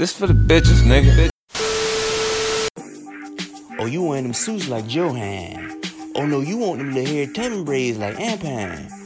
This for the bitches, nigga. Oh, you want them suits like Johan. Oh no, you want them to hair tumbling braids like Ampan.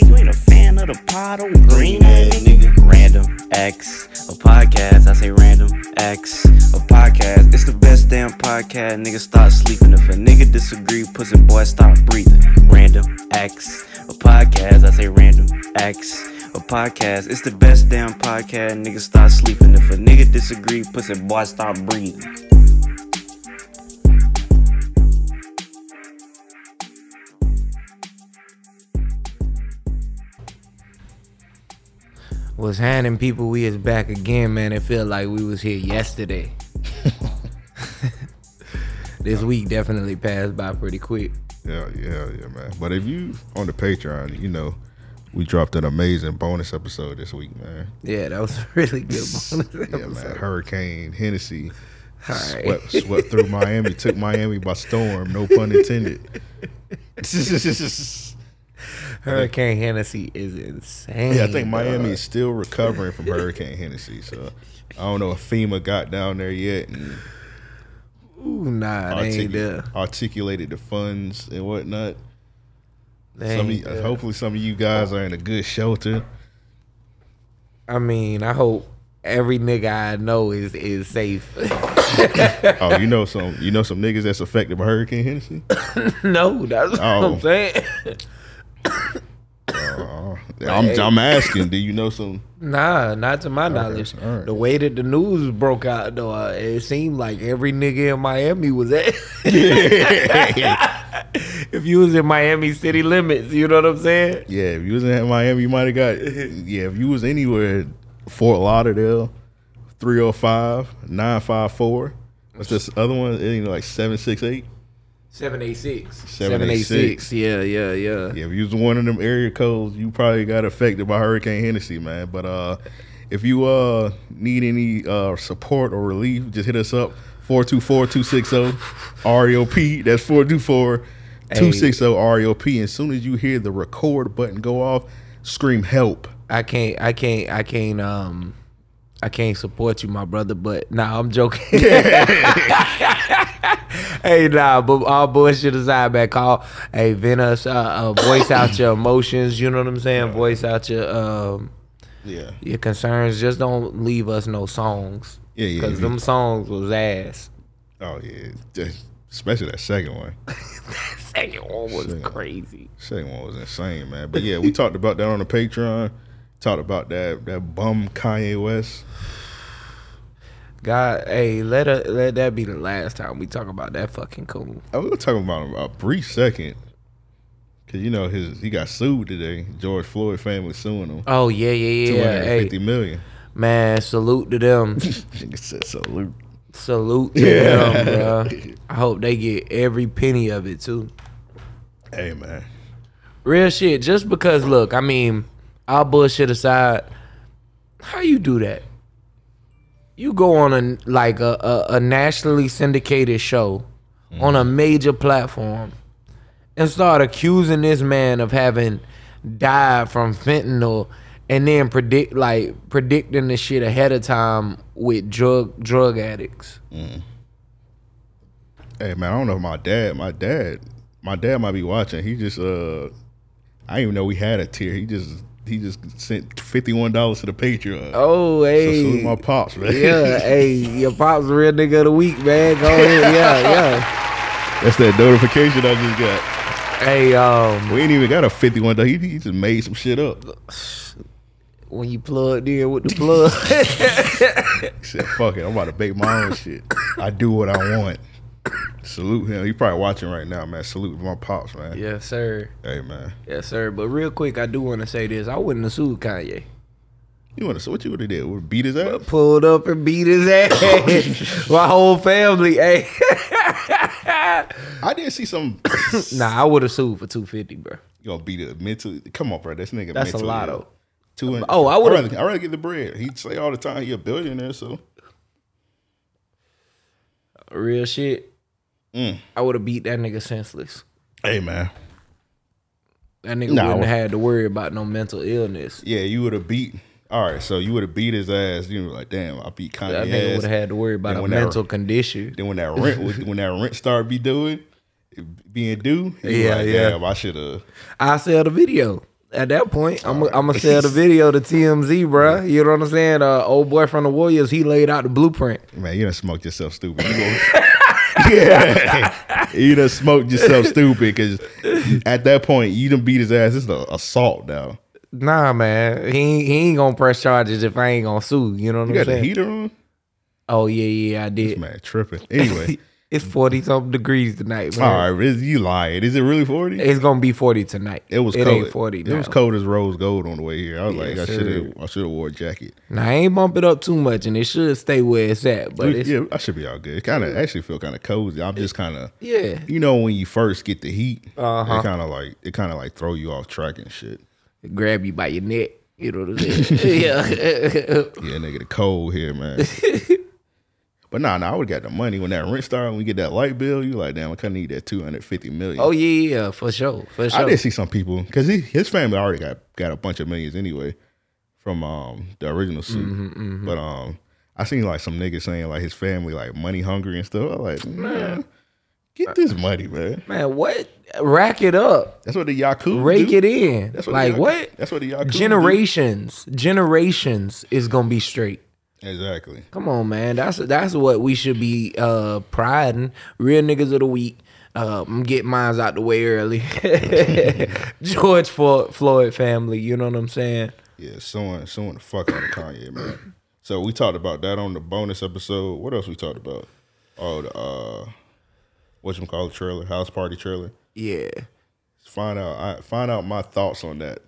You ain't a fan of the pot or green ass nigga? Random X, a podcast. I say random X, a podcast. It's the best damn podcast. nigga, start sleeping. If a nigga disagree, pussy boy stop breathing. Random X, a podcast. I say random X, a podcast. It's the best damn podcast. Niggas start sleeping. If a nigga disagree, pussy boy stop breathing. Was handing people we is back again, man. It felt like we was here yesterday. this week definitely passed by pretty quick. Yeah, yeah, yeah, man. But if you on the Patreon, you know, we dropped an amazing bonus episode this week, man. Yeah, that was a really good bonus episode. Yeah, man. Hurricane Hennessy right. swept swept through Miami, took Miami by storm. No pun intended. Hurricane Hennessy is insane. Yeah, I think Miami is still recovering from Hurricane Hennessy. So I don't know if FEMA got down there yet and Ooh, nah, they ain't articulated the funds and whatnot. Some you, uh, hopefully, some of you guys are in a good shelter. I mean, I hope every nigga I know is is safe. Oh, you know some, you know some niggas that's affected by Hurricane Hennessy. no, that's oh. what Oh. I'm saying. Uh, I'm, I'm asking. Do you know some? Nah, not to my knowledge. all right. The way that the news broke out, though, uh, it seemed like every nigga in Miami was at. if you was in Miami city limits, you know what I'm saying? Yeah, if you was in Miami, you might have got. Yeah, if you was anywhere, at Fort Lauderdale, 305, 954. What's this other one? It ain't like 768. 786. 786. Yeah, yeah, yeah. Yeah, if you was one of them area codes, you probably got affected by Hurricane Hennessy, man. But uh, if you uh need any uh support or relief, just hit us up 424-260 RAOP. That's 424 260 RAOP. As soon as you hear the record button go off, scream help. I can't, I can't, I can't, um, I can't support you, my brother. But nah, I'm joking. hey, nah, but all bullshit aside, man. Call, hey, vent us, uh, uh, voice out your emotions. You know what I'm saying? Voice out your um Yeah. your concerns. Just don't leave us no songs. Yeah, yeah, Because them songs was ass. Oh yeah. Just- especially that second one. that Second one was Second. crazy. Second one was insane, man. But yeah, we talked about that on the Patreon. Talked about that that bum Kanye West. God, hey, let a, let that be the last time we talk about that fucking coon. Oh, I was talking about him a brief second. Cause you know his he got sued today. George Floyd family suing him. Oh yeah, yeah, yeah. hundred Hey, fifty million. man, salute to them. Said salute. salute to them, bro. I hope they get every penny of it too. Hey man. Real shit. Just because, look, I mean, all bullshit aside, how you do that? You go on a like a, a, a nationally syndicated show on a major platform and start accusing this man of having died from fentanyl and then predict like predicting the shit ahead of time with drug drug addicts. Hey man, I don't know if my dad my dad my dad might be watching. He just uh I didn't even know we had a tier. He just he just sent fifty one dollars to the Patreon. Oh, So hey. salute my pops, man. Yeah, hey, your pop's the real nigga of the week, man. Go ahead, yeah, yeah. That's that notification I just got. Hey, um, We ain't even got a fifty one. He, he just made some shit up. when you plugged in with the plug, He said, "Fuck it, I'm about to bake my own shit. I do what I want." Salute him. He probably watching right now, man. Salute my pops, man. yes, sir, Hey, man. yes, sir. But real quick, I do want to say this: I wouldn't have sued Kanye. You want to? See what you would have did? Would beat his ass? Pulled up and beat his ass. My whole family, hey. I did see some. nah, I would have sued for two fifty, bro. You gonna beat it mentally? Come on, bro. This nigga. That's a mentally lot, ill. though. Two. and- Oh, I I'd would've- rather, I'd rather get the bread. He'd say all the time he a billionaire. So Real shit. Mm. I would have beat that nigga senseless. hey, man. That nigga Nah, wouldn't have had to worry about no mental illness. Yeah, you would have beat. All right, so you would have beat his ass. You were like, damn, I beat Kanye That nigga would have had to worry about Then a when that- mental condition. Then when that rent when that rent started be doing being due, Yeah, like, yeah. damn, I should have. I sell the video. At that point, I'm I'm gonna sell the video to TMZ, bruh. You know what I'm saying? Uh, old boy from the Warriors, he laid out the blueprint. Man, you done smoked yourself stupid. You gonna- yeah, you done smoked yourself stupid because at that point you done beat his ass. It's an assault now. Nah, man, he ain't, he ain't gonna press charges if I ain't gonna sue. You know what You I'm got the saying? heater on. Oh yeah, yeah, I This did. man tripping. Anyway, It's forty something degrees tonight, man. all right, is- you lying? Is it really forty? It's gonna be forty tonight. It was It cold. ain't forty. It was cold as rose gold on the way here. I was like, I should have. I should have wore a jacket. Now I ain't bump it up too much, and it should stay where it's at. But it's yeah, yeah, I should be all good. It kind of actually feel kind of cozy. I'm just kind of, yeah. you know, when you first get the heat, Uh-huh. it kind of like it kind of like throw you off track and shit. grab you by your neck. You know what I'm saying? yeah. Yeah, nigga, the cold here, man. but nah, nah, I would got the money when that rent started. When we get that light bill, you like, damn, I kind of need that two hundred fifty million. oh yeah, yeah, for sure, for sure. I did see some people because his family already got got a bunch of millions anyway from um the original suit. Mm-hmm, But um, I seen like some niggas saying like his family like money hungry and stuff. I'm like, man, get this money, man. Man, what? Rack it up, That's what the Yaku rake do. it in. That's what like Yaku- what? That's what the Yaku do. Generations, generations is gonna be straight. Exactly. Come on, man. That's that's what we should be uh priding. Real niggas of the week. Uh, I'm getting mines out the way early. George Floyd family. You know what I'm saying? Yeah, suing suing the fuck out of Kanye, man. So we talked about that on the bonus episode. What else we talked about? Oh, the uh, what you call the trailer, house party trailer. Yeah. Find out, I find out my thoughts on that.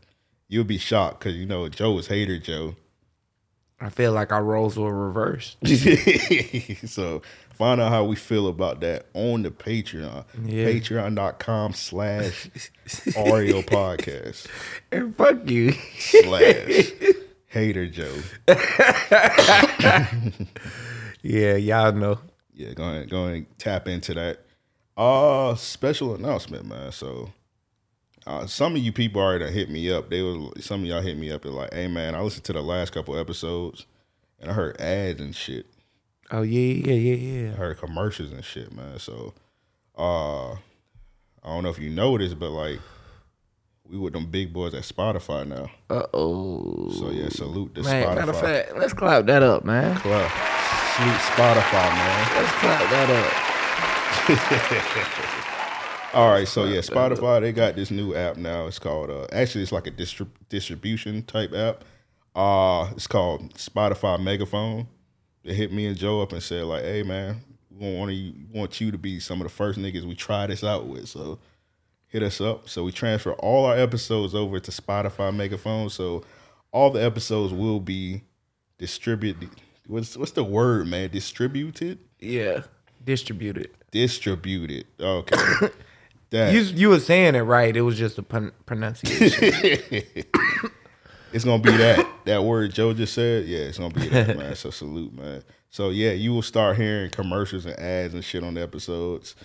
You'll be shocked because you know Joe is hater Joe. I feel like our roles were reversed. so find out how we feel about that on the Patreon. Yeah. Patreon.com slash Oreo podcast And fuck you. slash hater Joe. yeah, y'all know. Yeah, go ahead, go ahead and tap into that. Uh special announcement, man. So uh, some of you people already hit me up. They was some of y'all hit me up and like, hey man, I listened to the last couple episodes and I heard ads and shit. Oh yeah, yeah, yeah, yeah. I heard commercials and shit, man. So uh I don't know if you know this, but like we with them big boys at Spotify now. Uh oh. So yeah, salute to Man, Spotify. matter of fact, let's clap that up, man. Clap. Salute Spotify, man. Let's clap that up. All right, so yeah, Spotify they got this new app now. It's called uh, actually it's like a distrib- distribution type app. Uh, it's called Spotify Megaphone. They hit me and Joe up and said like, "Hey man, we want you want you to be some of the first niggas we try this out with." So hit us up. So we transfer all our episodes over to Spotify Megaphone. So all the episodes will be distributed. What's what's the word, man? Distributed, Yeah. Distributed. distributed. Okay. That. You you were saying it right. It was just a pron- pronunciation. It's gonna be that that word Joe just said. Yeah, it's gonna be that man. So salute, man. So yeah, you will start hearing commercials and ads and shit on the episodes.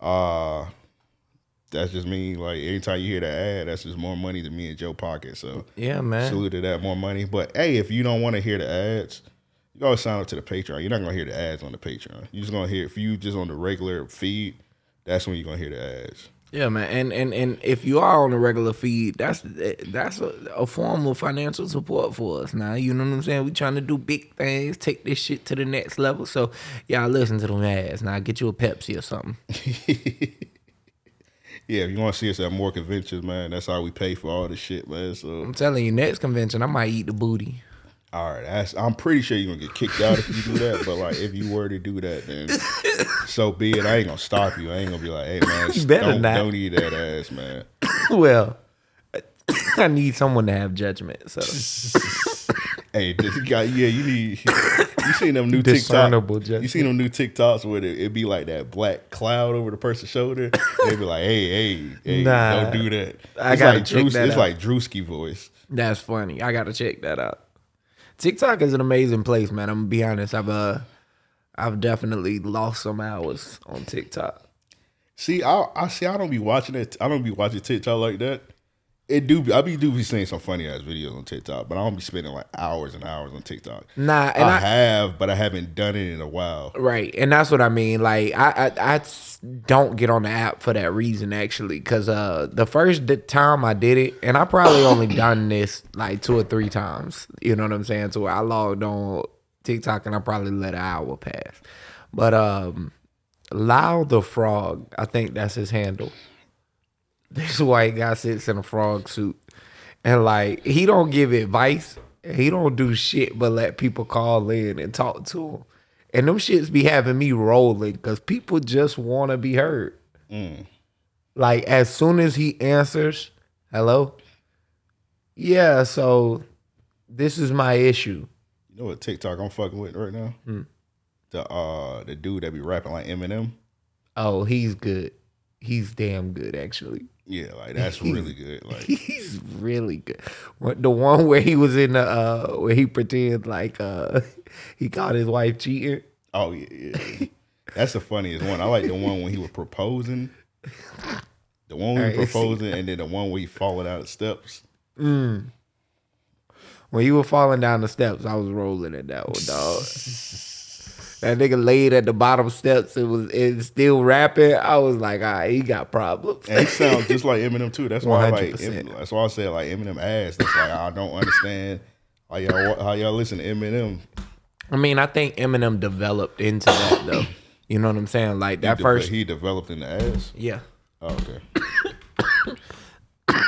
Uh that's just me. Like anytime you hear the ad, that's just more money to me and Joe pocket. So yeah, man. salute to that more money. But hey, if you don't want to hear the ads, you gotta sign up to the Patreon. You're not gonna hear the ads on the Patreon. You're just gonna hear if you just on the regular feed. That's when you're gonna hear the ads. Yeah, man. And and and if you are on a regular feed, that's that's a, a form of financial support for us. Now, you know what I'm saying? We trying to do big things, take this shit to the next level. So y'all listen to them ads. Now get you a Pepsi or something. Yeah, if you want to see us at more conventions, man, that's how we pay for all this shit, man. So I'm telling you, next convention I might eat the booty. All right, that's, I'm pretty sure you're gonna get kicked out if you do that. But like, if you were to do that, then so be it. I ain't gonna stop you. I ain't gonna be like, hey man, You better don't, not. don't eat that ass, man. well, I need someone to have judgment. So Hey, this guy, yeah, you need. You seen them new TikToks? You seen them new TikToks where it, it be like that black cloud over the person's shoulder? They be like, "Hey, hey, hey, Nah. don't do that." I gotta like check Drewski, that It's out. like Drewski voice. That's funny. I gotta check that out. TikTok is an amazing place, man. I'm gonna be honest. I've uh, I've definitely lost some hours on TikTok. See, I, I see. I don't be watching it. I don't be watching TikTok like that. It do. Be, I be do be seeing some funny ass videos on TikTok, but I don't be spending like hours and hours on TikTok. Nah, and I, I, have, but I haven't done it in a while. right, and that's what I mean. Like, I, I don't get on the app for that reason, actually, because uh, the first time I did it, and I probably only done this like two or three times. You know what I'm saying? So where I logged on TikTok and I probably let an hour pass. But um, Lau the Frog, I think that's his handle. This white guy sits in a frog suit, and like he don't give advice. He don't do shit but let people call in and talk to him. And them shits be having me rolling because people just want to be heard. Like as soon as he answers, hello, yeah. So this is my issue. You know what TikTok I'm fucking with right now? Hmm. The uh the dude that be rapping like Eminem. Oh, he's good. He's damn good, actually. Yeah, like that's really good. Like He's really good. What- The one where he was in the uh where he pretended like uh he caught his wife cheating. oh yeah, yeah. That's the funniest one. I like the one when he was proposing. The one when he proposing and then the one where he falling out of steps. Mm. When he was falling down the steps, I was rolling at that one, dog. That nigga laid at the bottom steps and was and still rapping. I was like, all right, he got problems. And he sounds just like Eminem too. That's why I like 100%. That's why I said like Eminem ass. That's like I don't understand how y'all how y'all listen to Eminem. I mean, I think Eminem developed into that though. You know what I'm saying? Like that he, de- first, he developed in the ass. yeah, Oh, okay.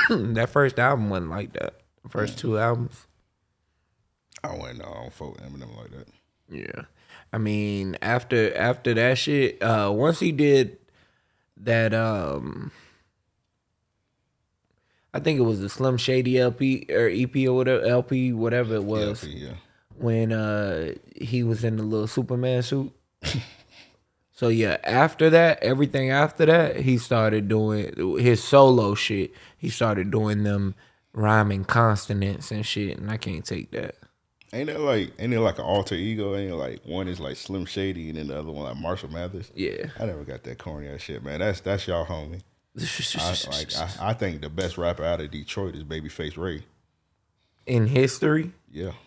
that first album wasn't like that. The first mm. two albums. I wouldn't know. I don't fuck Eminem like that. Yeah. I mean, after after that shit, uh once he did that um I think it was the Slim Shady LP or EP or whatever LP, whatever it was, see, yeah. when uh he was in the little Superman suit. so yeah, after that, everything after that, he started doing his solo shit. He started doing them rhyming consonants and shit, and I can't take that. Ain't that like ain't it like an alter ego? Ain't it like one is like Slim Shady and then the other one like Marshall Mathers? Yeah. I never got that corny ass shit, man. That's that's y'all homie. I, like I, I think the best rapper out of Detroit is Babyface Ray. in history, Yeah.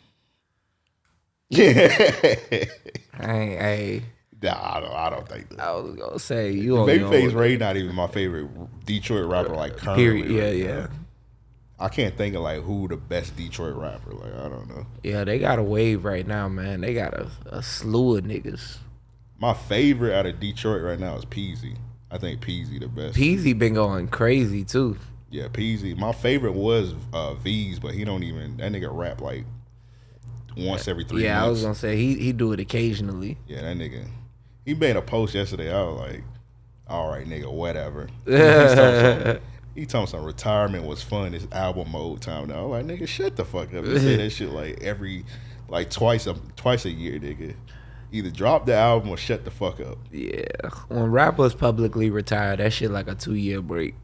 Yeah. I, I, Nah, I don't, I don't think that. I was gonna say you on Babyface. Ray not even my favorite Detroit rapper like currently. Period. Yeah, right yeah, now. I can't think of like who the best Detroit rapper. Like I don't know. yeah. They got a wave right now, man. They got a, a slew of niggas. My favorite out of Detroit right now is Peezy. I think Peezy the best. Peezy been going crazy too. yeah, Peezy. My favorite was uh, Veeze, but he don't even that nigga rap like once every three yeah, I was months. gonna say he he do it occasionally. Yeah, that nigga. He made a post yesterday. I was like, all right, nigga, whatever. He talking some- told me some retirement was fun. It's album mode time now. I'm like, nigga, shut the fuck up. You say that shit like every, like twice a twice a year, nigga. Either drop the album or shut the fuck up. Yeah, when rappers publicly retire, that shit like a two year break.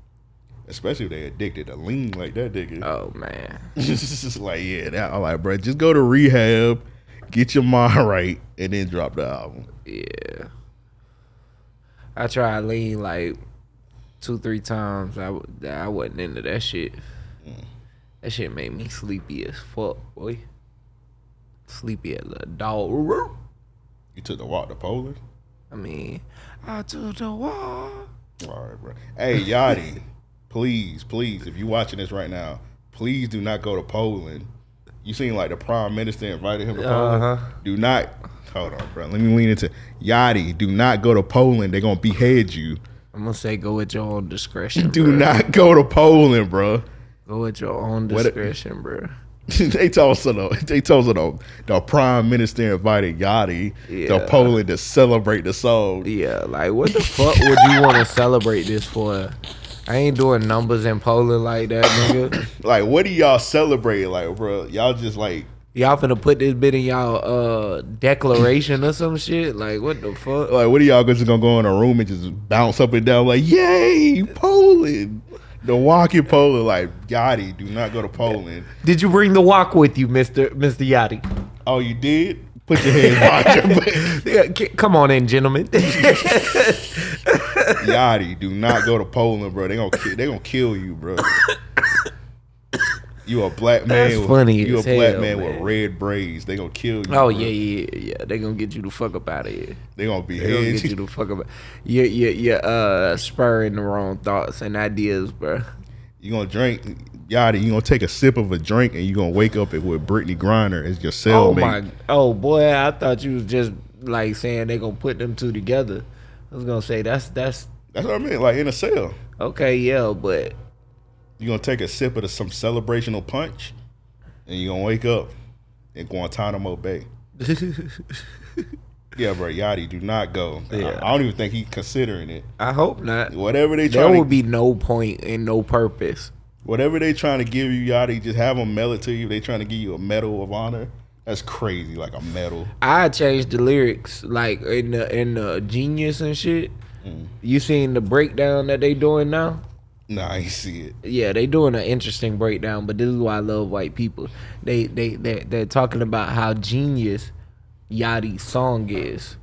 Especially if they addicted to lean like that nigga. Oh man, It's just like, yeah, that, I'm like, bro, just go to rehab, get your mind right, and then drop the album. yeah. I tried lean like two three times. I w- I wasn't into that shit. That shit made me sleepy as fuck, boy. Sleepy as a dog. You took the wok to Poland? I mean, I took the wok. All right, bro. Hey, Yachty, please, please, if you're watching this right now, please do not go to Poland. You seem like the prime minister invited him to Poland. Uh-huh. Do not. Hold on, bro. Let me lean into Yachty. Do not go to Poland. They're gonna behead you. I'm gonna say go with your own discretion. Do bruh. not go to Poland, bro. go with your own discretion, bro. they told us the they told us the, the prime minister invited Yachty Yeah. to Poland to celebrate the song. Yeah, like what the fuck would you want to celebrate this for? I ain't doing numbers in Poland like that, nigga. Like, what do y'all celebrate? Like, bro, y'all just like Y'all finna put this bit in y'all uh declaration or some shit? Like what the fuck? Like, what are y'all just gonna go in a room and just bounce up and down like, yay, Poland? The walking Poland, like Yachty, do not go to Poland. Did you bring the wok with you, Mister Mister Yachty? Oh, you did? Put your hands behind your Come on in, gentlemen. Yachty, do not go to Poland, bro. They gonna they gonna kill you, bro. You a black man. That's with, funny You a as black hell, man, with red braids. They gonna kill you. oh bro. yeah, yeah, yeah. They gonna get you the fuck up out of here. They gonna be They gonna get you the fuck up. You you you uh spurring the wrong thoughts and ideas, bro. You gonna drink, Yachty. You gonna take a sip of a drink and you gonna wake up it with Brittney Griner as your Oh cellmate. my! Oh boy, I thought you was just like saying they gonna put them two together. I was gonna say that's that's That's what I mean. Like in a cell, okay, yeah, but you gonna take a sip of some celebrational punch, and you're gonna wake up in Guantanamo Bay. Yeah, bro. Yachty, do not go. I- Yeah. I, don't even think he's considering it. I hope not. Whatever they There trying to would be no point and no purpose. Whatever they trying to give you, Yachty, just have them mail it to you. They trying to give you a medal of honor. That's crazy, like a medal. I changed the lyrics like in the in the genius and shit. Mm. You seen the breakdown that they doing now? Nah, I see it. Yeah, they doing an interesting breakdown, but this is why I love white people. They they they they're talking about how genius Yachty's song is.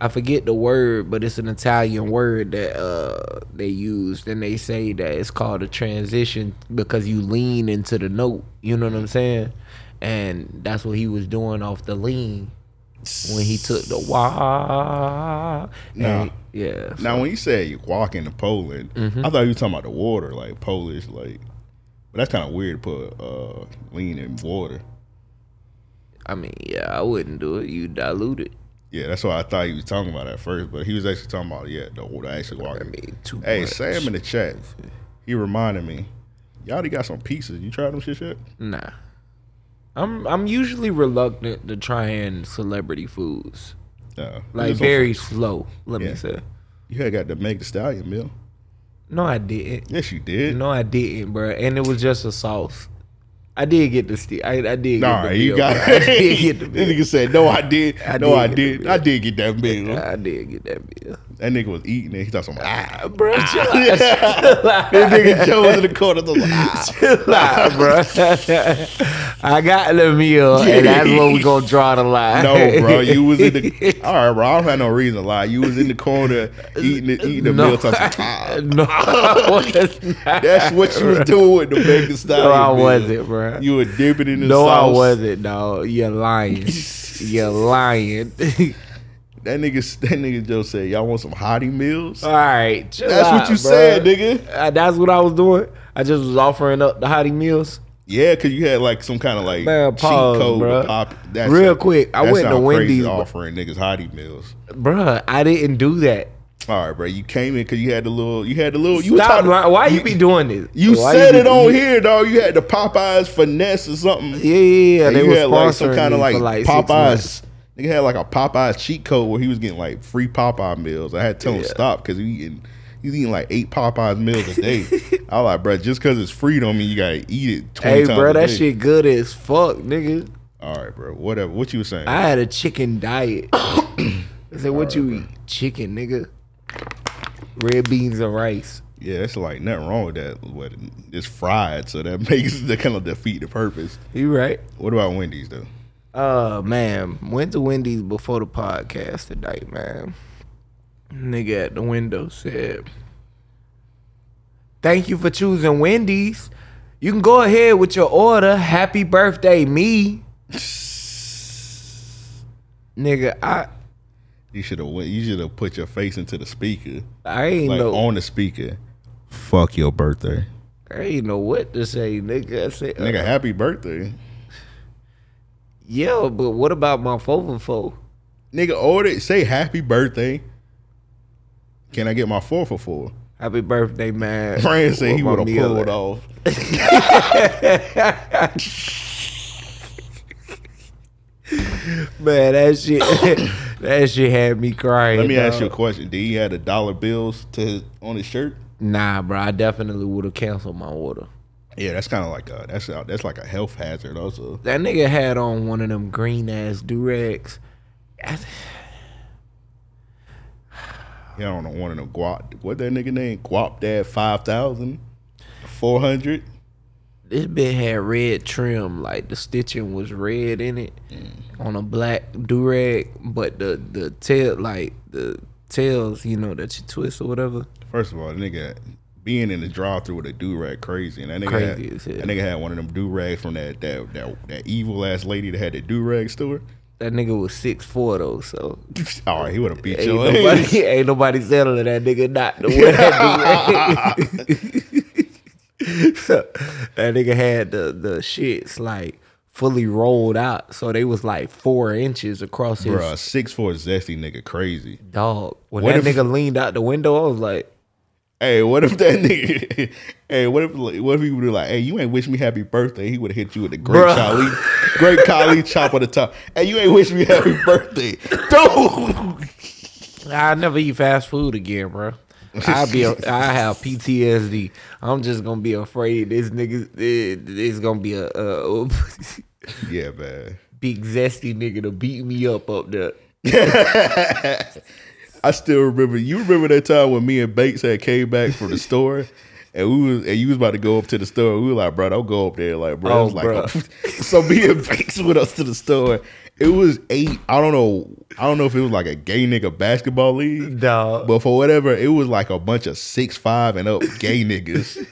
I forget the word, but it's an Italian word that uh they used, and they say that it's called a transition because you lean into the note. You know what I'm saying? And that's what he was doing off the lean when he took the. Nah. And- yeah. Now, when you say you walk into Poland, Mm-hmm. I thought you were talking about the water, like Polish, like. But that's kind of weird to put uh, lean in water. I mean, yeah, I wouldn't do it. You dilute it. Yeah, that's what I thought he was talking about at first, but he was actually talking about yeah, the, the actually I walking. mean, too Hey, much. Sam in the chat, he reminded me, y'all already got some pieces. You tried them shit yet? Nah. I'm I'm usually reluctant to try and celebrity foods. Uh, Like very slow, let Yeah. me say. You had got the Meg the Stallion meal. No, I didn't. Yes, you did. No, I didn't, bro. And it was just a sauce. I did get the sti- I, I did Nah, get the you meal, got. I did get the This meal. nigga said, "No, I did. I no, did I did. I did get that meal." I did get that meal. That nigga was eating it. He thought something. Ah, Bro, chill out. that nigga Joe was in the corner. like, ah. Chill out, bro. I got the meal, and that's where we gonna draw the line. No, bro, you was in the. All right, bro. I don't have no reason to lie. You was in the corner eating the, eating the No. meal. Talking, ah. no, I was not. That's what you was doing with the the Stallion. No, I wasn't, bro. You were dipping in the sauce. No, I wasn't. No, you're lying. you're lying. That nigga, that nigga Joe said, "Y'all want some hottie meals?" All right, That's what you bruh. said, nigga. Uh, that's what I was doing. I just was offering up the hottie meals. Yeah, cause you had like some kind of like Man, cheat code bruh. to pop. That Real quick, I went to Wendy's, offering niggas hottie meals. Bruh, I didn't do that. All right, bro. You came in because you had the little. You had the little. You was Stop. talking- Why, why you, be doing this? You Why said be- it on here, dog. You had the Popeyes finesse or something. Yeah, yeah, yeah. And They you had like some kind of like, like. Popeyes. Nigga had like a Popeyes cheat code where he was getting like free Popeye meals. I had to tell him Yeah. stop because he eating he's eating like eight Popeyes meals a day. I was like, bro, just because it's free don't mean you gotta eat it twenty Hey, times. bro, that day. shit good as fuck, nigga. All right, bro. Whatever. What you was saying? I had a chicken diet. I said, what you eat? Chicken, nigga. Red beans and rice. yeah, it's like nothing wrong with that. What it's fried, so that makes that kind of defeat the purpose. You right. What about Wendy's though? Uh man, went to Wendy's before the podcast tonight, man. Nigga at the window said, Thank you for choosing Wendy's. You can go ahead with your order. Happy birthday, me. Nigga, I You should have went. You should have put your face into the speaker, I ain't like know on the speaker. Fuck your birthday, I ain't know what to say, nigga. I said, nigga. uh, Happy birthday. yeah, but what about my four for four? Nigga, order say happy birthday. Can I get my four for four? Happy birthday, man. Fran said he would have pulled at? off. Man, that shit, that shit had me crying. Let me ask you a question. Did he have the dollar bills to his, on his shirt? Nah, bro, I definitely would have canceled my order. Yeah, that's kind of like a that's a, that's like a health hazard also. That nigga had on one of them green ass durags. I Yeah, I don't know one of them guap. What that nigga name? Guap Dad five thousand, four hundred. This bit had red trim, like the stitching was red in it mm. on a black durag, but the the tail, like the tails, you know, that you twist or whatever. First of all, the nigga being in the drive through with a do rag crazy, and that nigga Crazy had, as hell. that nigga had one of them do rags from that that that, that evil ass lady that had the do rag store. That nigga was six four though, so All right, he would have beat ain't your ass. nobody, ain't nobody settling that nigga not the wear that durag. So, that nigga had the the shits like fully rolled out, so they was like four inches across his Bruh, six four zesty nigga crazy. dog. When What that if- nigga leaned out the window, I was like. Hey, what if that nigga? Hey, what if like, what if he would be like, hey, you ain't wish me happy birthday? He would have hit you with the great Bruh. Great Khali chop on the top. Hey, you ain't wish me happy birthday, dude. I never eat fast food again, bro. I be I have PTSD. I'm just gonna be afraid this nigga it- it's gonna be a, a Yeah, man. big zesty nigga to beat me up up there. I still remember. You remember that time when me and Bates had came back from the store, and we was and you was about to go up to the store. We were like, bro, don't go up there. Like, bro, Oh, like, bruh. so me and Bates went us to the store. It was eight. I don't know. I don't know if it was like a gay nigga basketball league, Dog. but for whatever, it was like a bunch of six five and up gay niggas.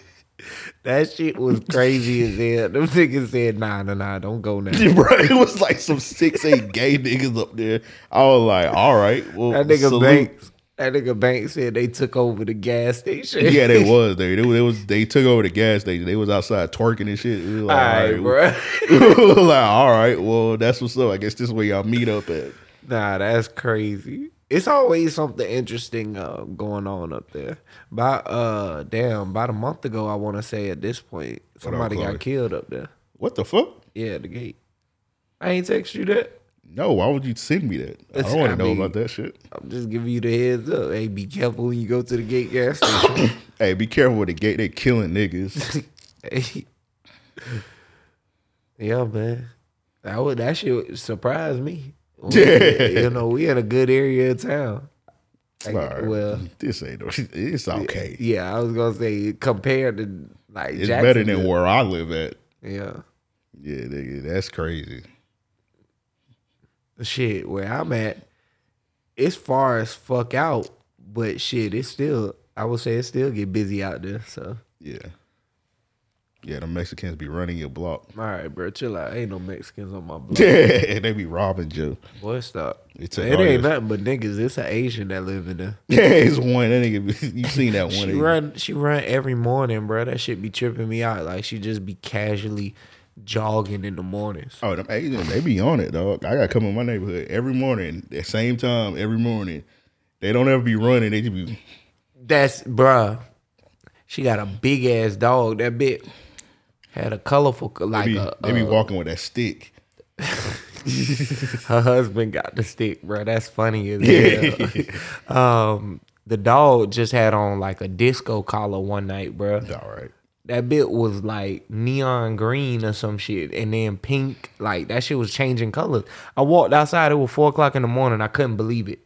That shit was crazy as hell. Them niggas said, nah, nah, nah, don't go now. bro, it was like some six eight gay niggas up there. I was like, all right, well, That nigga salute. Banks. That nigga Bank said they took over the gas station. Yeah, they was there. They, they was they took over the gas station. They was outside twerking and shit. We like, right, all bro. we like, all right, well, that's what's up. I guess this is where y'all meet up at. Nah, that's crazy. It's always something interesting uh, going on up there. About uh, damn, about a month ago, I want to say at this point, somebody got killed up there. What the fuck? Yeah, the gate. I ain't text you that. No, why would you send me that? I don't want to know mean- about that shit. I'm just giving you the heads up. Hey, be careful when you go to the gate gas station. Hey, be careful with the gate. They killing niggas. Hey. yeah, man. That would that shit surprised me. Yeah. you know, we in a good area of town. Like, right. Well, this ain't. It's okay. yeah, I was gonna say compared to like It's better than where I live at. Yeah. Yeah, nigga, that's crazy. Shit, where I'm at, it's far as fuck out, but shit, it's still I would say it still get busy out there. So Yeah. Yeah, the Mexicans be running your block. all right, bro, chill out. Ain't no Mexicans on my block. Yeah, they be robbing you. Boy, stop. It ain't your- nothing but niggas. It's an Asian that live in there. Yeah, it's one. That nigga, you seen that one? She run, she run every morning, bro. That shit be tripping me out. Like she just be casually jogging in the mornings. Oh, them Asians, they be on it, dog. I got to come in my neighborhood every morning, at same time, every morning. They don't ever be running. They just be, That's bruh. She got a big ass dog. That bit had a colorful, they like be, a, they be uh, walking with that stick. her husband got the stick, bro. That's funny as hell. um, the dog just had on like a disco collar one night, bro. It's all right. That bit was like neon green or some shit, and then pink. Like that shit was changing colors. I walked outside. It was four o'clock in the morning. I couldn't believe it.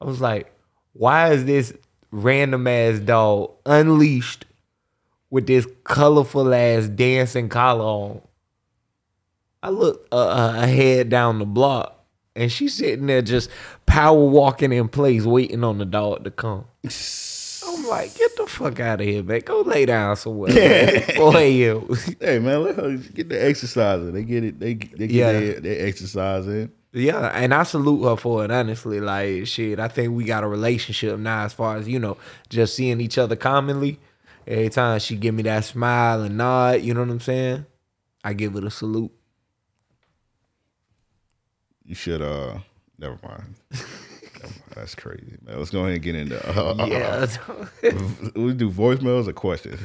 I was like, "Why is this random ass dog unleashed with this colorful ass dancing collar on?" I looked uh, uh, ahead down the block, and she's sitting there just power walking in place, waiting on the dog to come. I'm like, get the fuck out of here, man. Go lay down somewhere. man. Boy, you. Hey, man, let her get the exercise in. They get it. They, they get Yeah. their, their exercise in. Yeah, and I salute her for it, honestly. Like, shit, I think we got a relationship now as far as, you know, just seeing each other commonly. Every time she give me that smile and nod, you know what I'm saying? I give it a salute. You should, uh, never mind. That's crazy, man. Let's go ahead and get into, uh, Yeah. we do voicemails or questions.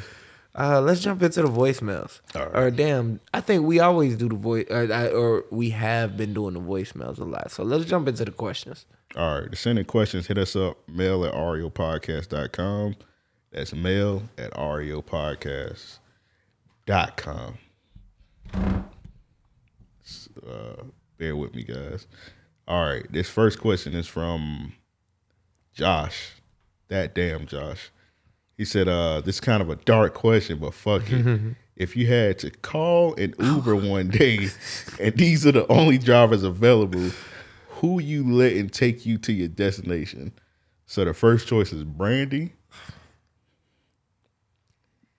Uh, let's jump into the voicemails. All right. Or damn, I think we always do the voice, or, or we have been doing the voicemails a lot. So let's jump into the questions. All right. To send in questions, hit us up, mail at raopodcast.com. That's mail at raopodcast.com. com. Uh, bear with me, guys. All right, this first question is from Josh. That damn Josh. He said, uh, this is kind of a dark question, but fuck it. if you had to call an Uber one day and these are the only drivers available, who you letting take you to your destination? So the first choice is Brandy.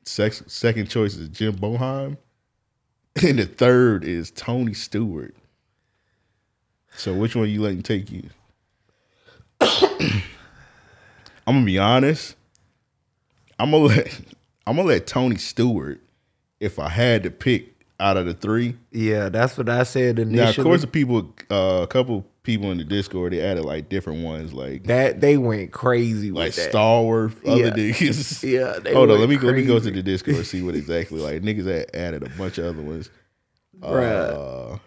Sex, second choice is Jim Boeheim. And the third is Tony Stewart. So which one you letting take you? I'm gonna be honest. I'm gonna let I'm gonna let Tony Stewart if I had to pick out of the three. Yeah, that's what I said initially. Now, of course, the people, uh, a couple people in the Discord, they added like different ones, like that they went crazy like with that. Stallworth, other Yeah. niggas. Yeah, they Hold on, let me let me go to the Discord and see what exactly like niggas that added a bunch of other ones. Bruh.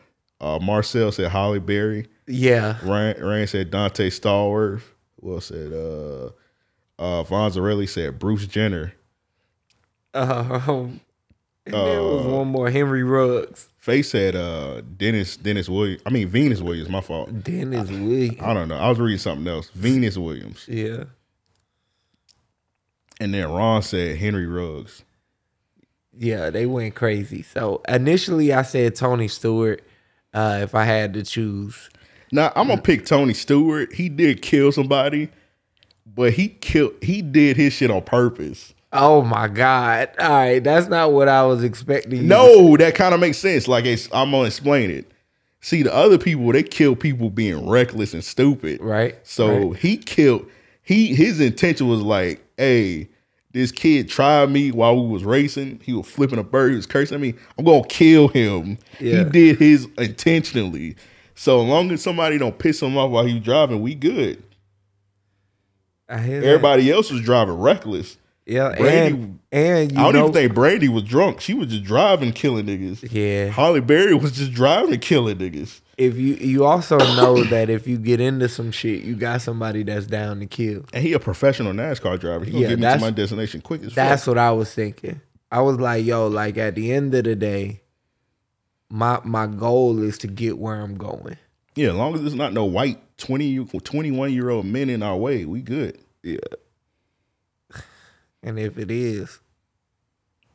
Uh, uh, Marcel said Halle Berry. yeah, Ryan, Ryan said Donté Stallworth. Will said uh, uh, Vonzarelli said Bruce Jenner. um, and there was Uh, one more Henry Ruggs, Face said uh, Dennis Dennis Williams. I mean Venus Williams. My fault. Dennis Williams. I don't know. I was reading something else. Venus Williams. Yeah, And then Ron said Henry Ruggs. yeah, they went crazy. So initially, I said Tony Stewart. Uh, if I had to choose, Now I'm gonna pick Tony Stewart. He did kill somebody, but he killed. He did his shit on purpose. oh my God! All right, that's not what I was expecting. No, that kind of makes sense. Like it's, I'm gonna explain it. See, the other people they kill people being reckless and stupid. Right, So right. he killed. He his intention was like, hey, this kid tried me while we was racing. He was flipping a bird. He was cursing me. I'm gonna kill him. He did his intentionally. So as long as somebody don't piss him off while he's driving, we good. Hear that. Everybody else was driving reckless. yeah, Brandy- and and you I don't know, even think Brandy was drunk. She was just driving, killing niggas. yeah. Halle Berry was just driving, killing niggas. If you you also know that if you get into some shit, you got somebody that's down to kill. And he a professional NASCAR driver. He gonna Yeah, get me to my destination quick as That's fuck. what I was thinking. I was like, yo, like at the end of the day, my my goal is to get where I'm going. Yeah, as long as there's not no white 20, 21 year old men in our way, we good. Yeah. And if it is,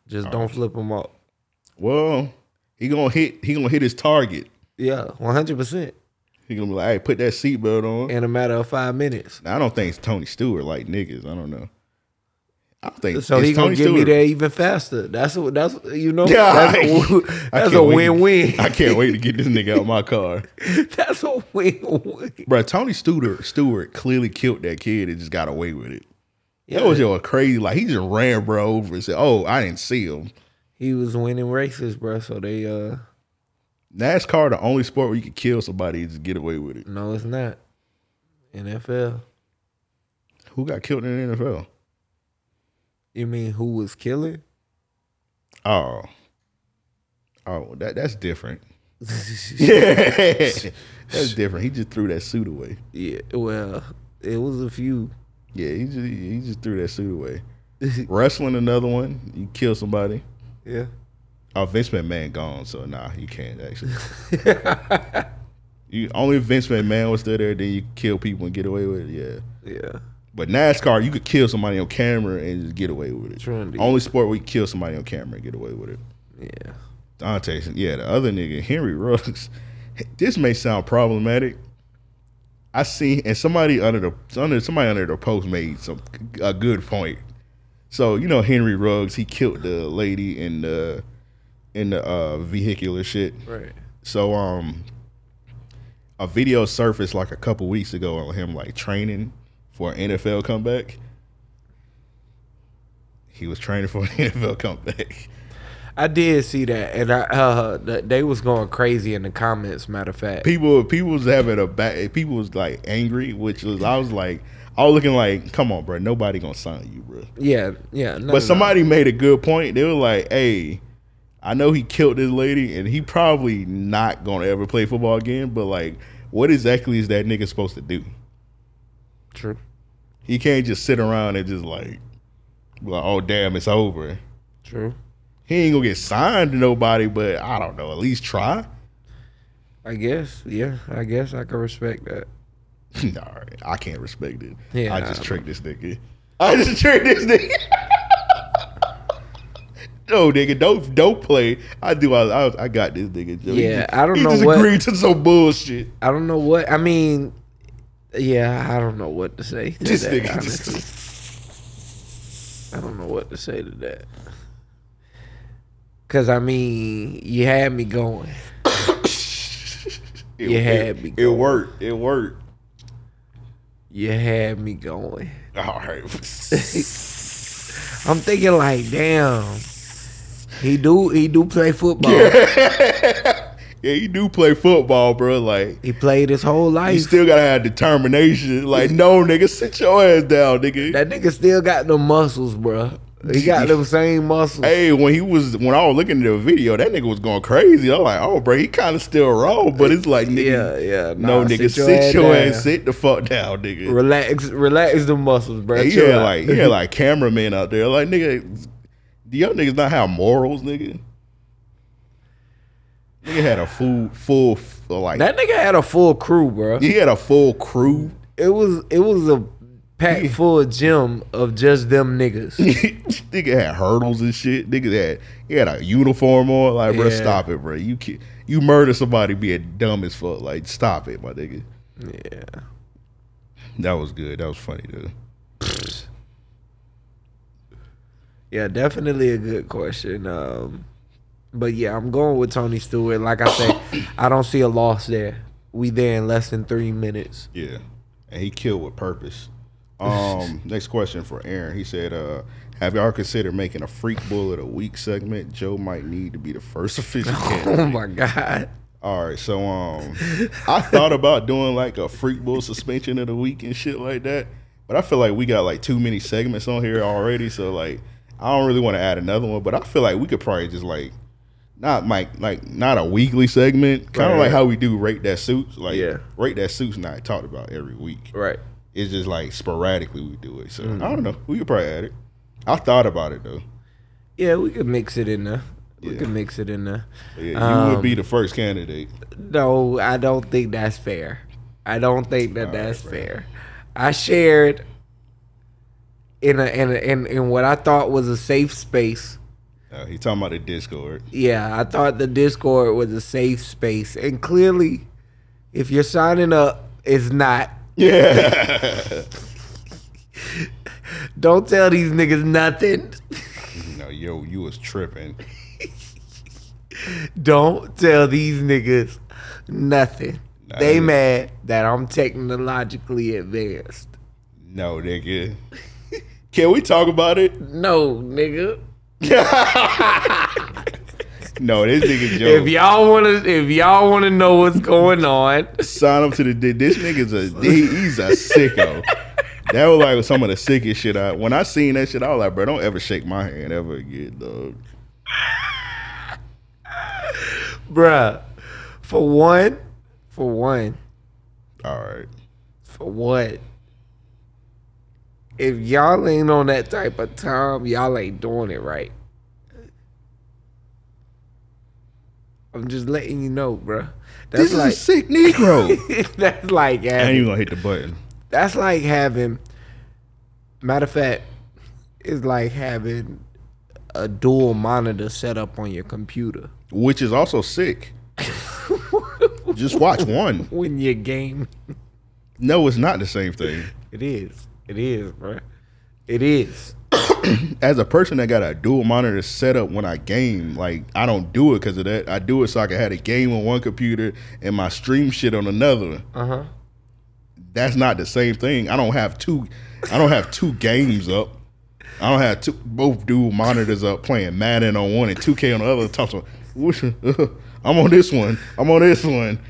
just don't flip him off. Well, he gonna hit. He gonna hit his target. Yeah, one hundred percent. He gonna be like, "Hey, put that seatbelt on." In a matter of five minutes. Now, I don't think it's Tony Stewart like niggas. I don't know. I don't think So he gonna Tony get me there even faster. That's what that's you know. Yeah, that's I- a, that's a wait to- win-win. I can't wait to get this nigga out of my car, that's a win-win. bro. Tony Stewart Stewart clearly killed that kid and just got away with it. Yeah, That was your crazy. Like he just ran bro over and said, "Oh, I didn't see him." he was winning races, bro. So they uh NASCAR, the only sport where you can kill somebody and just get away with it. no, it's not NFL. Who got killed in the NFL? You mean who was killing? Oh, oh, that that's different. Yeah, that's different. He just threw that suit away. Yeah, well, it was a few. Yeah, he just he just threw that suit away. Wrestling, another one. You kill somebody. Yeah. Oh, Vince McMahon gone, so nah, you can't actually. you only Vince McMahon was still there, then you kill people and get away with it. Yeah, Yeah. But NASCAR, you could kill somebody on camera and just get away with it. True indeed. Only sport where you kill somebody on camera and get away with it. Yeah. Donté, yeah, the other nigga, Henry Ruggs. This may sound problematic. I see, and somebody under the under somebody under the post made some a good point. So you know Henry Ruggs, he killed the lady in the in the uh, vehicular shit. Right. So um, a video surfaced like a couple weeks ago on him like training for an NFL comeback. He was training for an NFL comeback. I did see that, and I uh, they was going crazy in the comments. Matter of fact, people people was having a bad people was like angry which was i was like i was looking like come on bro nobody gonna sign you bro yeah, yeah. No, no, but somebody made a good point they were like hey i know he killed this lady and he probably not gonna ever play football again but like what exactly is that nigga supposed to do true. He can't just sit around and just like like oh damn it's over True. he ain't gonna get signed to nobody, but I don't know. At least try. I guess. Yeah, I guess I can respect that. All right, I can't respect it. Yeah, I nah, just tricked this nigga. I just tricked this nigga. no, nigga, don't don't play. I do. I I, I got this nigga. Joe. Yeah, just- I don't he know just what- agreed to some bullshit. I don't know what I mean. Yeah, I don't know what to say. To This that, nigga honestly. just. I don't know what to say to that. Cause I mean, you had me going. It, You had it, me It worked. It worked. You had me going. All right. I'm thinking like, damn. He do he do play football. yeah, you do play football, bro. Like He played his whole life. He still gotta have determination. Like, no, nigga, sit your ass down, nigga. that nigga still got the muscles, bro. He got them same muscles. Hey, when he was when I was looking at the video, that nigga was going crazy. I was like, oh, bro, he kind of still raw, but it's like, nigga, yeah, yeah. no, nigga, sit your, ass, sit the fuck down, nigga. Relax, relax the muscles, bro. He out. like he had like cameramen out there, like nigga, do y'all niggas not have morals, nigga? Nigga had a full full like that nigga had a full crew, bro. he had a full crew. It was it was a pack full of gym of just them niggas. nigga had hurdles and shit. Nigga had he had a uniform on. Like, bro, stop it, bro. You ki- you murder somebody being dumb as fuck. Like, stop it, my nigga. yeah. That was good. That was funny, dude. Yeah, definitely a good question. Um, but yeah, I'm going with Tony Stewart. Like I said, I don't see a loss there. We there in less than three minutes. Yeah, and he killed with purpose. Um, next question for Aaron. He said, uh, "Have y'all considered making a freak bull of the week segment? Joe might need to be the first official Oh my god. All right, so um, I thought about doing like a freak bull suspension of the week and shit like that, but I feel like we got like too many segments on here already, so like I don't really want to add another one. But I feel like we could probably just like not like like not a weekly segment, kind of Right, like how we do rate that suits. Like Yeah. rate that suits, not talked about every week. Right. It's just like sporadically we do it. So Mm-hmm. I don't know. We could probably add it. I thought about it though. Yeah, we could mix it in there. We Yeah. could mix it in there. Yeah, you would Um, be the first candidate. No, I don't think that's fair. I don't think that All that's right, fair. I shared in a in a, in in what I thought was a safe space. Uh, he talking about the Discord. Yeah, I thought the Discord was a safe space, and clearly, if you're signing up, it's not. Yeah. Don't tell these niggas nothing. no, yo, you was tripping. Don't tell these niggas nothing. Nah, they mad that I'm technologically advanced. No, nigga. Can we talk about it? No, nigga. No, this nigga If y'all wanna, if y'all wanna know what's going on, Sign up to the this nigga's a he, he's a sicko. That was like some of the sickest shit. I when I seen that shit, I was like, bro, don't ever shake my hand ever again, dog. bruh. For one, for one, All right. for what? If y'all ain't on that type of time, y'all ain't doing it right. I'm just letting you know, bruh. That's This like is a sick Negro. that's like I ain't even gonna hit the button. that's like having. Matter of fact, it's like having a dual monitor set up on your computer Which is also sick. Just watch one. when you game. No, it's not the same thing. It is. It is, bro. It is. As a person that got a dual monitor set up when I game, like I don't do it because of that. I do it so I can have a game on one computer and my stream shit on another. Uh huh. That's not the same thing. I don't have two. I don't have two games up. I don't have two both dual monitors up playing Madden on one and 2K on the other. Talk to which, I'm on this one. I'm on this one.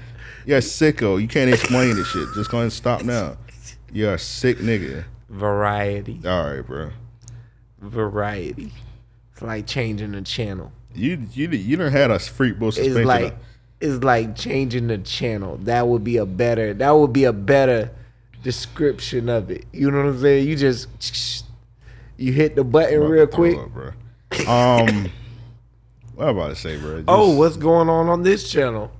You're sicko. You can't explain this shit. Just go ahead and stop now. You're a sick nigga. Variety. All right, bro. Variety. It's like changing the channel. You you you done had a freak bull It's suspension. like it's like changing the channel. That would be a better that would be a better description of it. You know what I'm saying? You just you hit the button real quick. Up, bro. Um, What I'm about to say, bro? Just, Oh, what's going on on this channel?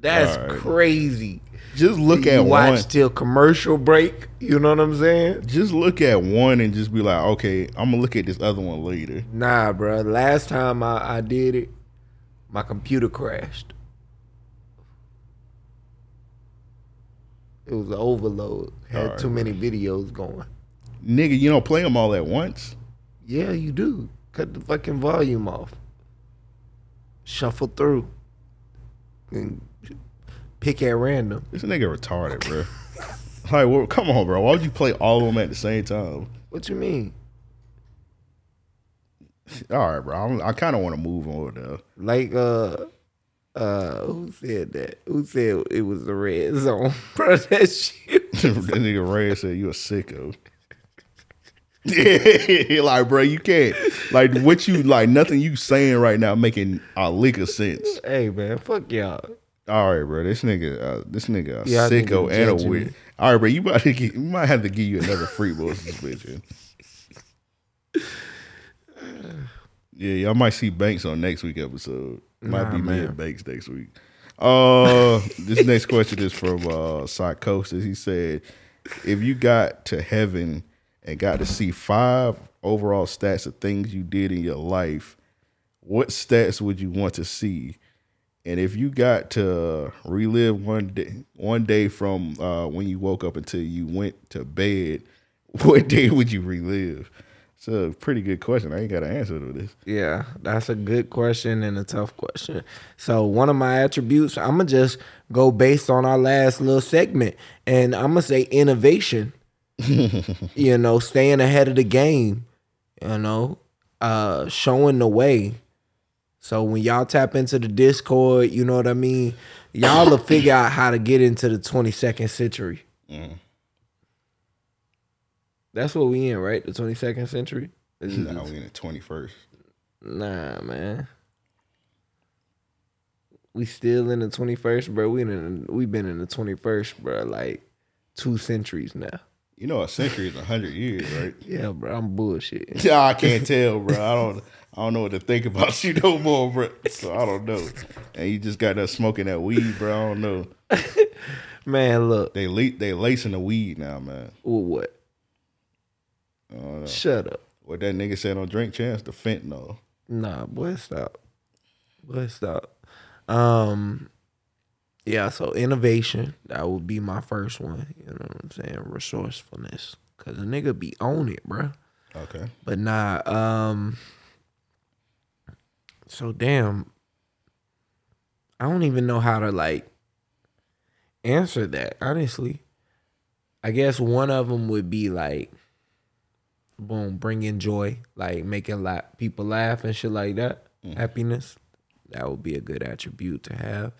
That's right. crazy. Just look at watch one. till commercial break. You know what I'm saying? Just look at one and just be like, okay, I'm gonna look at this other one later. Nah, bro. Last time I, I did it, my computer crashed. It was an overload. Had Alright, too many videos going. Nigga, you don't play them all at once. Yeah, you do. Cut the fucking volume off. Shuffle through. And pick at random. This nigga retarded, bro. like, well, come on, bro. Why would you play all of them at the same time? What you mean? All right, bro. I'm, I kind of want to move on though. Like uh uh who said that? Who said it was the red zone? Bro, that shit. that nigga Ray said you a sicko. Yeah, like bro, you can't like what you like. Nothing you saying right now making a lick of sense. Hey man, fuck y'all. All right, bro. This nigga, uh, this nigga, a Yeah, sicko and a weird. me. All right, bro. You might get, you might have to give you another free boy suspension. Yeah, y'all might see Banks on next week episode. Might Nah, be me and Banks next week. Uh, this next question is from uh, Psychosis. He said, "If you got to heaven and got to see five overall stats of things you did in your life, what stats would you want to see? And if you got to relive one day, one day from uh, when you woke up until you went to bed, what day would you relive?" It's a pretty good question. I ain't got an answer to this. Yeah, that's a good question and a tough question. So one of my attributes, I'm gonna just go based on our last little segment, and I'm gonna say innovation. you know, staying ahead of the game. You know, uh, showing the way. So when y'all tap into the Discord, you know what I mean. Y'all will figure out how to get into the 22nd century. Mm. That's what we in, right? The 22nd century. This is- we in the twenty first. Nah, man. We still in the twenty first, bro. We in we been in the twenty first, bro. Like two centuries now. You know, a century is a hundred years, right? Yeah, bro. I'm bullshit. Yeah, I can't tell, bro. I don't. I don't know what to think about you no more, bro. So I don't know. And you just got that smoking that weed, bro. I don't know. Man, look. They le- they lacing the weed now, man. Well, what? Shut up. What that nigga said on Drink Champs, the fentanyl. Nah, boy, stop. Boy, stop. Um, yeah. So innovation that would be my first one. You know what I'm saying? Resourcefulness, cause a nigga be on it, bro. Okay. But nah, um so damn I don't even know how to like answer that, honestly. I guess one of them would be like boom, bringing joy, like making la- people laugh and shit like that. Happiness. That would be a good attribute to have.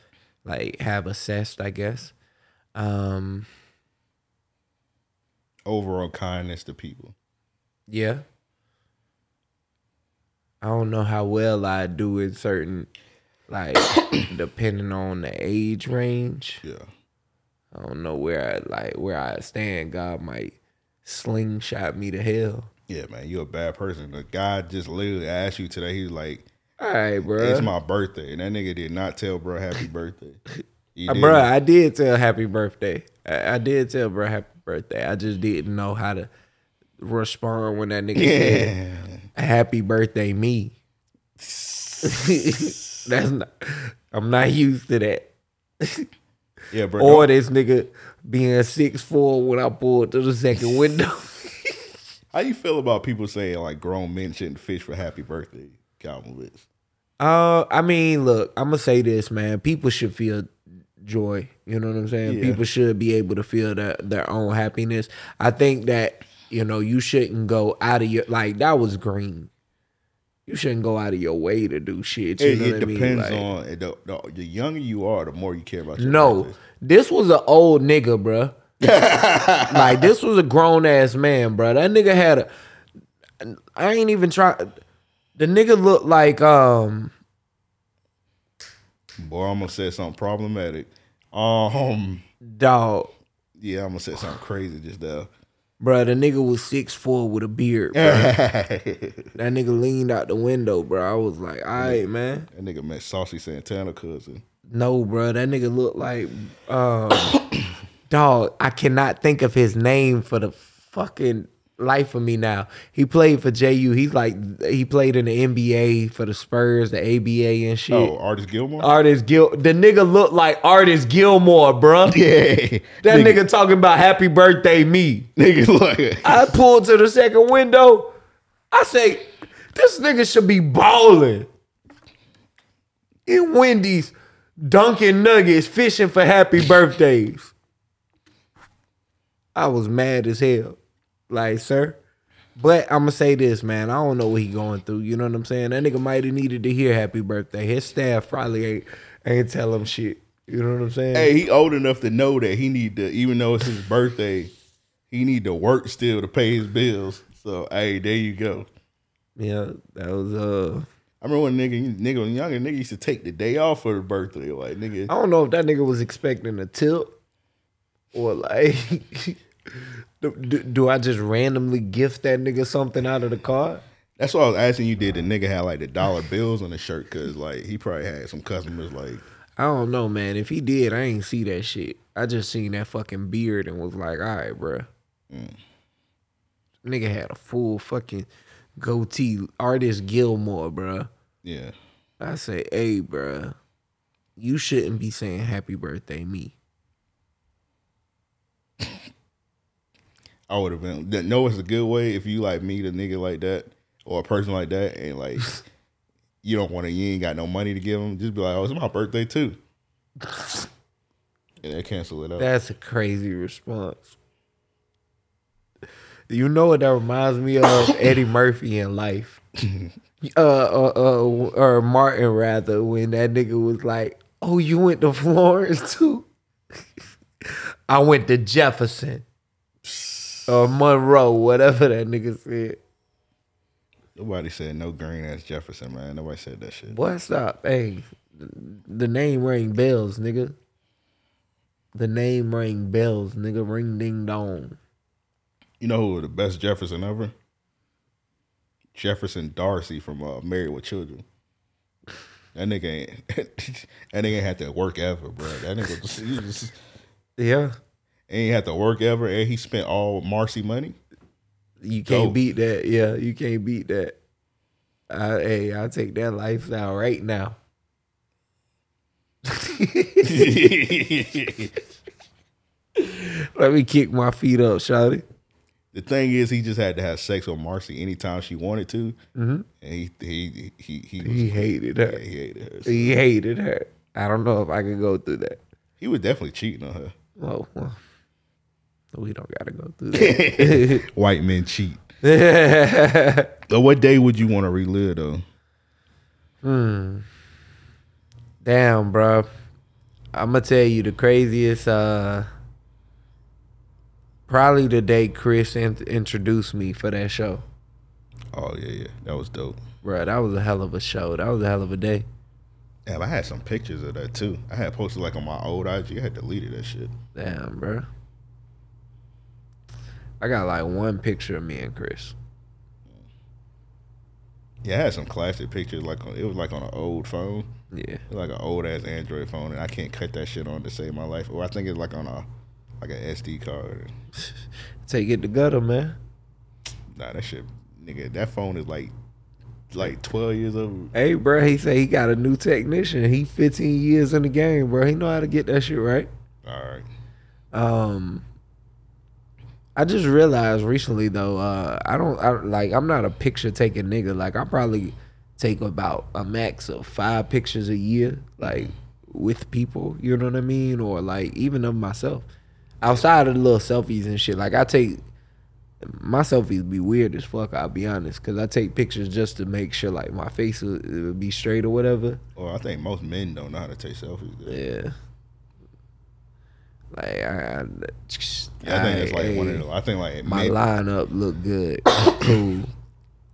Like have assessed, I guess. Um Overall kindness to people. Yeah. I don't know how well I do in certain, like, depending on the age range. Yeah. I don't know where I like where I stand. God might slingshot me to hell. Yeah, man. You a bad person. The guy just literally asked you today. He was like, All right, bro. "It's my birthday," and that nigga did not tell bro happy birthday. Uh, didn't. bro, I did tell happy birthday. I, I did tell bro happy birthday. I just didn't know how to respond when that nigga said Yeah. Happy birthday me. That's not. I'm not used to that. Yeah, bro. Or don't- this nigga being six four when I pulled to the second window. How you feel about people saying like grown men shouldn't fish for happy birthday, Calvin Witz? Uh, I mean, look, I'm gonna say this, man. People should feel joy. You know what I'm saying? Yeah. People should be able to feel their their own happiness. I think that you know you shouldn't go out of your like that was green. You shouldn't go out of your way to do shit. You It, know it what I mean? depends Like, on the, the, the younger you are, the more you care about your No, this was an old nigga, bruh. like this was a grown ass man, bruh. That nigga had a. I ain't even try. The nigga looked like um. Boy, I'm gonna say something problematic. Um, Dog. yeah, I'm gonna say something crazy just there. Bruh, the nigga was six four with a beard. Bruh. that nigga leaned out the window, bro. I was like, all right, man. That nigga met Saucy Santana cousin. No, bro. That nigga looked like um dog. I cannot think of his name for the fucking life of me now. He played for JU. He's like he played in the NBA for the Spurs, the ABA and shit. Oh, Artis Gilmore? Artis Gil the nigga looked like Artis Gilmore, bruh. yeah. That nigga, talking about happy birthday me. Nigga, like, I pulled to the second window. I say, this nigga should be balling. In Wendy's, Dunkin' Nuggets, fishing for happy birthdays. I was mad as hell. Like, sir. But I'm gonna say this, man. I don't know what he going through. You know what I'm saying? That nigga might have needed to hear happy birthday. His staff probably ain't ain't tell him shit. You know what I'm saying? hey, he old enough to know that he need to, even though it's his birthday, he need to work still to pay his bills. So, hey, there you go. Yeah, that was uh I remember when nigga, nigga, when younger nigga used to take the day off for the birthday. Like, nigga, I don't know if that nigga was expecting a tip or like, do, do, do I just randomly gift that nigga something out of the car? that's why I was asking you, did the nigga have like the dollar bills on the shirt? Cause like he probably had some customers like, I don't know, man. If he did, I ain't see that shit. I just seen that fucking beard and was like, all right, bruh. Mm. Nigga had a full fucking goatee. Artis Gilmore, bruh. yeah. I say, hey, bruh, you shouldn't be saying happy birthday me. I would have been. that- No, it's a good way if you like meet a nigga like that or a person like that, and like you don't want to, you ain't got no money to give them. Just be like, oh, it's my birthday too, and they cancel it out. That's a crazy response. You know what that reminds me of? Eddie Murphy in life. Uh, uh, uh, or Martin rather, when that nigga was like, "Oh, you went to Florence too." I went to Jefferson or Monroe, whatever that nigga said. Nobody said no green ass Jefferson, man. Nobody said that shit. Boy, stop. Hey, the name ring bells, nigga. The name ring bells, nigga. Ring ding dong. You know who the best Jefferson ever? Jefferson Darcy from uh, Married with Children. That nigga ain't. that nigga ain't had to work ever, bro. That nigga just, just Yeah. Ain't had to work ever, and he spent all Marcy money. You can't beat that. Yeah, you can't beat that. I, hey, I'll take that lifestyle right now. Let me kick my feet up, Shawty. The thing is, he just had to have sex with Marcy anytime she wanted to, mm-hmm. and he he he he, was, He hated her. yeah, he hated her. So He hated her. I don't know if I could go through that. he was definitely cheating on her. Oh, well, we don't gotta go through that. White men cheat. But what day would you want to relive though? Damn, bro. I'm gonna tell you the craziest. Uh, probably the day Chris in- introduced me for that show, Oh yeah, yeah, that was dope. bro. That was a hell of a show. That was a hell of a day. Yeah, I had some pictures of that too. I had posted like on my old IG. I had deleted that shit. Damn, bro. I got like one picture of me and Chris. Yeah, I had some classic pictures. Like on, it was like on an old phone, Yeah, like an old ass Android phone, and I can't cut that shit on to save my life. Or I think it's like on a like an SD card. take it to gutter, man. Nah, that shit, nigga. That phone is like like twelve years old. Hey, bro. He said he got a new technician. He 15 years in the game, bro. He know how to get that shit right. All right. Um, I just realized recently though, uh, I don't I, like I'm not a picture taking nigga. Like I probably take about a max of five pictures a year, like with people. You know what I mean, or like even of myself. Outside of the little selfies and shit, like I take my selfies be weird as fuck. I'll be honest, cause I take pictures just to make sure like my face will, will be straight or whatever. Well, I think most men don't know how to take selfies. Yeah, Yeah. Like I, I, I think it's like one of the. I think like my lineup look good, cool.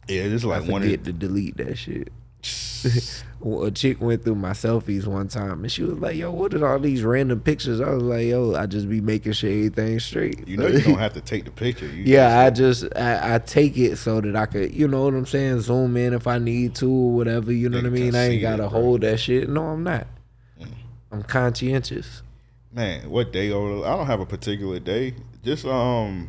yeah, this is I like one of forget to delete that shit. a chick went through my selfies one time and she was like, "Yo, what are all these random pictures?" I was like, "Yo, I just be making sure everything's straight." You know you don't have to take the picture. You yeah, I just I, I take it so that I could, you know what I'm saying, zoom in if I need to or whatever. You know what I mean? I ain't gotta it. Mm. hold that shit. No, I'm not. I'm conscientious. Man, what day? Or I don't have a particular day. Just um,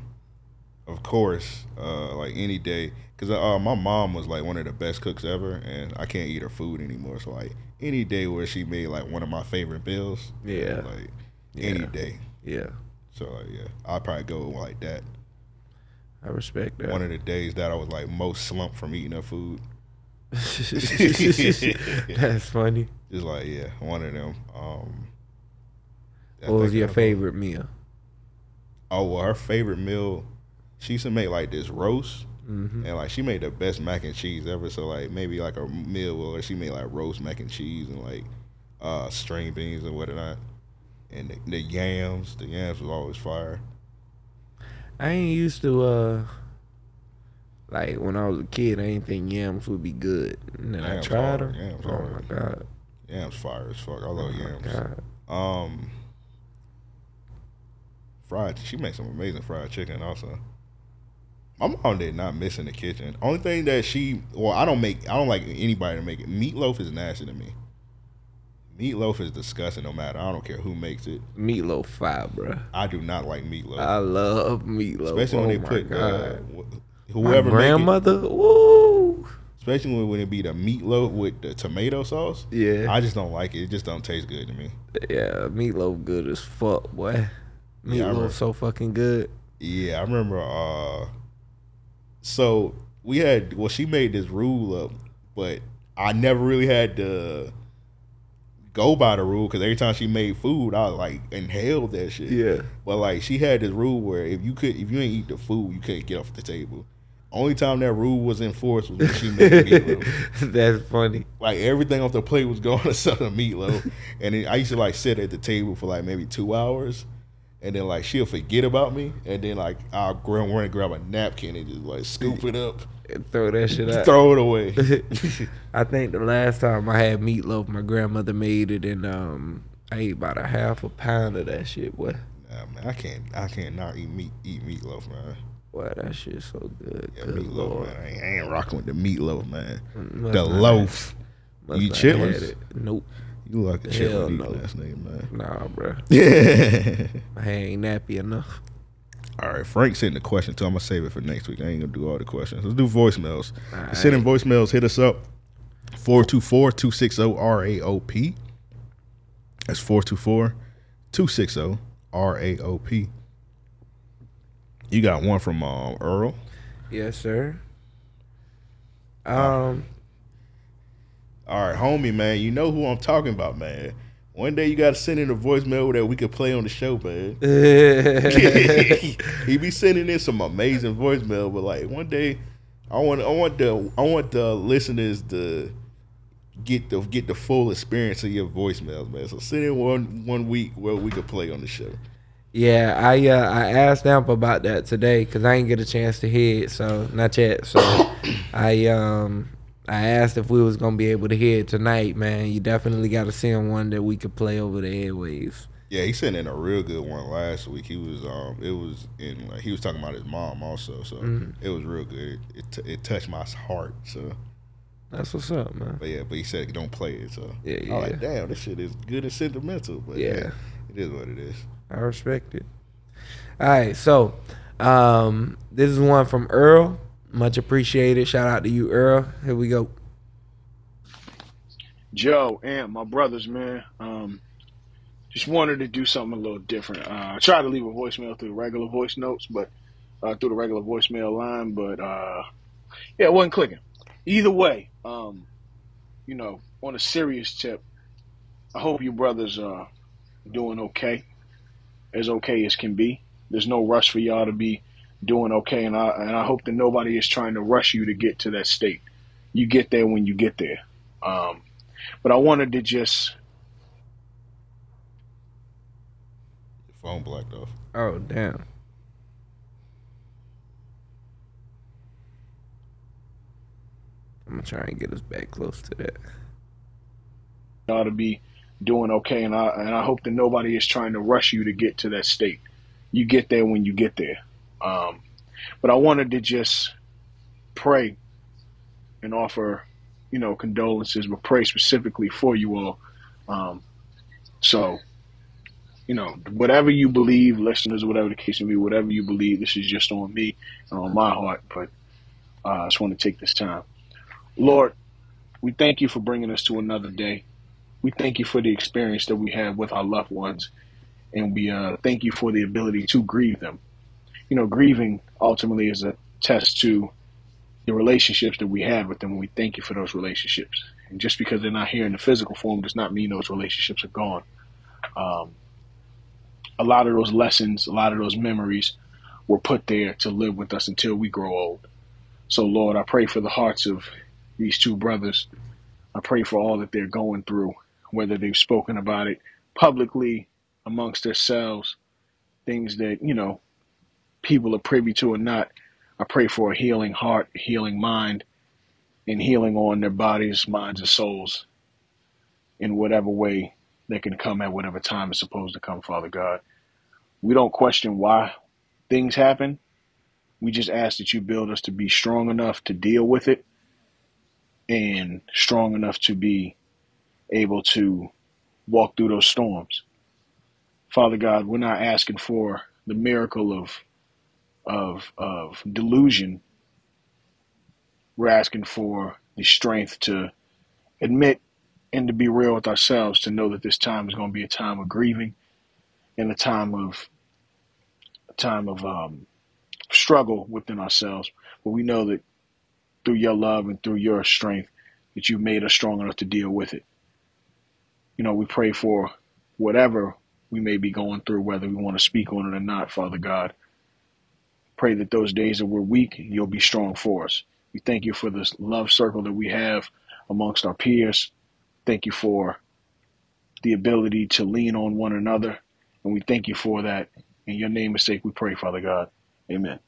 of course, uh, like any day, because uh, my mom was like one of the best cooks ever, and I can't eat her food anymore. So like any day where she made like one of my favorite meals, Yeah. like any day. Yeah, So like, yeah, I'll probably go like that. I respect that. One of the days that I was like most slumped from eating her food. That's funny. Just like yeah, one of them. Um, I What was your favorite meal? Oh well, her favorite meal. She used to make like this roast, Mm-hmm. and like she made the best mac and cheese ever. So like maybe like a meal where she made like roast mac and cheese and like uh string beans and whatnot, and the, the yams. The yams was always fire. I ain't used to uh like when I was a kid. I ain't think yams would be good. And then I tried hard, them. yams oh hard. my god! Yams fire as fuck. I Oh love my yams. god! Um, fried. She makes some amazing fried chicken. Also, my mom did not miss in the kitchen. Only thing that she, well, I don't make. I don't like anybody to make it. Meatloaf is nasty to me. Meatloaf is disgusting. No matter. I don't care who makes it. Meatloaf fire, bruh. I do not like meatloaf, I love meatloaf. especially when oh they my put uh, wh- my whoever it, grandmother. Woo! especially when, when it be the meatloaf with the tomato sauce. Yeah, I just don't like it. It just don't taste good to me. yeah. Meatloaf good as fuck, boy. Yeah, I Meatloaf remember- so fucking good. Yeah, I remember. uh So we had well, she made this rule up, but I never really had to go by the rule because every time she made food, I like inhaled that shit. Yeah. But like she had this rule where if you could, if you ain't eat the food, you couldn't get off the table. Only time that rule was enforced was when she made meatloaf. That's funny. Like everything off the plate was going to southern meatloaf, and then I used to like sit at the table for like maybe two hours, and then like she'll forget about me, and then like I'll grab run and grab a napkin and just like scoop it up, and Throw that shit out. throw it away. I think the last time I had meatloaf, my grandmother made it, and um, I ate about a half a pound of that shit. Boy, nah, man, I can't, I can't not eat meat, eat meatloaf, man. boy, that shit so good. Yeah, good meatloaf, lord. man. I ain't, I ain't rocking with the meatloaf, man. Must the loaf. You chillin'? Nope. You like a Hell chitlin no. ass nigga, man. Nah, bro. Yeah. My hand ain't nappy enough. All right, Frank sent the question too. I'm gonna save it for next week. I ain't gonna do all the questions. Let's do voicemails. All Send in voicemails. Hit us up 424-260-RAOP. That's 424-260-RAOP. You got one from um, Earl. Yes, sir. Um, All right, homie, man. You know who I'm talking about, man. One day you gotta send in a voicemail that we could play on the show, man. he be sending in some amazing voicemail, but like one day, I want I want the I want the listeners to get the get the full experience of your voicemails, man. So send in one one week where we could play on the show. yeah, I uh, I asked Amp about that today because I didn't get a chance to hear it, so not yet. So I um I asked if we was gonna be able to hear it tonight, man. You definitely got to send one that we could play over the airwaves. Yeah, he sent in a real good one last week. He was um it was in like he was talking about his mom also, so it was real good. It t- it touched my heart. So, That's what's up, man. but yeah, but he said don't play it. So Yeah, I was like, yeah. damn, this shit is good and sentimental. But yeah, Yeah. it is what it is. I respect it. All right, so um, this is one from Earl. Much appreciated. Shout out to you, Earl. Here we go. Joe and my brothers, man. Um, just wanted to do something a little different. Uh, I tried to leave a voicemail through the regular voice notes, but uh, through the regular voicemail line, but uh, yeah, it wasn't clicking. Either way, um, you know, on a serious tip, I hope you brothers are doing okay, as okay as can be. There's no rush for y'all to be doing okay, and I and I hope that nobody is trying to rush you to get to that state. You get there when you get there. Um, but I wanted to just Your phone blacked off. Oh, damn. I'm I'm gonna try and get us back close to that. ought to be doing okay, and I and I hope that nobody is trying to rush you to get to that state. You get there when you get there. Um, but I wanted to just pray and offer, you know, condolences, but pray specifically for you all. Um, so, you know, whatever you believe, listeners, whatever the case may be, whatever you believe, this is just on me and on my heart. But uh, I just want to take this time, Lord. We thank you for bringing us to another day we thank you for the experience that we have with our loved ones, and we uh, thank you for the ability to grieve them. You know, grieving ultimately is a test to the relationships that we have with them. And we thank you for those relationships, and just because they're not here in the physical form does not mean those relationships are gone. Um, a lot of those lessons, a lot of those memories, were put there to live with us until we grow old. So, Lord, I pray for the hearts of these two brothers. I pray for all that they're going through whether they've spoken about it publicly amongst themselves, things that, you know, people are privy to or not. I pray for a healing heart, healing mind, and healing on their bodies, minds, and souls in whatever way they can come at whatever time it's supposed to come, Father God. We don't question why things happen. We just ask that you build us to be strong enough to deal with it and strong enough to be able to walk through those storms. Father God, we're not asking for the miracle of of of delusion. We're asking for the strength to admit and to be real with ourselves to know that this time is going to be a time of grieving and a time of a time of um, struggle within ourselves. But we know that through your love and through your strength that you've made us strong enough to deal with it you know, we pray for whatever we may be going through, whether we want to speak on it or not, Father God. Pray that those days that we're weak, you'll be strong for us. We thank you for this love circle that we have amongst our peers. Thank you for the ability to lean on one another. And we thank you for that. In your name is sake, we pray, Father God. Amen.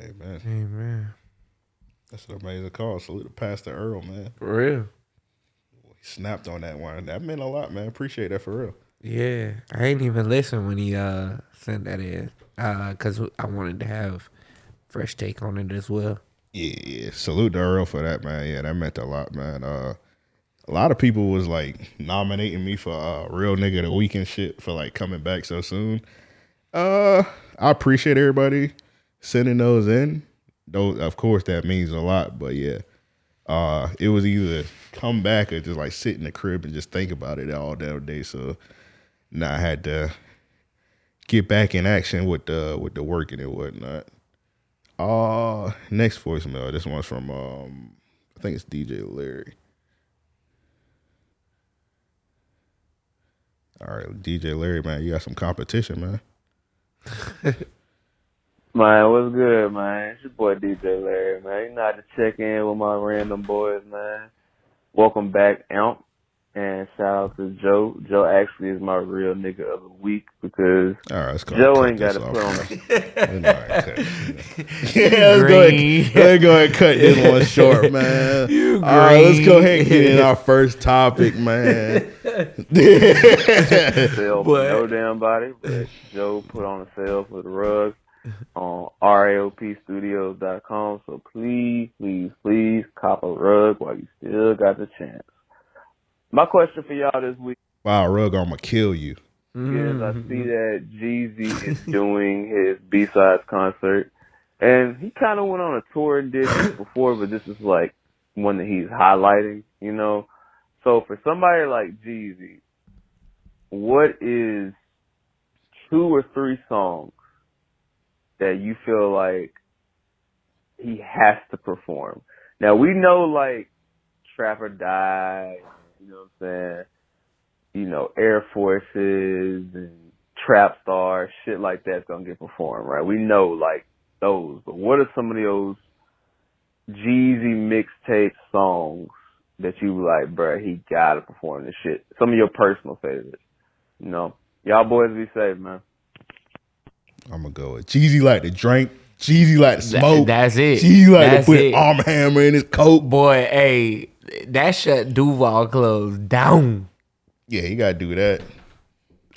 Amen. Amen. That's an amazing call. Salute to Pastor Earl, man. For real. He snapped on that one. That meant a lot, man. Appreciate that for real. Yeah, I ain't even listen when he uh sent that in, uh, cause I wanted to have fresh take on it as well. Yeah. Salute Earl for that, man. Yeah, that meant a lot, man. Uh, a lot of people was like nominating me for uh, real nigga the week and shit for like coming back so soon. Uh, I appreciate everybody sending those in. Those, of course, that means a lot. But yeah, uh, it was either come back or just like sit in the crib and just think about it all day. So now I had to get back in action with the with the working and whatnot. Uh next voicemail. This one's from um I think it's DJ Larry. All right, DJ Larry, man, you got some competition, man. Man, what's good, man? It's your boy DJ Larry, man. You know how to check in with my random boys, man. Welcome back, Amp. And shout out to Joe. Joe actually is my real nigga of the week because All right, let's go. Joe ain't got this to off. put a All right, cut. yeah, let's go, ahead, let's go ahead and cut this one short, man. You All right, let's go ahead and get in our first topic, man. sale for no damn body, but Joe put on a sale for the rug on raopstudios.com. So please, please, please cop a rug while you still got the chance. My question for y'all this week wow, Rug, I'm gonna kill you. is I see mm-hmm. that Jeezy is doing his B sides concert, and he kind of went on a tour and did this before, but this is like one that he's highlighting, you know. So for somebody like Jeezy, what is two or three songs that you feel like he has to perform? Now we know like Trap or Die, you know what I'm saying? you know, Air Forces and Trap Star, shit like that's gonna get performed, right? We know like those, but what are some of those Jeezy mixtape songs that you like, bruh, he gotta perform this shit? Some of your personal favorites, you know? Y'all boys be safe, man. I'm gonna go with Jeezy like to drink, Jeezy like to That- smoke. that's it. Jeezy like That's to put it. arm hammer in his coat. Boy, hey, that shut Duval clothes down. Yeah, he gotta do that.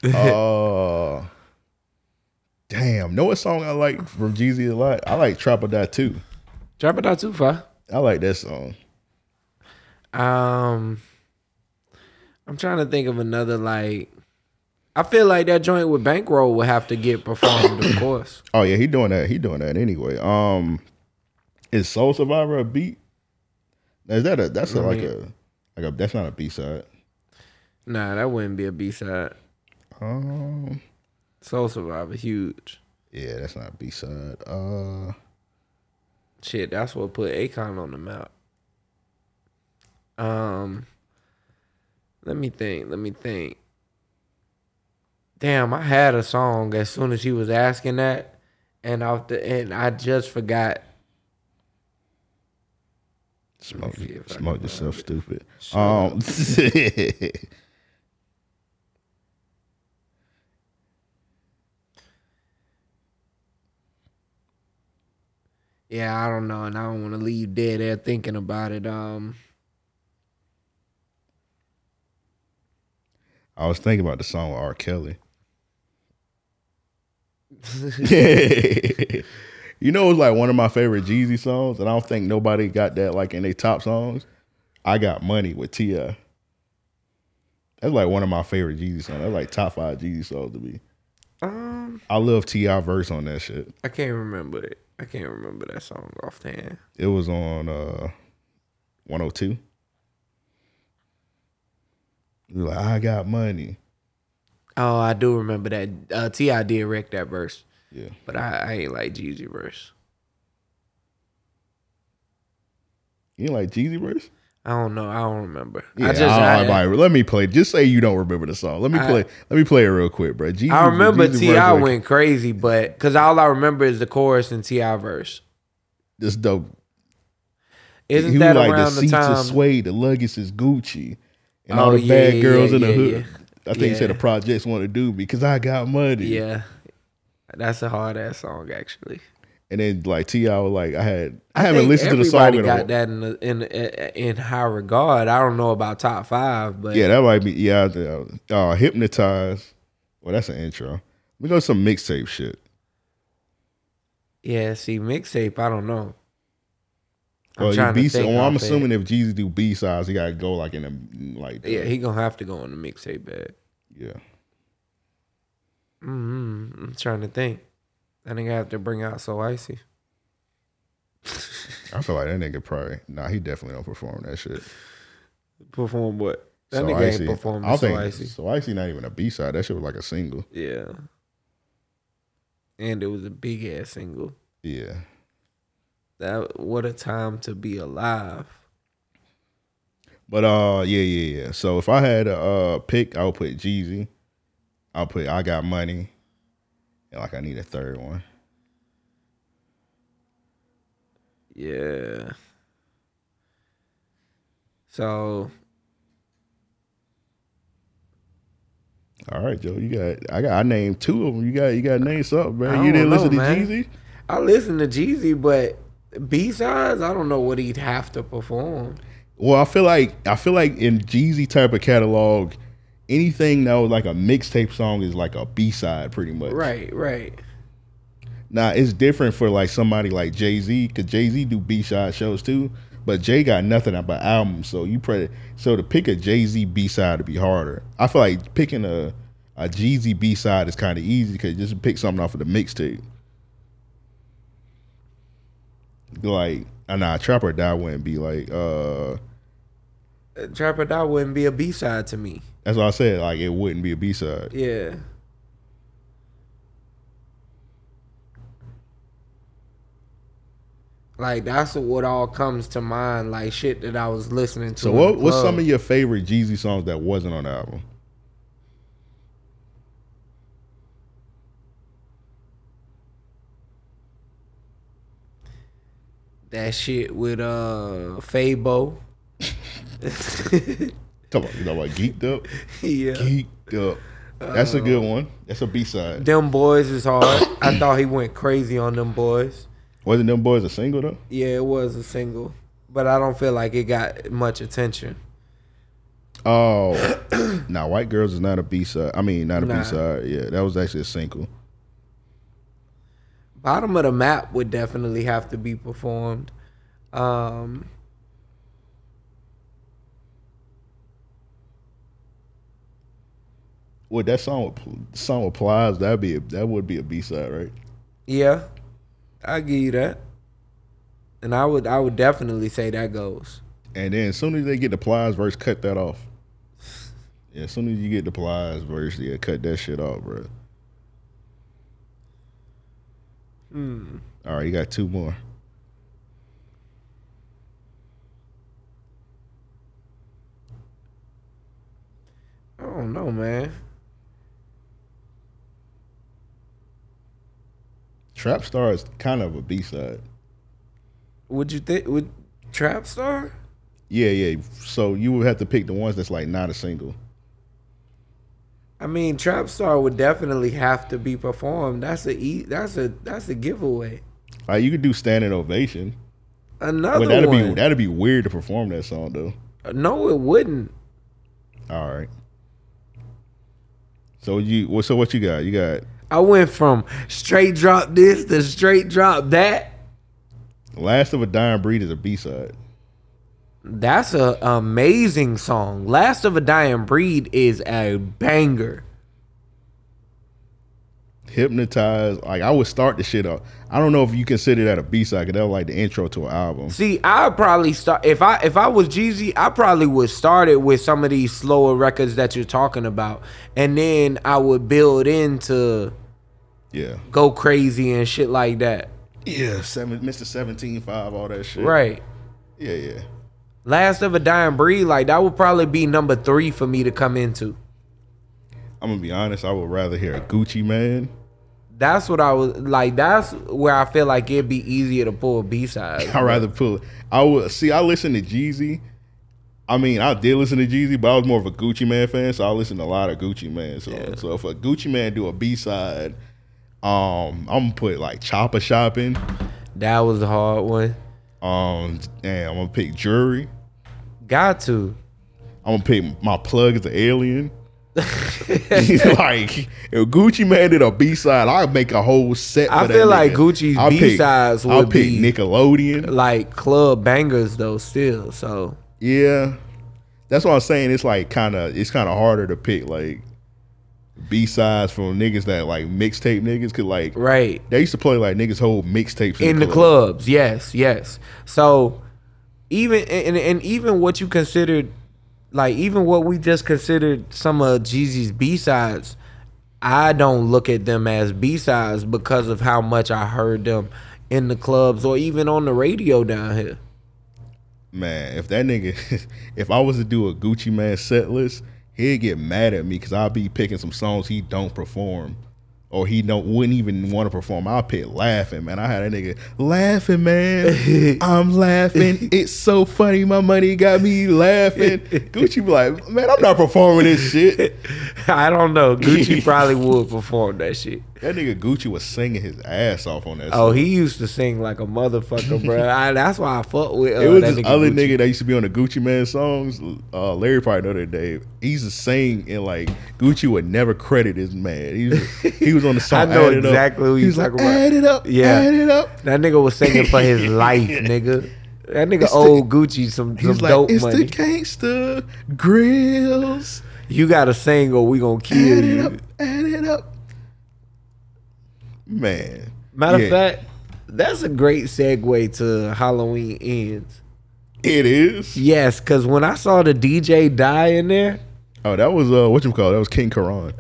Uh damn. Know what song I like from Jeezy a lot? I like Trap or Die too. Drop it out too far. I like that song. Um, I'm trying to think of another like. I feel like that joint with Bankroll would have to get performed, of course. Oh yeah, he doing that. He doing that anyway. Um is Soul Survivor a beat? Is that a that's a, like mean- a like a that's not a B side. Nah, that wouldn't be a B side. Um Soul Survivor, huge. yeah, that's not a B side. Uh Shit, that's what put Akon on the map. Um, let me think. Let me think. Damn, I had a song as soon as he was asking that, and off the and I just forgot. Smoke, see smoke can yourself stupid. Um Yeah, I don't know, and I don't want to leave dead there thinking about it. Um, I was thinking about the song with R. Kelly. you know, it's like one of my favorite Jeezy songs, and I don't think nobody got that like in their top songs. I got money with Ti. That's like one of my favorite Jeezy songs. That's like top five Jeezy songs to me. um, I love T.I. verse on that shit. I can't remember it. I can't remember that song offhand. It was on uh 102. He was like, I got money. Oh, I do remember that. Uh, T.I. did wreck that verse, Yeah. but I, I ain't like Jeezy verse. You ain't like Jeezy verse? I don't know. I don't remember. Yeah, I just I, I, let me play. Just say you don't remember the song. Let me I- play. let me play it real quick, bro. Jeezy, I remember T.I. like, went crazy, but because all I remember is the chorus and T.I. verse. This dope. Isn't he that like around the the, seats time? are suede, the luggage is Gucci, and Oh, all the yeah, bad yeah, girls in the yeah, hood. yeah. I think he said the projects want to do because I got money. Yeah, that's a hard ass song actually. And then like T.I. was like, I had I, haven't listened to the song everybody in a got that in, the, in in high regard. I don't know about top five, but Yeah, that might be yeah. Uh, uh, hypnotized. Well, that's an intro. We go to some mixtape shit. yeah. See, mixtape, I don't know. I'm Well, B well, I'm assuming if Jeezy do B sides, he gotta go like in a like the- Yeah, he gonna have to go on the mixtape bag. yeah. Mm-hmm. I'm trying to think. I think I have to bring out so icy. I feel like that nigga probably nah. He definitely don't perform that shit. Perform what? That so nigga icy. ain't performing so think icy. so icy not even a B side. That shit was like a single. Yeah. And it was a big ass single. Yeah. That what a time to be alive. But uh, yeah, yeah, yeah. So if I had a uh, pick, I would put Jeezy. I'll put I got money, and like I need a third one. Yeah. So All right, Joe. You got I got I named two of them. You got you got to name something, man. You didn't know, listen to man. Jeezy. I listen to Jeezy, but B sides, I don't know what he'd have to perform. Well, I feel like I feel like in Jeezy type of catalog, anything that was like a mixtape song is like a B side, pretty much. Right, right. Now it's different for like somebody like Jay Z, cause Jay Z do B side shows too. But Jay got nothing about albums, so you pray. So to pick a Jay Z B side to be harder. I feel like picking a a Jeezy B side is kind of easy because you just pick something off of the mixtape. Like, nah, Trap or Die wouldn't be like. uh Trap or Die wouldn't be a B side to me. That's what I said. Like, it wouldn't be a B side. Yeah. Like that's what all comes to mind, like shit that I was listening to. So what? What's some of your favorite Jeezy songs that wasn't on the album? that shit with uh Fabo? Come on, you know what? Geeked up, yeah. geeked up. That's a good one. That's a B side. Them boys is hard. I thought he went crazy on them boys. Wasn't them boys a single though? Yeah, it was a single, but I don't feel like it got much attention. Oh, now White Girls is not a B side. I mean, not a Nah. B side. Yeah, that was actually a single. Bottom of the map would definitely have to be performed. Um, Would that song with- song applies? That'd be a, that would be a B side, right? yeah, I give you that, and I would I would definitely say that goes. And then as soon as they get the Plies verse, cut that off. Yeah, as soon as you get the Plies verse, yeah, cut that shit off, bro. Hmm. All right, you got two more. I don't know, man. Trap Star is kind of a B side. Would you think would Trap Star? Yeah, yeah. So you would have to pick the ones that's like not a single. I mean, Trap Star would definitely have to be performed. That's a e- that's a that's a giveaway. Like you could do standing ovation, Another but that'd one. be that'd be weird to perform that song though. Uh, no, it wouldn't. All right. So you so what you got? You got I went from straight drop this to straight drop that. Last of a Dying Breed is a B side. That's an amazing song. Last of a Dying Breed is a banger. Hypnotized. Like I would start the shit up. I don't know if you consider that a B side because that was like the intro to an album. See, I'd probably start if I if I was Jeezy, I probably would start it with some of these slower records that you're talking about, and then I would build into Yeah. go crazy and shit like that. Yeah. Seven, Mr. Seventeen Five, all that shit. Right. Yeah, yeah. Last of a Dying Breed, like that would probably be number three for me to come into. I'm gonna be honest. I would rather hear a Gucci Mane. That's what I was like. That's where I feel like it'd be easier to pull a B side. I'd rather pull. I would see. I listen to Jeezy. I mean, I did listen to Jeezy, but I was more of a Gucci Mane fan, so I listen to a lot of Gucci Mane. So, so if a Gucci Mane do a B side, um, I'm gonna put like Chopper Shopping. That was a hard one. Um, and I'm gonna pick Jury. Got to. I'm gonna pick my plug as an alien. like if Gucci Mane did a B side, I'd make a whole set. For I feel like nigga. Gucci's I'll pick- B-sides I'll pick be- Nickelodeon. Like club bangers though, still. So Yeah, that's what I'm saying. It's like kind of it's kind of harder to pick like B sides from niggas that like mixtape niggas. could like right they used to play like niggas whole mixtapes in the club. clubs, yes, yes. So even and, and even what you considered, like even what we just considered some of Jeezy's B sides, I don't look at them as B sides because of how much I heard them in the clubs or even on the radio down here. Man, if that nigga, if I was to do a Gucci Mane set list, he'd get mad at me because I'll be picking some songs he don't perform. Or he don't wouldn't even want to perform. I'll pick laughing, man. I had that nigga laughing, man. I'm laughing. It's so funny. My money got me laughing. Gucci be like, man, I'm not performing this shit. I don't know. Gucci probably would perform that shit. That nigga Gucci was singing his ass off on that. Oh, song. he used to sing like a motherfucker, bro. I, that's why I fuck with. Uh, It was this other Gucci. nigga that used to be on the Gucci Mane songs. Uh, Larry probably know that day. He used to sing and like Gucci would never credit his man. He was, he was on the song. I know Add exactly who He you was like, talking about. Add it up, Yeah. add it up. That nigga was singing for his life, nigga. That nigga It's the- old Gucci some, some He's like, dope it's money. the gangster grills. you gotta sing or we gonna Add kill it you. up, add it up. Man, Matter Yeah, of fact, that's a great segue to Halloween ends. it is. Yes, cause when I saw the DJ die in there, Oh, that was uh, what you call it? That was King Keraun.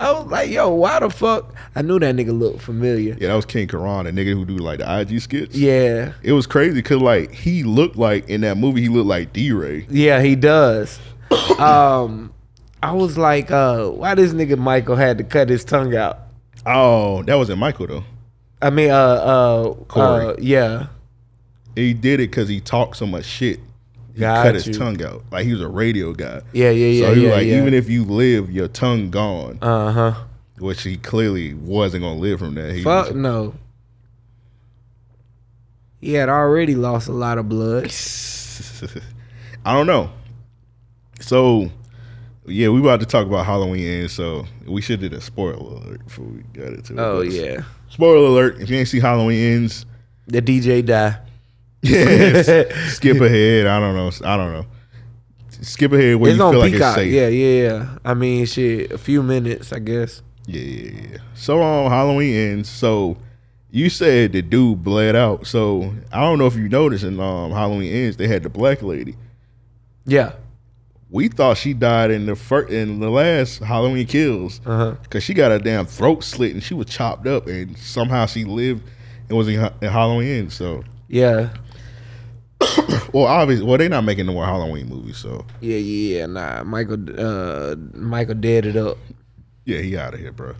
I was like, yo, why the fuck? I knew that nigga looked familiar. Yeah, that was King Keraun, a nigga who do like the IG skits. Yeah. It was crazy because like he looked like in that movie he looked like D Ray. Yeah, he does. um, I was like, uh, why this nigga Michael had to cut his tongue out? Oh, that wasn't Michael though. I mean, uh, uh, Corey. uh yeah, He did it because he talked so much shit. He Got cut his tongue out. Like he was a radio guy. yeah, yeah, yeah, so he yeah. was like, yeah. even if you live, your tongue gone. uh huh, which he clearly wasn't gonna live from that. He fuck was- no. He had already lost a lot of blood. I don't know. So, yeah, we about to talk about Halloween ends, so we should did a spoiler alert before we got into it. Oh But yeah. Spoiler alert, if you ain't see Halloween ends, The DJ die. skip ahead. I don't know. I don't know. Skip ahead where it's you feel like Peacock. it's safe. yeah, yeah, yeah. I mean, shit, a few minutes, I guess. Yeah, yeah, yeah. So on Halloween ends. So you said the dude bled out. So I don't know if you noticed in um, Halloween ends they had the black lady. Yeah. We thought she died in the first in the last Halloween kills because she got her damn throat slit and she was chopped up and somehow she lived and was in, in Halloween. So Yeah. well, obviously, well they're not making no more Halloween movies. So Yeah, yeah, nah. Michael, uh, Michael dead it up. yeah, he out of here, bro.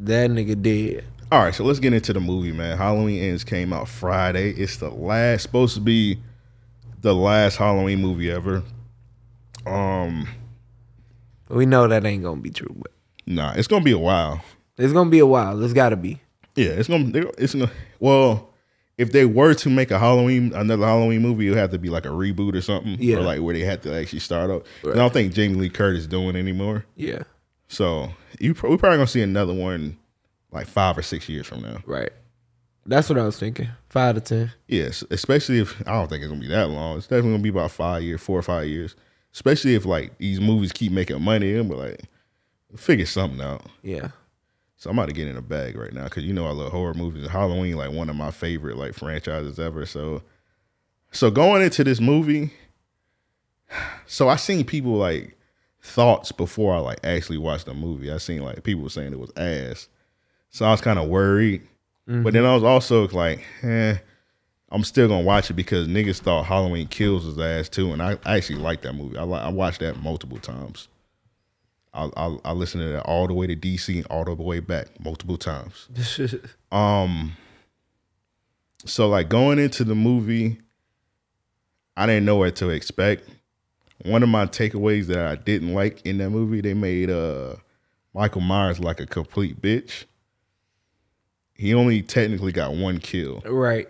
That nigga dead. All right, so let's get into the movie, man. Halloween Ends came out Friday. It's the last, supposed to be the last Halloween movie ever. Um, We know that ain't gonna be true, but nah, it's gonna be a while. it's gonna be a while. It's gotta be. Yeah, it's gonna, it's gonna. Well, if they were to make a Halloween, another Halloween movie, it would have to be like a reboot or something, Yeah. or like where they had to actually start up. Right. I don't think Jamie Lee Curtis doing anymore. Yeah. So you, pro- we probably gonna see another one like five or six years from now. Right. That's what I was thinking. Five to ten. Yes, especially if I don't think it's gonna be that long. It's definitely gonna be about five years, four or five years. Especially if like these movies keep making money, and we're like, figure something out. Yeah. So I'm about to get in a bag right now because you know I love horror movies. Halloween like one of my favorite like franchises ever. So, so going into this movie, so I seen people like thoughts before I like actually watched the movie. I seen like people saying it was ass, so I was kind of worried. But then I was also like, eh, I'm still gonna watch it because niggas thought Halloween Kills was ass too, and I, I actually like that movie. I I watched that multiple times. I, I I listened to that all the way to DC and all the way back multiple times. Um, so like going into the movie, I didn't know what to expect. One of my takeaways that I didn't like in that movie, they made uh Michael Myers like a complete bitch. He only technically got one kill. right.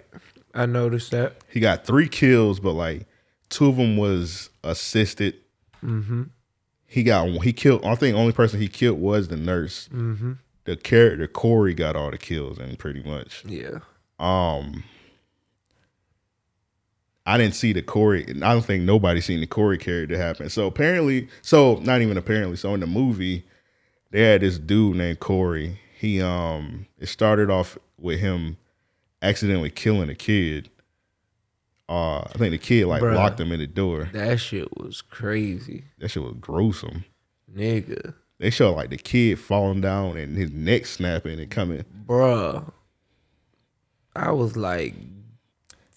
I noticed that. He got three kills, but like two of them was assisted. Mm-hmm. He got he killed. I think the only person he killed was the nurse. Mm-hmm. The character Corey got all the kills, and pretty much. Yeah. Um, I didn't see the Corey. I don't think nobody seen the Corey character happen. So apparently, so not even apparently. So in the movie, they had this dude named Corey. He um, it started off with him accidentally killing a kid. Uh, I think the kid like Bruh. locked him in the door. That shit was crazy. That shit was gruesome. Nigga. They show like the kid falling down and his neck snapping and coming. Bruh. I was like,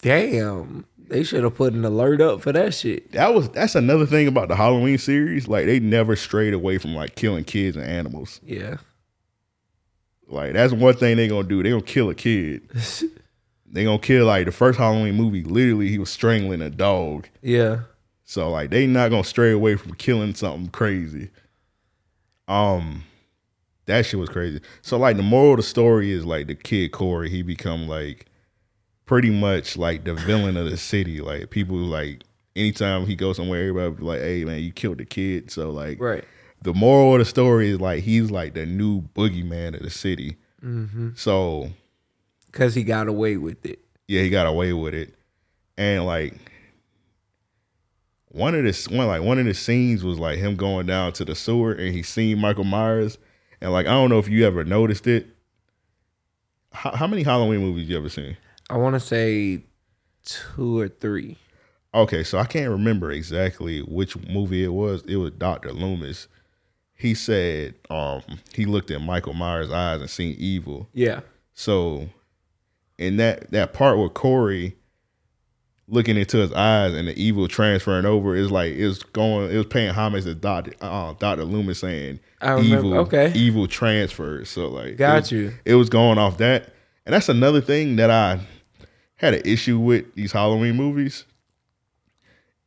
damn. They should have put an alert up for that shit. That was that's another thing about the Halloween series. Like they never strayed away from like killing kids and animals. Yeah. Like that's one thing they gonna do. They gonna kill a kid. They gonna kill like the first Halloween movie. Literally, he was strangling a dog. Yeah. So like they not gonna stray away from killing something crazy. Um, that shit was crazy. So like the moral of the story is like the kid Corey, he become like pretty much like the villain of the city. Like people like anytime he goes somewhere, everybody be like, "Hey man, you killed the kid." So like Right. The moral of the story is like he's like the new boogeyman of the city. Mm-hmm. So Cause he got away with it. yeah, he got away with it. And like one of the one like one of the scenes was like him going down to the sewer and he seen Michael Myers. And like I don't know if you ever noticed it. How, how many Halloween movies you ever seen? I want to say two or three. Okay, so I can't remember exactly which movie it was. It was Doctor Loomis. He said um he looked at Michael Myers' eyes and seen evil. Yeah. So in that that part with Corey looking into his eyes and the evil transferring over is like it's going it was paying homage to Doctor uh, Doctor Loomis saying I evil okay. evil transfers. So like Got it was, you. It was going off that. And that's another thing that I had an issue with these Halloween movies.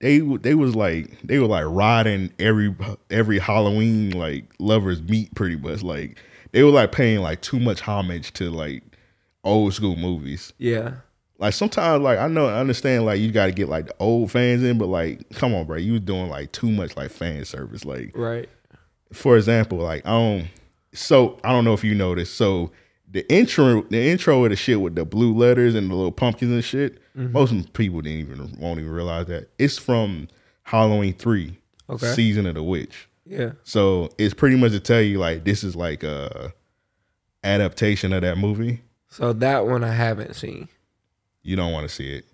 They they was like they were like riding every every Halloween like lovers meet pretty much like they were like paying like too much homage to like old school movies. Yeah. like sometimes like I know I understand like you got to get like the old fans in, but like come on, bro, you was doing like too much like fan service. Like Right. for example, like I don't. So I don't know if you noticed. So the intro, the intro of the shit with the blue letters and the little pumpkins and shit. Mm-hmm. Most people didn't even won't even realize that it's from Halloween three, Okay. season of the witch. Yeah. So it's pretty much to tell you like this is like a adaptation of that movie. So that one I haven't seen. You don't want to see it.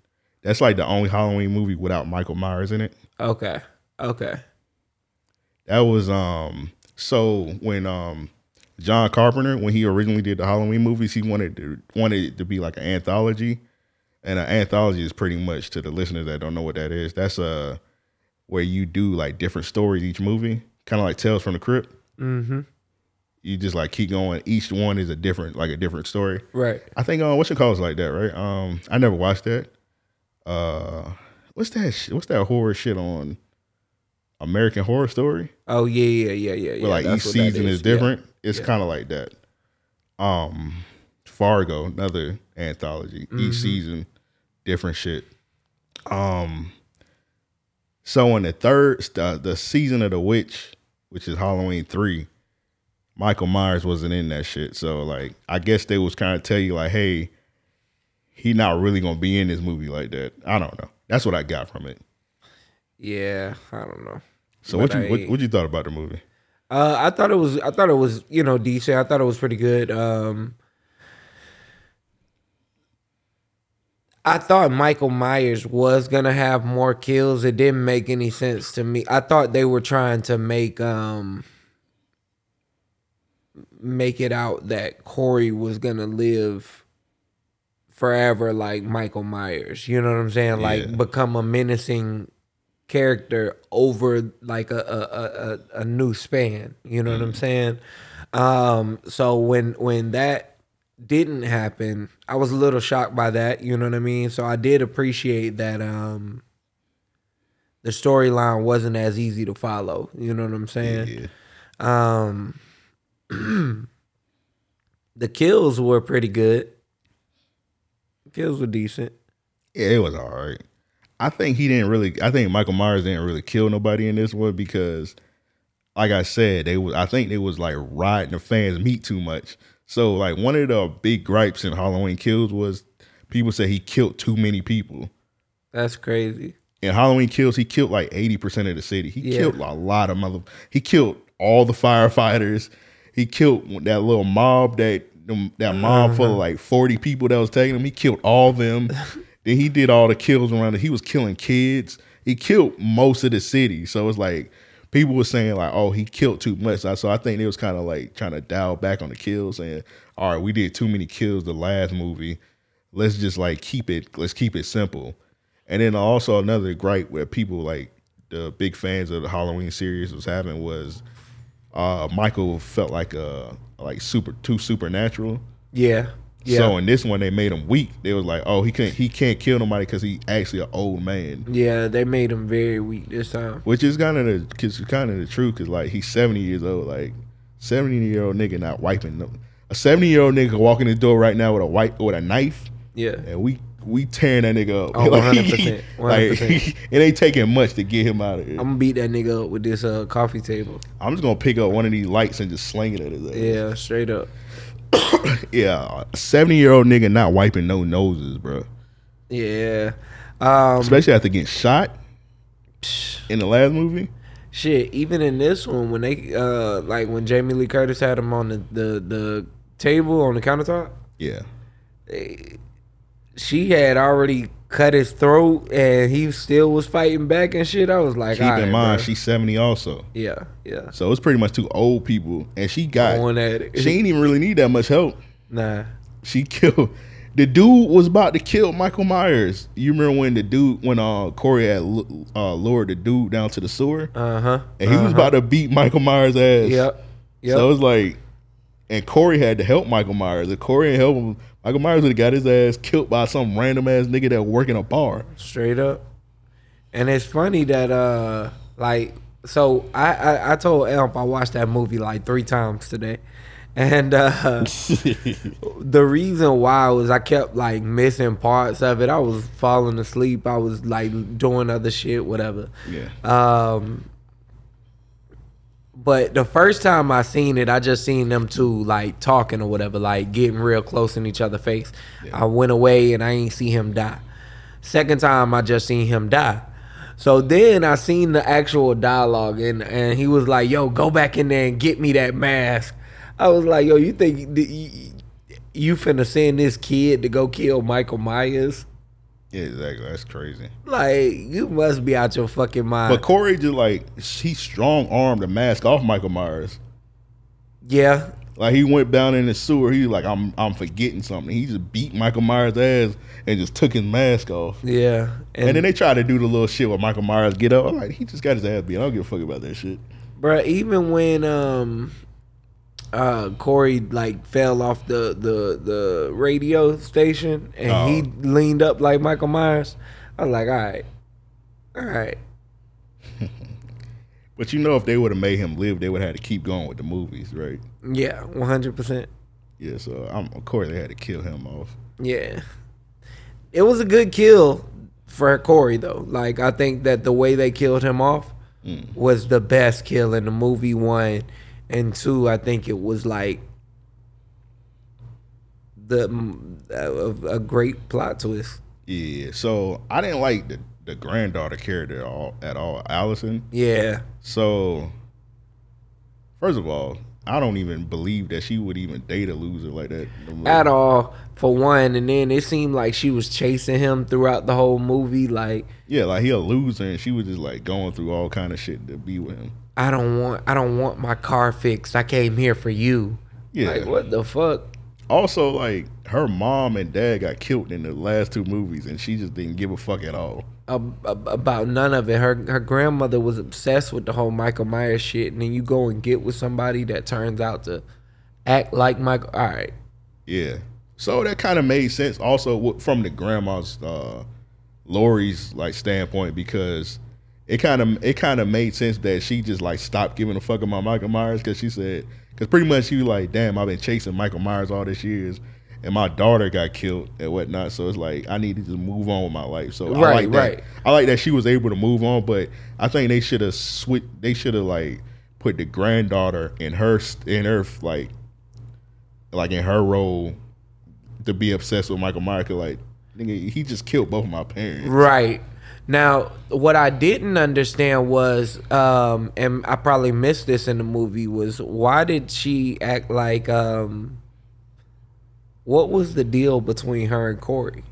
That's like the only Halloween movie without Michael Myers in it. Okay. Okay. That was um so when um John Carpenter when he originally did the Halloween movies, he wanted to wanted it to be like an anthology. And an anthology is pretty much to the listeners that don't know what that is. That's uh where you do like different stories each movie, kind of like Tales from the Crypt. Mm-hmm. You just like keep going. Each one is a different like a different story. Right. I think uh, what's your calls like that, right? Um, I never watched that. Uh, what's that? Sh- what's that horror shit on American Horror Story? Oh yeah, yeah, yeah, yeah. yeah. Like That's each season is, Yeah. different. It's Yeah. kind of like that. Um, Fargo, another anthology. Mm-hmm. Each season, different shit. Um, so in the third, the, the season of the witch, which is Halloween three, Michael Myers wasn't in that shit. So like, I guess they was kind of tell you like, hey, he not really gonna be in this movie like that. I don't know. That's what I got from it. Yeah, I don't know. So what you what, I- what you thought about the movie? Uh, I thought it was. I thought it was. You know, decent. I thought it was pretty good. Um, I thought Michael Myers was gonna have more kills. It didn't make any sense to me. I thought they were trying to make um make it out that Corey was gonna live forever like Michael Myers. You know what I'm saying? Like Yeah. become a menacing character over like a a, a, a a new span. You know what I'm saying? Um so when when that didn't happen, I was a little shocked by that, you know what I mean? So I did appreciate that um the storyline wasn't as easy to follow, you know what I'm saying? Yeah. Um the kills were pretty good. Kills were decent. Yeah, it was all right. I think he didn't really. I think Michael Myers didn't really kill nobody in this one because, like I said, they was. I think they was like riding the fans' meat too much. So like one of the big gripes in Halloween Kills was people say he killed too many people. That's crazy. In Halloween Kills, he killed like eighty percent of the city. He Yeah. killed a lot of mother. He killed all the firefighters. He killed that little mob that that mob full Uh-huh. of like forty people that was taking him. He killed all them. then he did all the kills around it. He was killing kids. He killed most of the city. So it's like people were saying like, oh, he killed too much. So I think it was kind of like trying to dial back on the kills, and all right, we did too many kills the last movie. Let's just like keep it. Let's keep it simple. And then also another gripe where people like the big fans of the Halloween series was having was uh Michael felt like uh like super too supernatural. Yeah. Yeah. So in this one they made him weak. They was like, oh, he can't he can't kill nobody because he actually an old man, yeah, they made him very weak this time. which is kind of the cause kind of the truth because like he's seventy years old. Like seventy year old nigga not wiping. A seventy year old nigga walking the door right now with a white with a knife, Yeah. and we we tearing that nigga up. Oh, 100%, like 100%. it ain't taking much to get him out of here. I'm gonna beat that nigga up with this uh coffee table. I'm just gonna pick up one of these lights and just sling it at his ass. Yeah, straight up. Yeah, 70 year old nigga not wiping no noses, bro. Yeah. Um Especially after getting shot in the last movie. shit, even in this one when they uh like when Jamie Lee Curtis had him on the the, the table on the countertop, Yeah. she had already cut his throat and he still was fighting back and shit. I was like, Keep "Alright, in mind, bro." she's 70 also. Yeah, yeah. So it's pretty much two old people. And she got, Going at it. she ain't even really need that much help. Nah. She killed, the dude was about to kill Michael Myers. You remember when the dude, when uh Corey had uh, lured the dude down to the sewer? Uh huh. And he was about to beat Michael Myers' ass. Yep. Yep. So was like, and Corey had to help Michael Myers. If Corey didn't help him, Michael Myers would have got his ass killed by some random ass nigga that work in a bar. straight up. And it's funny that uh like so I I, I told Elp I watched that movie like three times today. And uh, the reason why was I kept like missing parts of it. I was falling asleep. I was like doing other shit, whatever. Yeah. Um, but the first time I seen it, I just seen them two like talking or whatever, like getting real close in each other's face. I went away and I ain't see him die. Second time I just seen him die. So then I seen the actual dialogue and and he was like, "Yo, go back in there and get me that mask." I was like, "Yo, you think you finna send this kid to go kill Michael Myers?" Yeah, exactly. That's crazy. Like you must be out your fucking mind. But Corey just like he strong armed the mask off Michael Myers. yeah, Like he went down in the sewer. He was like, I'm I'm forgetting something. He just beat Michael Myers' ass and just took his mask off. yeah, And, then they tried to do the little shit with Michael Myers get up. I'm like, he just got his ass beat. I don't give a fuck about that shit. Bruh, even when um uh Corey like fell off the the the radio station and Oh. he leaned up like Michael Myers, I was like, all right, all right, But you know, if they would have made him live, they would have had to keep going with the movies, right? yeah, one hundred percent, Yeah. So I'm, of course they had to kill him off. yeah. It was a good kill for Corey though. Like I think that the way they killed him off was the best kill in the movie. One and two, I think it was like the a, a great plot twist. Yeah. So I didn't like the the granddaughter character at all, at all, Allyson. Yeah, So first of all, I don't even believe that she would even date a loser like that. at all for one, and then it seemed like she was chasing him throughout the whole movie. Like Yeah, like he a loser, and she was just like going through all kind of shit to be with him. I don't want, I don't want my car fixed. I came here for you. Yeah. Like what the fuck? Also, like her mom and dad got killed in the last two movies, and she just didn't give a fuck at all. Ab- ab- about none of it. Her her grandmother was obsessed with the whole Michael Myers shit, and then you go and get with somebody that turns out to act like Michael. All right, Yeah. So that kind of made sense also from the grandma's uh Laurie's like standpoint because it kind of it kind of made sense that she just like stopped giving a fuck about Michael Myers because she said because pretty much she was like damn I've been chasing Michael Myers all these years and my daughter got killed and whatnot so it's like I need to just move on with my life so I Right, like that right. I like that she was able to move on but I think they should have switched they should have like put the granddaughter in her in her like like in her role to be obsessed with Michael Myers. 'cause, Like, nigga, he just killed both of my parents. right. Now, what I didn't understand was, um, and I probably missed this in the movie, was why did she act like, um, what was the deal between her and Corey?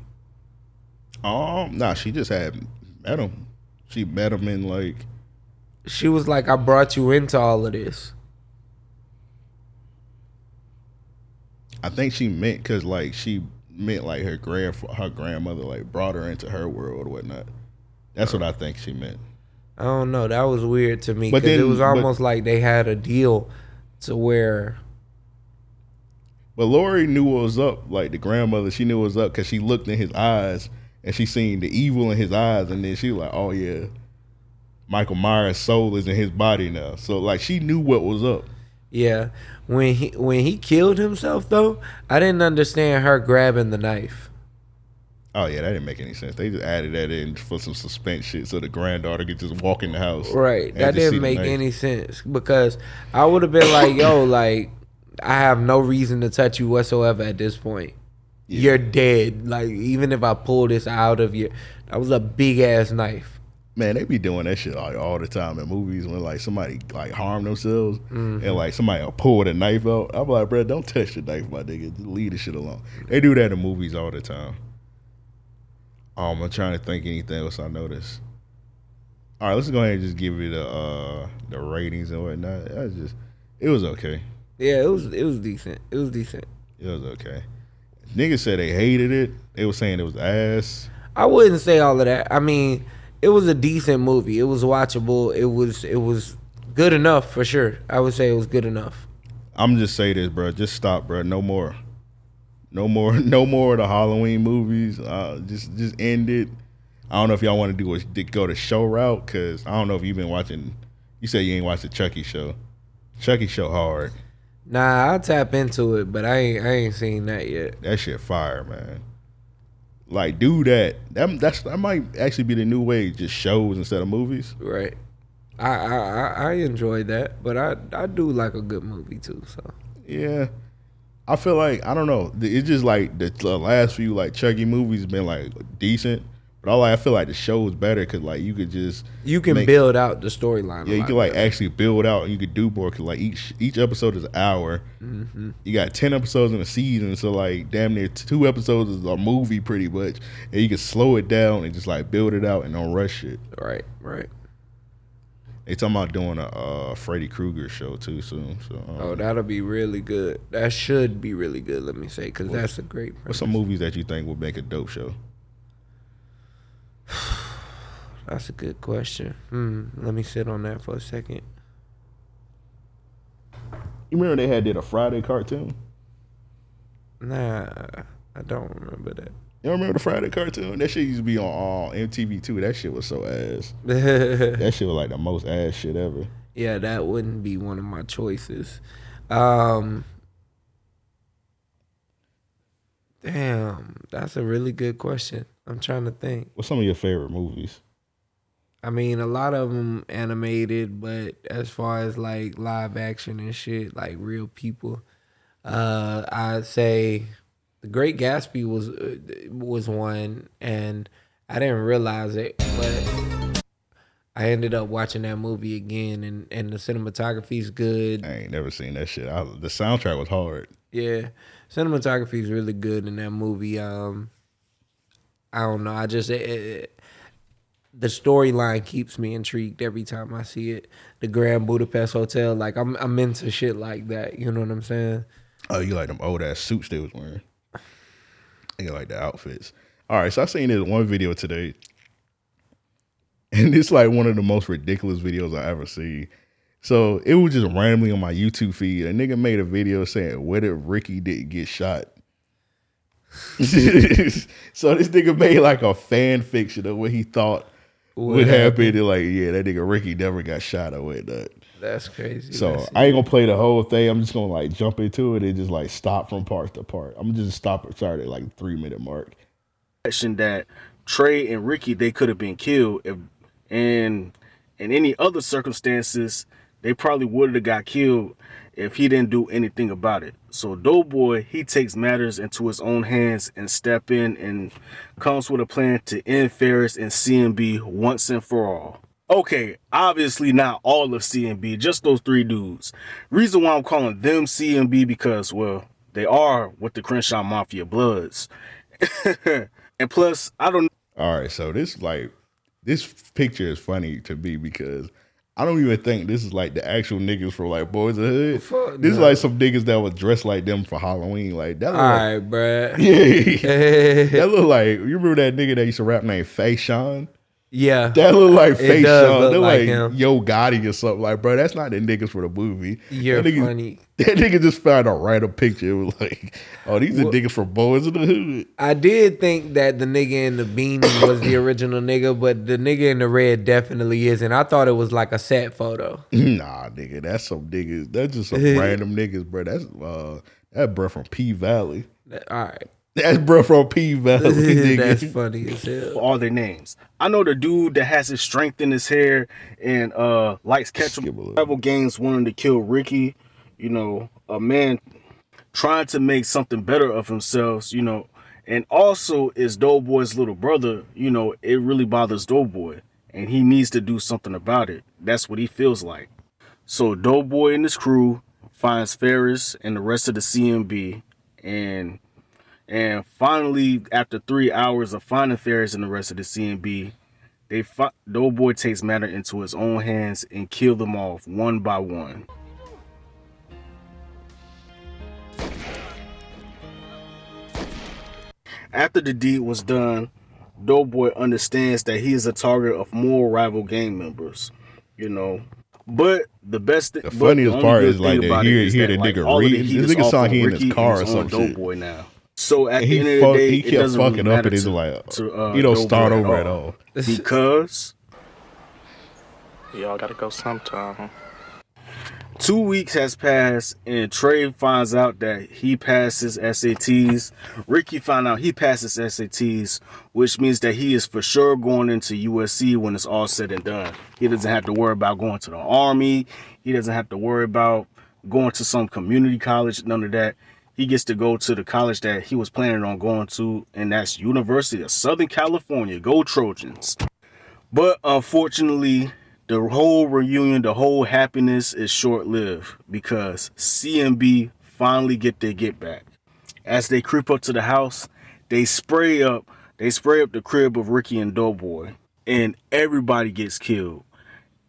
Um, nah, she just had met him. She met him in like, She was like, I brought you into all of this. I think she meant because like she meant like her grand her grandmother like brought her into her world or whatnot. That's what I think she meant. I don't know. That was weird to me But because it was but- almost like they had a deal to where But Laurie knew what was up. Like the grandmother, she knew what was up because she looked in his eyes and she seen the evil in his eyes, and then she was like, "Oh yeah, Michael Myers' soul is in his body now." So like she knew what was up. Yeah, when he when he killed himself though, I didn't understand her grabbing the knife. Oh yeah, that didn't make any sense. They just added that in for some suspense shit, so the granddaughter could just walk in the house. Right, that didn't make any sense because I would have been like, "Yo, like I have no reason to touch you whatsoever at this point. You're dead. Like even if I pull this out of you, that was a big ass knife." Man, they be doing that shit like all the time in movies when like somebody like harm themselves Mm-hmm. and like somebody will pull the knife out. I'm like, bro, don't touch the knife, my nigga. Just leave the shit alone. They do that in movies all the time. Um, I'm trying to think anything else I noticed. All right, let's go ahead and just give you the uh the ratings and whatnot. Was just it was okay. Yeah, it was it was decent. It was decent. It was okay. Niggas said they hated it. They were saying it was ass. I wouldn't say all of that. I mean, it was a decent movie. It was watchable. It was it was good enough for sure. I would say it was good enough. I'm just say this, bro. Just stop, bro. No more. No more. No more of the Halloween movies. Uh, just just end it. I don't know if y'all want to do a to go the show route because I don't know if you've been watching. You say you ain't watched the Chucky show. Chucky show hard. Nah, I'll tap into it, but I ain't I ain't seen that yet. That shit fire, man. Like do that. That that's that might actually be the new way, just shows instead of movies. Right. I I I, I enjoy that, but I I do like a good movie too. So Yeah. I feel like I don't know. It's just like the, the last few like Chucky movies been like decent, but I like I feel like the show is better because like you could just you can make- build out the storyline. Yeah, you can like better. actually build out and you could do more because like each each episode is an hour. Mm-hmm. You got ten episodes in a season, so like damn near two episodes is a movie pretty much, and you can slow it down and just like build it out and don't rush it. right, right. They talking about doing a uh, Freddy Krueger show too soon. So um, Oh, that'll be really good. That should be really good. Let me say, because that's a great. what's some movies that you think would make a dope show? That's a good question. Hmm. Let me sit on that for a second. You remember they had did a Friday cartoon? Nah, I don't remember that. You remember the Friday cartoon? That shit used to be on uh, MTV too. That shit was so ass. That shit was like the most ass shit ever. yeah, that wouldn't be one of my choices. Um, damn, that's a really good question. I'm trying to think. What's some of your favorite movies? I mean, a lot of them animated, but as far as like live action and shit, like real people, uh, I'd say The Great Gatsby was uh, was one, and I didn't realize it, but I ended up watching that movie again, and and the cinematography is good. I ain't never seen that shit. I, the soundtrack was hard. Yeah, cinematography is really good in that movie. Um, I don't know. I just it, it, the storyline keeps me intrigued every time I see it. The Grand Budapest Hotel, like I'm I'm into shit like that. You know what I'm saying? Oh, you like them old ass suits they was wearing? I like the outfits. All right, so I seen this one video today, and it's like one of the most ridiculous videos I ever see. So it was just randomly on my YouTube feed. A nigga made a video saying, "What if Ricky didn't get shot?" so this nigga made like a fan fiction of what he thought What would happen. And like, yeah, that nigga Ricky never got shot or whatnot. That's crazy. So That's- I ain't gonna play the whole thing. I'm just gonna like jump into it and just like stop from part to part. I'm just stop it start at like three minute mark. question that Trey and Ricky they could have been killed if and in any other circumstances they probably would have got killed if he didn't do anything about it. So Doughboy he takes matters into his own hands and step in and comes with a plan to end Ferris and CMB once and for all. Okay, obviously not all of CMB, just those three dudes. Reason why I'm calling them CMB because well, they are with the Crenshaw Mafia Bloods. and plus, I don't All right, so this like this picture is funny to me because I don't even think this is like the actual niggas from like Boys of the Hood. Fuck this is like some niggas that was dressed like them for Halloween. Like that. all Look like, right, bruh. yeah, that look like you remember that nigga that used to rap named Fashawn. Yeah. That look like It Faye does look like like. Yo Gotti or something. Like, bro, that's not the niggas for the movie. You're that nigga, funny. That nigga just found a random picture. It was like, oh, these are niggas from Boyz n the Hood. I did think that the nigga in the beanie was the original nigga, but the nigga in the red definitely isn't. I thought it was like a set photo. Nah, nigga, that's some niggas. That's just some random niggas, bro. That's uh, that bro from P Valley. All right. That's bro from P Valley. nigga. That's funny as hell. all their names. I know the dude that has his strength in his hair and uh likes catching Skip a little. rival games wanting to kill Ricky. You know, a man trying to make something better of himself, you know, and also is Doughboy's little brother, you know, it really bothers Doughboy. And he needs to do something about it. That's what he feels like. So Doughboy and his crew finds Ferris and the rest of the CMB and and finally, after three hours of finding Ferris and the rest of the CMB, they fi- Doughboy takes matter into his own hands and kill them off one by one. After the deed was done, Doughboy understands that he is a target of more rival gang members. You know, but the best, thi- The funniest only part is, like, thing to about hear- it is hear that, the like, nigga all of the read. This nigga saw he in his car or his some own shit. Doughboy now. So at And the he end of fuck, the day, he it kept doesn't fucking really up matter and he's to, like, to, uh, he don't start Doughboy over at all. all. because Y'all gotta go sometime. Two weeks has passed, and Trey finds out that he passes SATs. Ricky finds out he passes SATs, which means that he is for sure going into USC when it's all said and done. He doesn't have to worry about going to the army. He doesn't have to worry about going to some community college. None of that. He gets to go to the college that he was planning on going to, and that's University of Southern California. Go Trojans! But unfortunately, the whole reunion, the whole happiness is short lived because CMB finally get their get back. As they creep up to the house, they spray up, they spray up the crib of Ricky and Doughboy, and everybody gets killed.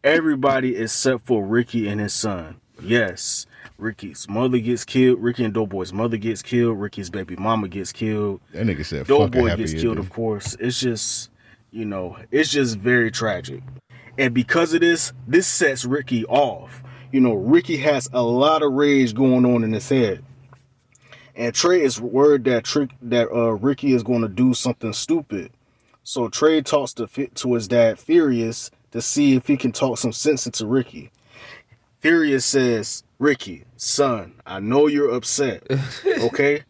Everybody except for Ricky and his son. Yes, Ricky's mother gets killed. Ricky and Doughboy's mother gets killed. Ricky's baby mama gets killed. That nigga said, "Fucking Doughboy gets ending." killed, of course. It's just, you know, it's just very tragic. And because of this, this sets Ricky off. You know, Ricky has a lot of rage going on in his head. And Trey is worried that Trick that uh, Ricky is going to do something stupid. So Trey talks to to his dad Furious to see if he can talk some sense into Ricky. Furious says, "Ricky, son, I know you're upset, okay?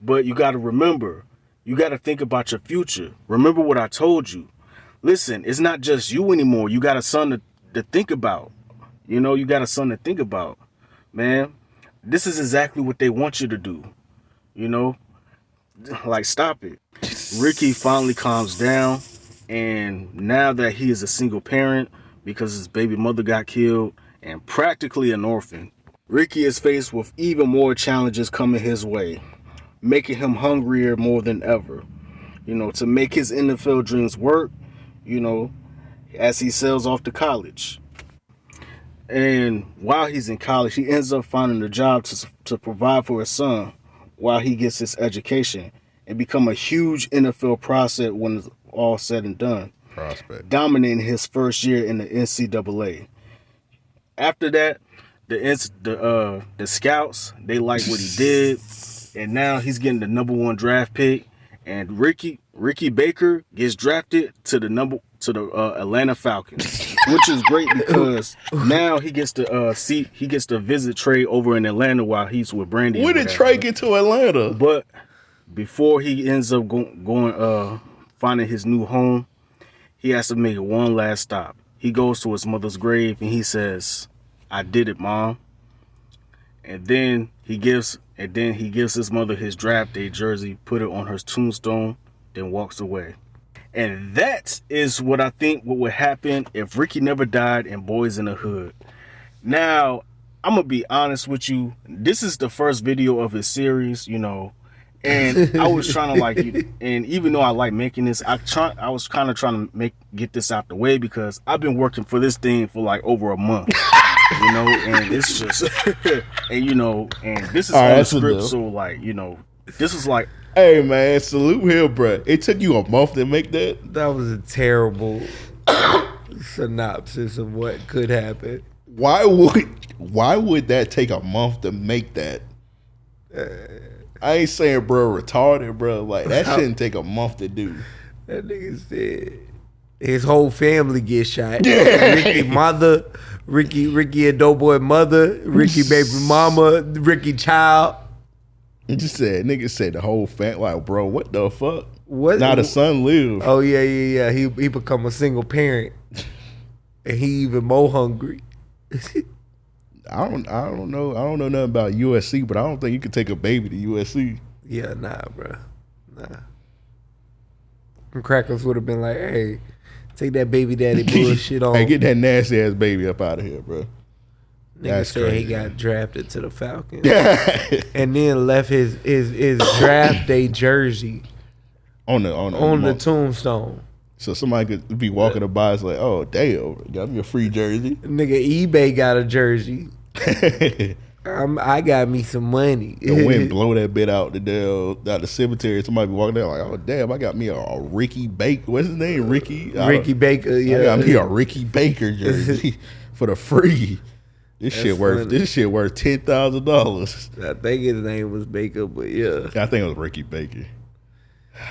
But you got to remember, you got to think about your future. Remember what I told you. Listen, it's not just you anymore. You got a son to, to think about. You know, you got a son to think about. Man, this is exactly what they want you to do. You know, like stop it. Ricky finally calms down, and now that he is a single parent because his baby mother got killed and practically an orphan, Ricky is faced with even more challenges coming his way, making him hungrier more than ever. You know, to make his NFL dreams work, you know, as he sails off to college. And while he's in college, he ends up finding a job to, to provide for his son while he gets his education and become a huge NFL prospect when it's all said and done, Prospect. dominating his first year in the NCAA. After that, the the uh the scouts they like what he did, and now he's getting the number one draft pick. And Ricky Ricky Baker gets drafted to the number to the uh, Atlanta Falcons, which is great because now he gets to uh see he gets to visit Trey over in Atlanta while he's with Brandi. When did. Trey get to Atlanta? But before he ends up go- going, uh, finding his new home, he has to make one last stop. He goes to his mother's grave and he says, "I did it, mom." And then he gives, and then he gives his mother his draft day jersey, put it on her tombstone, then walks away. And that is what I think what would happen if Ricky never died in Boyz n the Hood. Now, I'm gonna be honest with you. This is the first video of his series, you know, and I was trying to like, and even though I like making this, I try, I was kind of trying to make get this out the way because I've been working for this thing for like over a month, you know, and it's just, and you know, and this is All right, on the script, so like, you know, this is like Hey man, salute him, bro. It took you a month to make that. That was a terrible synopsis of what could happen. Why would why would that take a month to make that? Uh, I ain't saying bro retarded, bro. Like that shouldn't take a month to do. That nigga said his whole family get shot. Yeah. Ricky mother, Ricky, Ricky and Doughboy mother, Ricky baby mama, Ricky child. He just said, nigga said the whole fam like, bro, what the fuck? What? Now the son live. Oh yeah, yeah, yeah. He he become a single parent, and he even more hungry. I don't I don't know. I don't know nothing about USC, but I don't think you could take a baby to USC. Yeah, nah, bro, nah. And Crackers would have been like, "Hey, take that baby daddy bullshit on." Hey, get that nasty ass baby up out of here, bro. Nigga That's said he got drafted to the Falcons, and then left his his his draft day jersey on the on the, on the month. tombstone. So somebody could be walking by, it's like, oh damn, got me a free jersey. Nigga, eBay got a jersey. I'm, I got me some money. the wind blow that bit out the damn out the cemetery. Somebody be walking there like, oh damn, I got me a, a Ricky Baker. What's his name? Ricky. I Ricky Baker, I yeah. got me a Ricky Baker jersey for the free. This shit worth funny. this shit worth ten thousand dollars. I think his name was Baker, but yeah, I think it was Ricky Baker.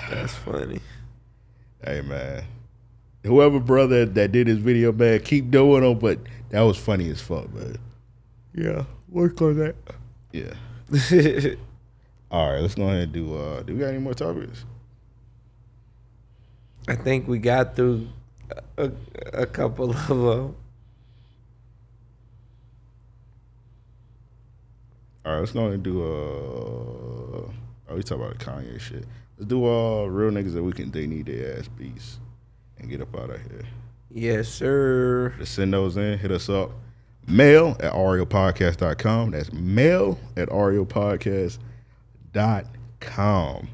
that's funny. Hey man, whoever brother that did this video, man, keep doing them. But that was funny as fuck, man. Yeah, work on that. Yeah. All right, let's go ahead and do. uh Do we got any more topics? I think we got through a, a couple of them. All right, let's go ahead and do. uh Oh, we talk about Kanye shit. Let's do all real niggas that we can. They need their ass beats and get up out of here. Yes, sir. Just send those in. Hit us up. Mail at raopodcast.com. That's mail at raopodcast.com.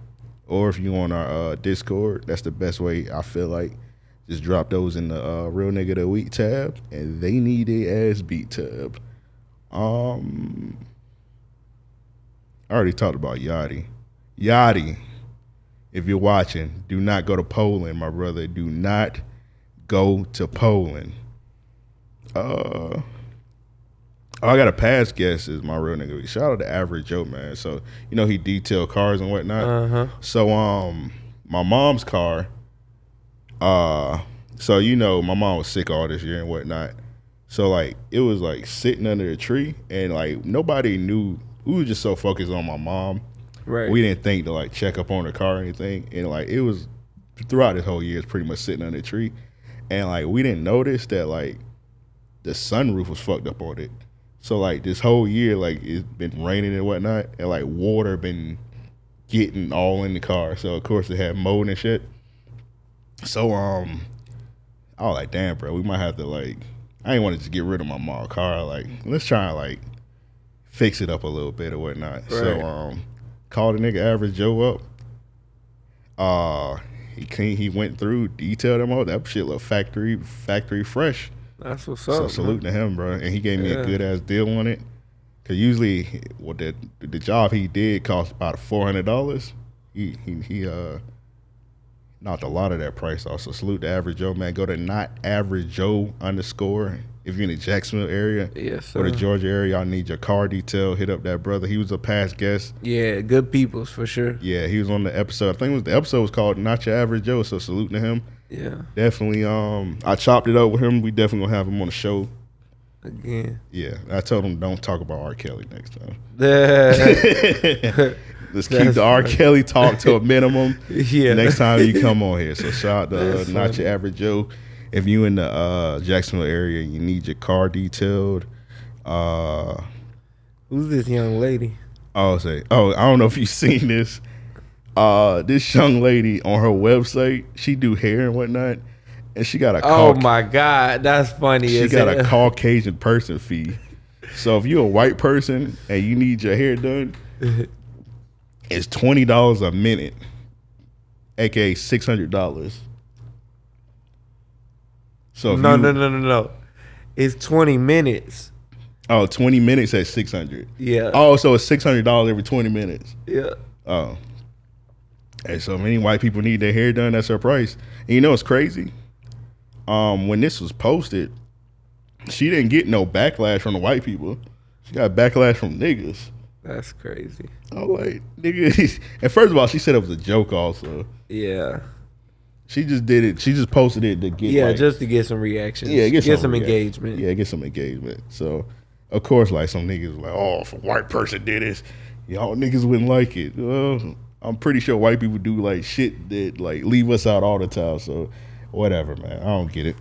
Or if you on our uh, Discord, that's the best way I feel like. Just drop those in the uh, Real Nigga of the Week tab, and they need a ass beat tab. Um, I already talked about Yachty. Yachty, if you're watching, do not go to Poland, my brother. Do not go to Poland. Uh, oh, I got a past guest is my real nigga. Shout out to Average Joe, man. So you know he detailed cars and whatnot. Uh huh. So um, my mom's car. Uh, so you know my mom was sick all this year and whatnot. So like it was like sitting under a tree and like nobody knew. We were just so focused on my mom. Right. We didn't think to like check up on the car or anything. And like it was throughout this whole year, it's pretty much sitting under a tree. And like we didn't notice that like the sunroof was fucked up on it. So like this whole year, like it's been raining and whatnot, and like water been getting all in the car. So of course it had mold and shit. So um, I was like, damn, bro, we might have to like. I didn't want to just get rid of my mom car. Like, let's try and like fix it up a little bit or whatnot. So um, called a nigga Average Joe up. Uh, he clean, he went through, detailed them all. That shit look factory factory fresh. That's what's So up. salute to him, bro. And he gave me Yeah. a good ass deal on it. Cause usually, what the the job he did cost about four hundred dollars. He he he uh knocked a lot of that price off. So salute to Average Joe, man. Go to not Average Joe underscore if you're in the Jacksonville area Yes, or the. Georgia area. Y'all need your car detail. Hit up that brother. He was a past guest. Yeah, good peoples for sure. Yeah, he was on the episode. I think it was the episode was called Not Your Average Joe. So salute to him. Yeah. Definitely. Um, I chopped it up with him. We definitely gonna have him on the show. Again. Yeah, I told him don't talk about R. Kelly next time. Let's keep the R. funny. Kelly talk to a minimum. Yeah. Next time you come on here. So shout out to uh, Not. Your Average Joe. If you in the uh, Jacksonville area, you need your car detailed. Uh, Who's this young lady? I'll say, oh, I don't know if you've seen this. Uh, this young lady on her website, she do hair and whatnot, and she got a Oh Cauc- my God, that's funny. she got a. Caucasian person fee. So if you're a white person and you need your hair done, it's twenty dollars a minute, aka six hundred dollars. So No, you, no, no, no, no. It's twenty minutes. Oh, 20 minutes at six hundred. Yeah. Oh, so it's six hundred dollars every twenty minutes. Yeah. Oh. And so many white people need their hair done. That's her price. And you know it's crazy? Um, when this was posted, she didn't get no backlash from the white people. She got backlash from niggas. That's crazy. I'm like, nigga. And first of all, she said it was a joke. Also, Yeah. She just did it. She just posted it to get Yeah, like, just to get some reactions. yeah, get, some, some, engagement. Yeah, get some engagement. So, of course, like some niggas like, oh, if a white person did this, y'all niggas wouldn't like it. Well, I'm pretty sure white people do like shit that like leave us out all the time. So, whatever, man. I don't get it.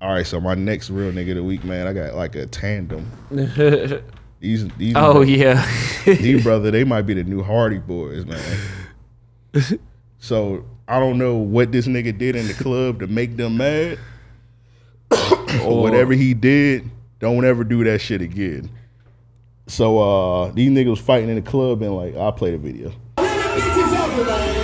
All right, so my next real nigga of the week, man, I got like a tandem. These, these, oh yeah. these brother, they might be the new Hardy Boys, man. so I don't know what this nigga did in the club to make them mad, or whatever he did. Don't ever do that shit again. So uh these niggas was fighting in the club and like I played play the video.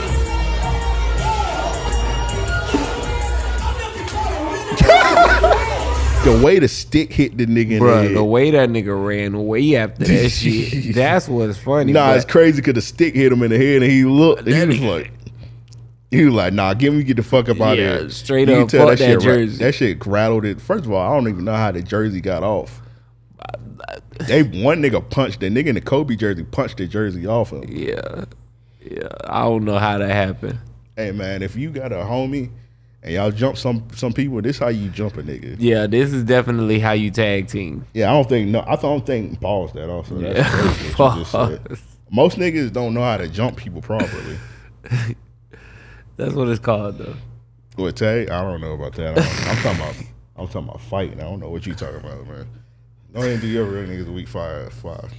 The way the stick hit the nigga in the the way that nigga ran way after that shit, that's what's funny. Nah, it's crazy because the stick hit him in the head and he looked and he was like, he was like, nah, give me get the fuck up out Yeah, of here. straight You up, tell fuck that shit jersey. that shit rattled it. First of all, I don't even know how the jersey got off. They one nigga punched the nigga in the Kobe jersey punched the jersey off of him. yeah, yeah. I don't know how that happened. Hey man, if you got a homie and y'all jump some some people. This how you jump a nigga. Yeah, this is definitely how you tag team. Yeah, I don't think no. I don't think pause that also. Yeah. crazy what you just said. Pause. Most niggas don't know how to jump people properly. That's what it's called though. What Tay, I don't know about that. I'm, talking about. I'm talking about fighting. I don't know what you talking about, man. Go ahead and do your real niggas week five. Five.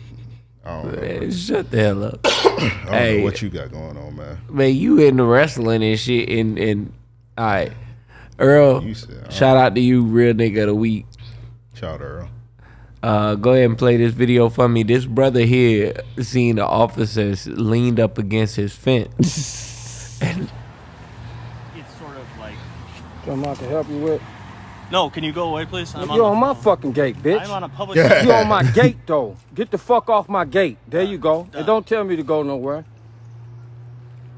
I don't know. Man, shut the hell up. I don't hey. know what you got going on, man. Man, you into wrestling and shit and and all right. Earl, said, shout out to you, real nigga of the week. Shout out Earl. Uh, go ahead and play this video for me. This brother here seen the officers leaned up against his fence. and It's sort of like. Something I can help you with? No, can you go away, please? I'm you on, on my fucking gate, bitch. I'm on a public. You're on my gate though. Get the fuck off my gate. There you go. And don't tell me to go nowhere.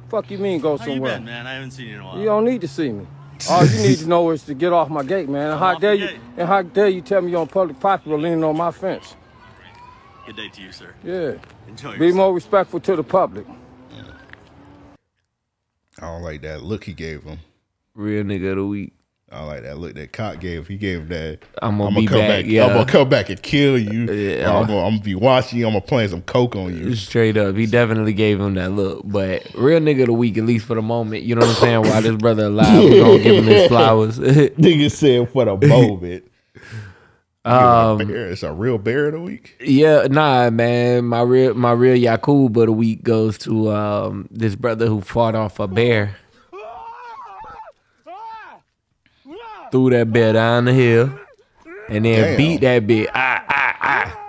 Fuck you mean go How you somewhere? been, man? I haven't seen you in a while. You don't need to see me. All you need to know is to get off my gate, man. And how dare you? gate. And how dare you tell me you're on public property leaning on my fence? Good day to you, sir. Yeah. Enjoy Be yourself. more respectful to the public. I don't like that look he gave him. Real nigga of the week. I like that look that Cock gave. He gave that. I'm gonna be come back, yeah. I'm gonna come back and kill you. Yeah. I'm, gonna, I'm gonna be watching you. I'm gonna play some coke on you. Straight up, he definitely gave him that look. But real nigga of the week, at least for the moment. You know what I'm saying? While this brother alive, we gonna give him his flowers. Nigga said for the moment. um, bear. It's a real bear of the week. Yeah, nah, man. My real my real Yakub of the week goes to um this brother who fought off a bear. Threw that bear down the hill and then Damn. beat that bitch. Ah, ah, ah.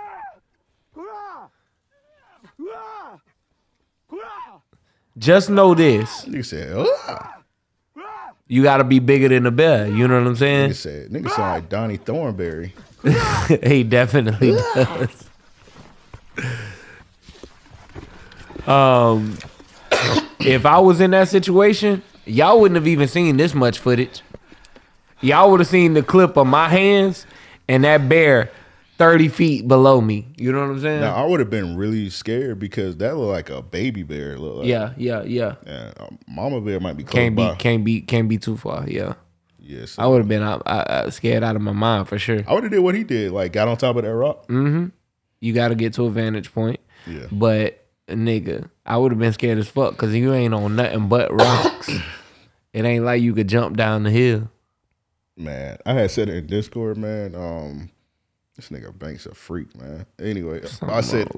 Just know this. Nigga said, "Ugh." You gotta be bigger than the bear. You know what I'm saying? Nigga said, nigga sound like Donnie Thornberry. he definitely does. Um, if I was in that situation, y'all wouldn't have even seen this much footage. Y'all would have seen the clip of my hands and that bear thirty feet below me. You know what I'm saying? Now I would have been really scared because that looked like a baby bear. Look like. yeah, yeah, yeah. Yeah, um, mama bear might be close Can't by. be, can't be, can't be too far. Yeah, yes, I would have been I, I, scared out of my mind for sure. I would have did what he did. Like got on top of that rock. Mm-hmm. You got to get to a vantage point. Yeah. But nigga, I would have been scared as fuck because you ain't on nothing but rocks. it ain't like you could jump down the hill. Man, I had said it in Discord, man. Um, this nigga Banks a freak, man. Anyway, I said,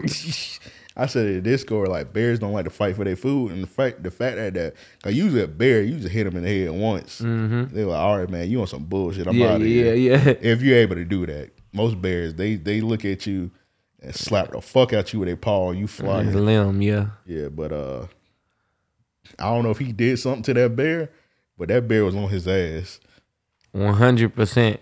I said in Discord, like bears don't like to fight for their food, and the fact, the fact that that, cause usually a bear, you just hit them in the head once. They were like, all right, man, you on some bullshit. I'm Mm-hmm. Yeah, out of yeah, here. yeah. If you're able to do that, most bears they they look at you and slap the fuck out you with their paw, and you fly. His limb, yeah. Yeah, but uh, I don't know if he did something to that bear, but that bear was on his ass. One hundred percent.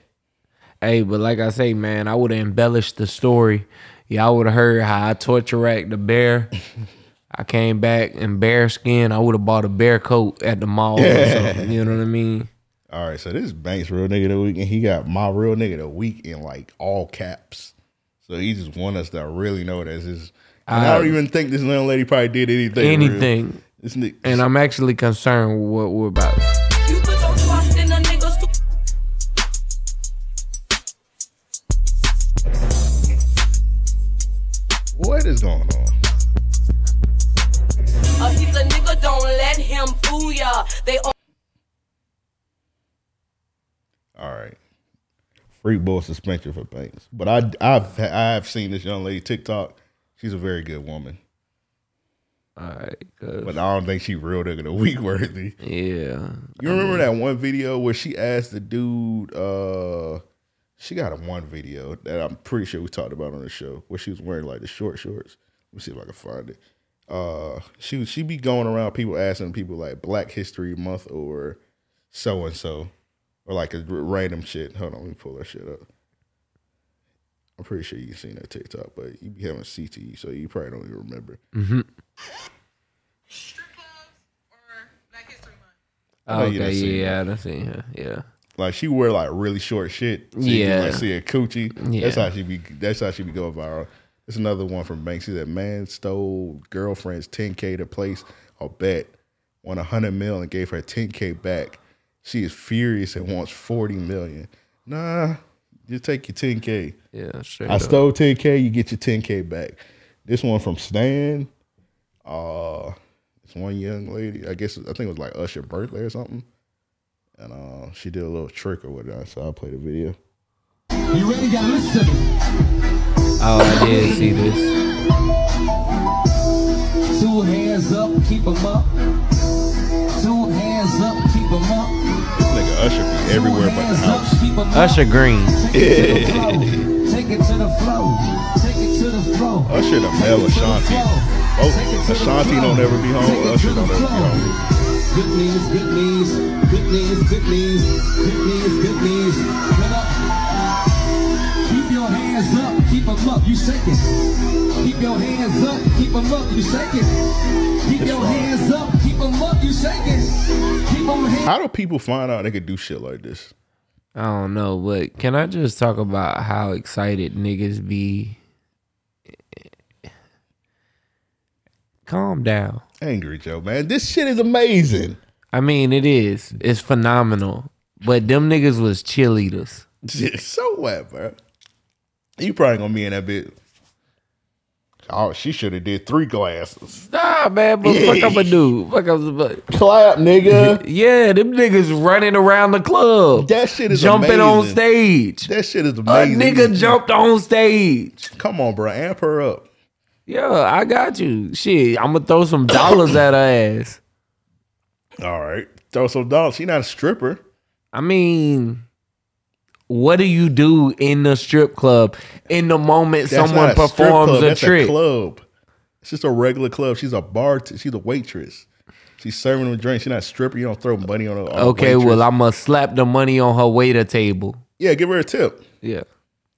Hey, but like I say, man, I would have embellished the story. Y'all would have heard how I torture racked the bear. I came back in bear skin. I would have bought a bear coat at the mall or something. You know what I mean? All right, so this is Banks real nigga of the week, and he got my real nigga of the week in like all caps. So he just want us to really know that this is. And I, I- don't even think this young lady probably did anything. Anything. This nigga, And I'm actually concerned with what we're about. Is going on? Uh, he's a nigga, don't let him fool ya. They all All right, free bull suspension for Banks. But I I've I've seen this young lady TikTok. She's a very good woman, All right. 'cause- but I don't think she real nigga of the week worthy. yeah. You remember that one video where she asked the dude, uh she got a one video that I'm pretty sure we talked about on the show where she was wearing like the short shorts. Let me see if I can find it. Uh she was- she be going around people asking people like Black History Month or so and so. Or like a r- random shit. Hold on, let me pull that shit up. I'm pretty sure you've seen that TikTok, but you be having CTE, so you probably don't even remember. Mm-hmm. I know you Okay, done seen yeah, I've seen her. Yeah. Like she wear like really short shit. So you can, Yeah. like see a coochie. That's how she be. That's how she be going viral. There's another one from Banks. He said, "Man stole girlfriend's 10k to place a bet, won 100 mil and gave her 10k back, She is furious and wants 40 million. Nah, just take your 10K. Yeah, straight I up. stole 10K, you get your 10K back. This one from Stan. Uh it's one young lady. I guess I think it was like Usher birthday or something. And uh she did a little trick or whatever. So I'll play the video. You ready? Gotta listen. Oh, I did see this. Two hands up, keep 'em up. Two hands up, keep 'em up. Nigga Usher be everywhere but the house. Up. Usher Green. Take it to the flow. Take it to the flow. Usher the male Ashanti. Both Ashanti don't ever be home. Usher don't ever be home. Good knees, good knees, good knees, good knees, good knees, good knees. Get up. Keep your hands up, keep 'em up, you shaking. Keep your hands up, keep 'em up, you shaking. Keep your hands up, keep 'em up, you shaking. Keep 'em hands How do people find out they could do shit like this? I don't know, but can I just talk about how excited niggas be? Calm down. Angry Joe, man. This shit is amazing. I mean, it is. It's phenomenal. But them niggas was cheerleaders. so what, bro? You probably gonna be in that bit. Oh, she should have did three glasses. Nah, man, but fuck I'ma do? Fuck I'ma Clap, nigga. Yeah, them niggas running around the club. That shit is jumping on stage. That shit is amazing. A amazing. nigga jumped on stage. Come on, bro. Amp her up. Yeah, I got you. Shit, I'm gonna throw some dollars at her ass. All right. Throw some dollars. She not a stripper. I mean, what do you do in the strip club in the moment That's someone not a strip performs club. a That's trick? club. It's just a regular club. She's a bar. she's a waitress. She's serving them drinks. She's not a stripper. You don't throw money on her. on a Okay, waitress. well, I'm gonna slap the money on her waiter table. yeah, give her a tip. Yeah,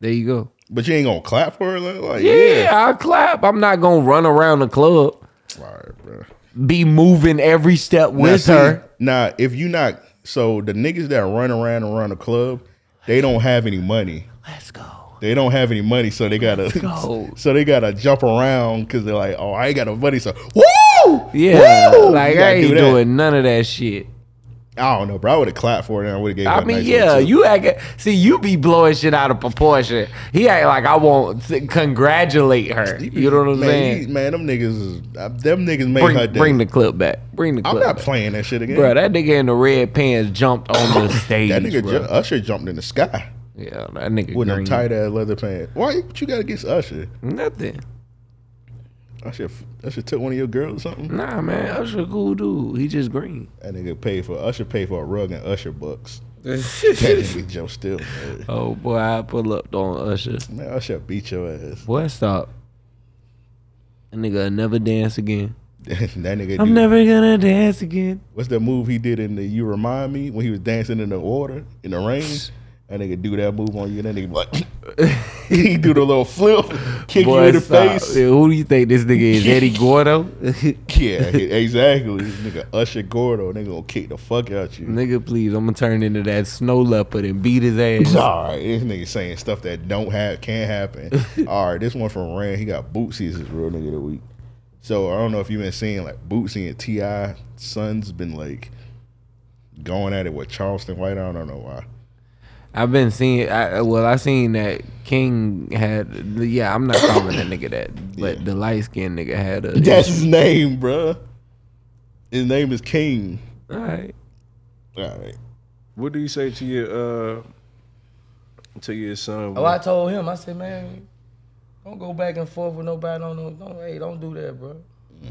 there you go. But you ain't gonna clap for her. Like, like, Yeah, I'll clap. I'm not gonna run around the club. All right, bro. Be moving every step Now, with see, her. Now, if you not so the niggas that run around and run the club, they don't have any money. Let's go. They don't have any money, so they gotta go. so they gotta jump around because they're like, oh, I ain't got no money, so woo, Yeah, Woo! like I ain't do doing none of that shit. I don't know, bro. I would have clapped for it and I would have gave. her I mean, nice yeah, you act. See, you be blowing shit out of proportion. He act like I won't congratulate her. You know what I'm man, saying? he- man, them niggas is uh, them niggas made her Bring, day. bring the clip back. Bring the I'm clip. not back. playing that shit again, Bro, that nigga in the red pants jumped on the stage. That nigga ju- Usher jumped in the sky yeah, that nigga with them tight ass leather pants. Why? What you got against Usher? Nothing. Usher, Usher took one of your girls or something. Nah, man, Usher cool dude. He just green. That nigga paid for Usher paid for a rug and Usher bucks. that nigga Joe still. Man. Oh boy, I pull up on Usher. man, Usher beat your ass. Boy, stop. That nigga never dance again. that nigga. I'm do- never gonna dance again. What's that move he did in the You Remind Me when he was dancing in the water in the rain? That nigga do that move on you. and That nigga like he do the little flip, kick you in the stop. face. Yeah, who do you think this nigga is? Eddie Gordo? Yeah, exactly. This nigga Usher Gordo, nigga gonna kick the fuck out you. nigga, please, I'm gonna turn into that snow leopard and beat his ass. All right, this nigga saying stuff that don't have can't happen. All right, this one from Rand. He got Boosie as his real nigga of the week. So I don't know if you've been seeing like Boosie and T.I. sons been like going at it with Charleston White. I don't know why. I've been seeing. I, well, I seen that King had. Yeah, I'm not calling that nigga that, but the light skinned nigga had a. That's his name, bruh. His name is King. All right. All right. What do you say to your uh to your son? Oh, I told him. I said, man, don't go back and forth with nobody. Don't, don't, don't hey, don't do that, bro. I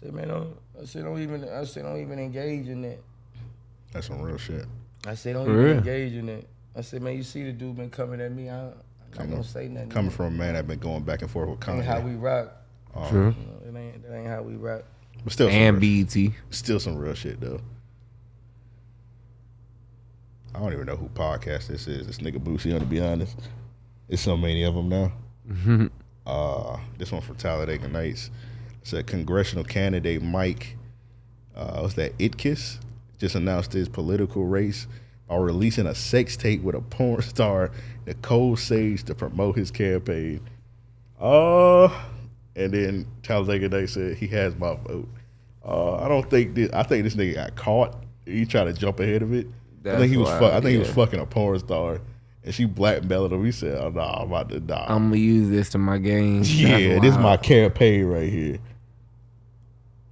said, man, don't. I said, don't even. I said, don't even engage in that. That's some real shit. I said, don't For even real? engage in that. I said, man, you see the dude been coming at me. I, I'm not Coming, gonna say nothing. coming from a man that been going back and forth with Kanye. ain't Kanye. how we rock. Oh. True. You know, it ain't that ain't how we rock. But still, And real- BET. Still some real shit though. I don't even know who podcast this is. This nigga Boosie, to be honest. it's so many of them now. uh, this one from Talladega Nights. It's a congressional candidate, Mike. Uh, what's that? Itkis just announced his political race by releasing a sex tape with a porn star, Nicole Sage, to promote his campaign. Uh, and then Talladega Nights said he has my vote. Uh, I don't think this. I think this nigga got caught He tried to jump ahead of it. I That's think he was. Fuck, I think he was fucking a porn star, and she blackmailed him. He said, "Oh no, I'm about to die." I'm gonna use this to my game. yeah, this is my campaign right here.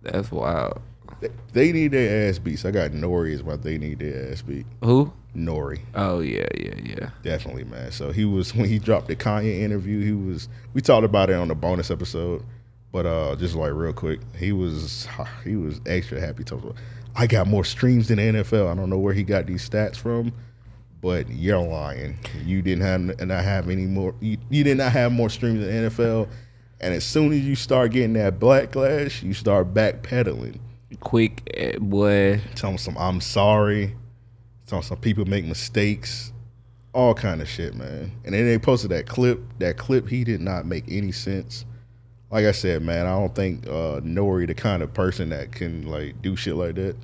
That's wild. They, they need their ass beats. I got Nori as my they need their ass beat. Who? Nori. Oh yeah, yeah, yeah. Definitely, man. So he was when he dropped the Kanye interview. He was. We talked about it on the bonus episode, but uh, just like real quick, he was he was extra happy. Talking about, I got more streams than the NFL. I don't know where he got these stats from, but you're lying. You didn't have and I have any more. You, you did not have more streams than the NFL. And as soon as you start getting that backlash, you start backpedaling. Quick, eh, boy. Tell them some I'm sorry. Tell them some people make mistakes. All kind of shit, man. And then they posted that clip. That clip, he did not make any sense. Like I said, man, I don't think uh, Nori the kind of person that can like do shit like that,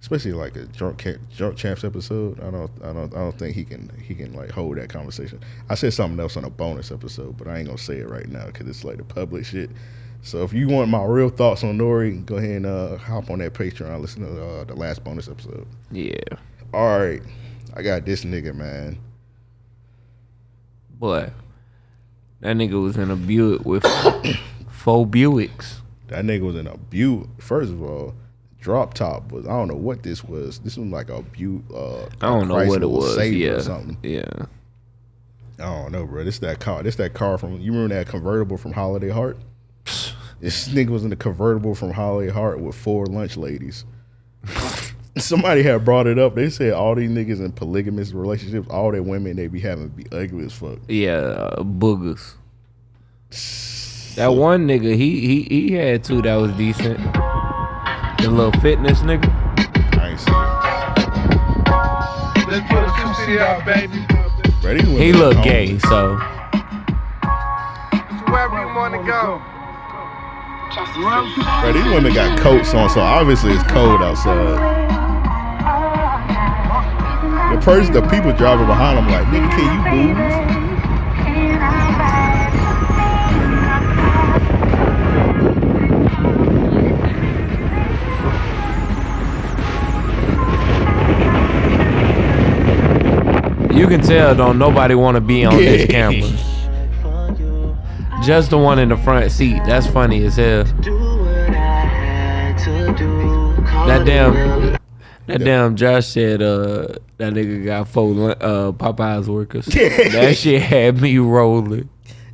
especially like a drunk drunk champs episode. I don't, I don't, I don't think he can he can like hold that conversation. I said something else on a bonus episode, but I ain't gonna say it right now because it's like the public shit. So if you want my real thoughts on Nori, go ahead and uh, hop on that Patreon. Listen to uh, the last bonus episode. Yeah. All right, I got this nigga, man. Boy, that nigga was in a Buick with four Buicks. That nigga was in a Buick. First of all, drop top was I don't know what this was. This was like a Buick. Uh, I don't know what it was. Yeah, or something. yeah. I don't know, bro. This that car. This that car from. You remember that convertible from Holiday Heart? This nigga was in a convertible from Holiday Heart with four lunch ladies. Somebody had brought it up. They said all these niggas in polygamous relationships, all their women they be having be ugly as fuck. Yeah, uh, boogers. That one nigga, he he he had two that was decent. The little fitness nigga. I ain't seen Let's put a two-seat out, baby. Bro, these women He look gay, so Wherever you want to go. Bro, these women got coats on, so obviously it's cold outside. The person, the people driving behind them, like, nigga, can you move? you can tell don't nobody want to be on this camera. Just the one in the front seat. That's funny as hell. That damn, that damn Josh said uh that nigga got four uh Popeyes workers. that shit had me rolling.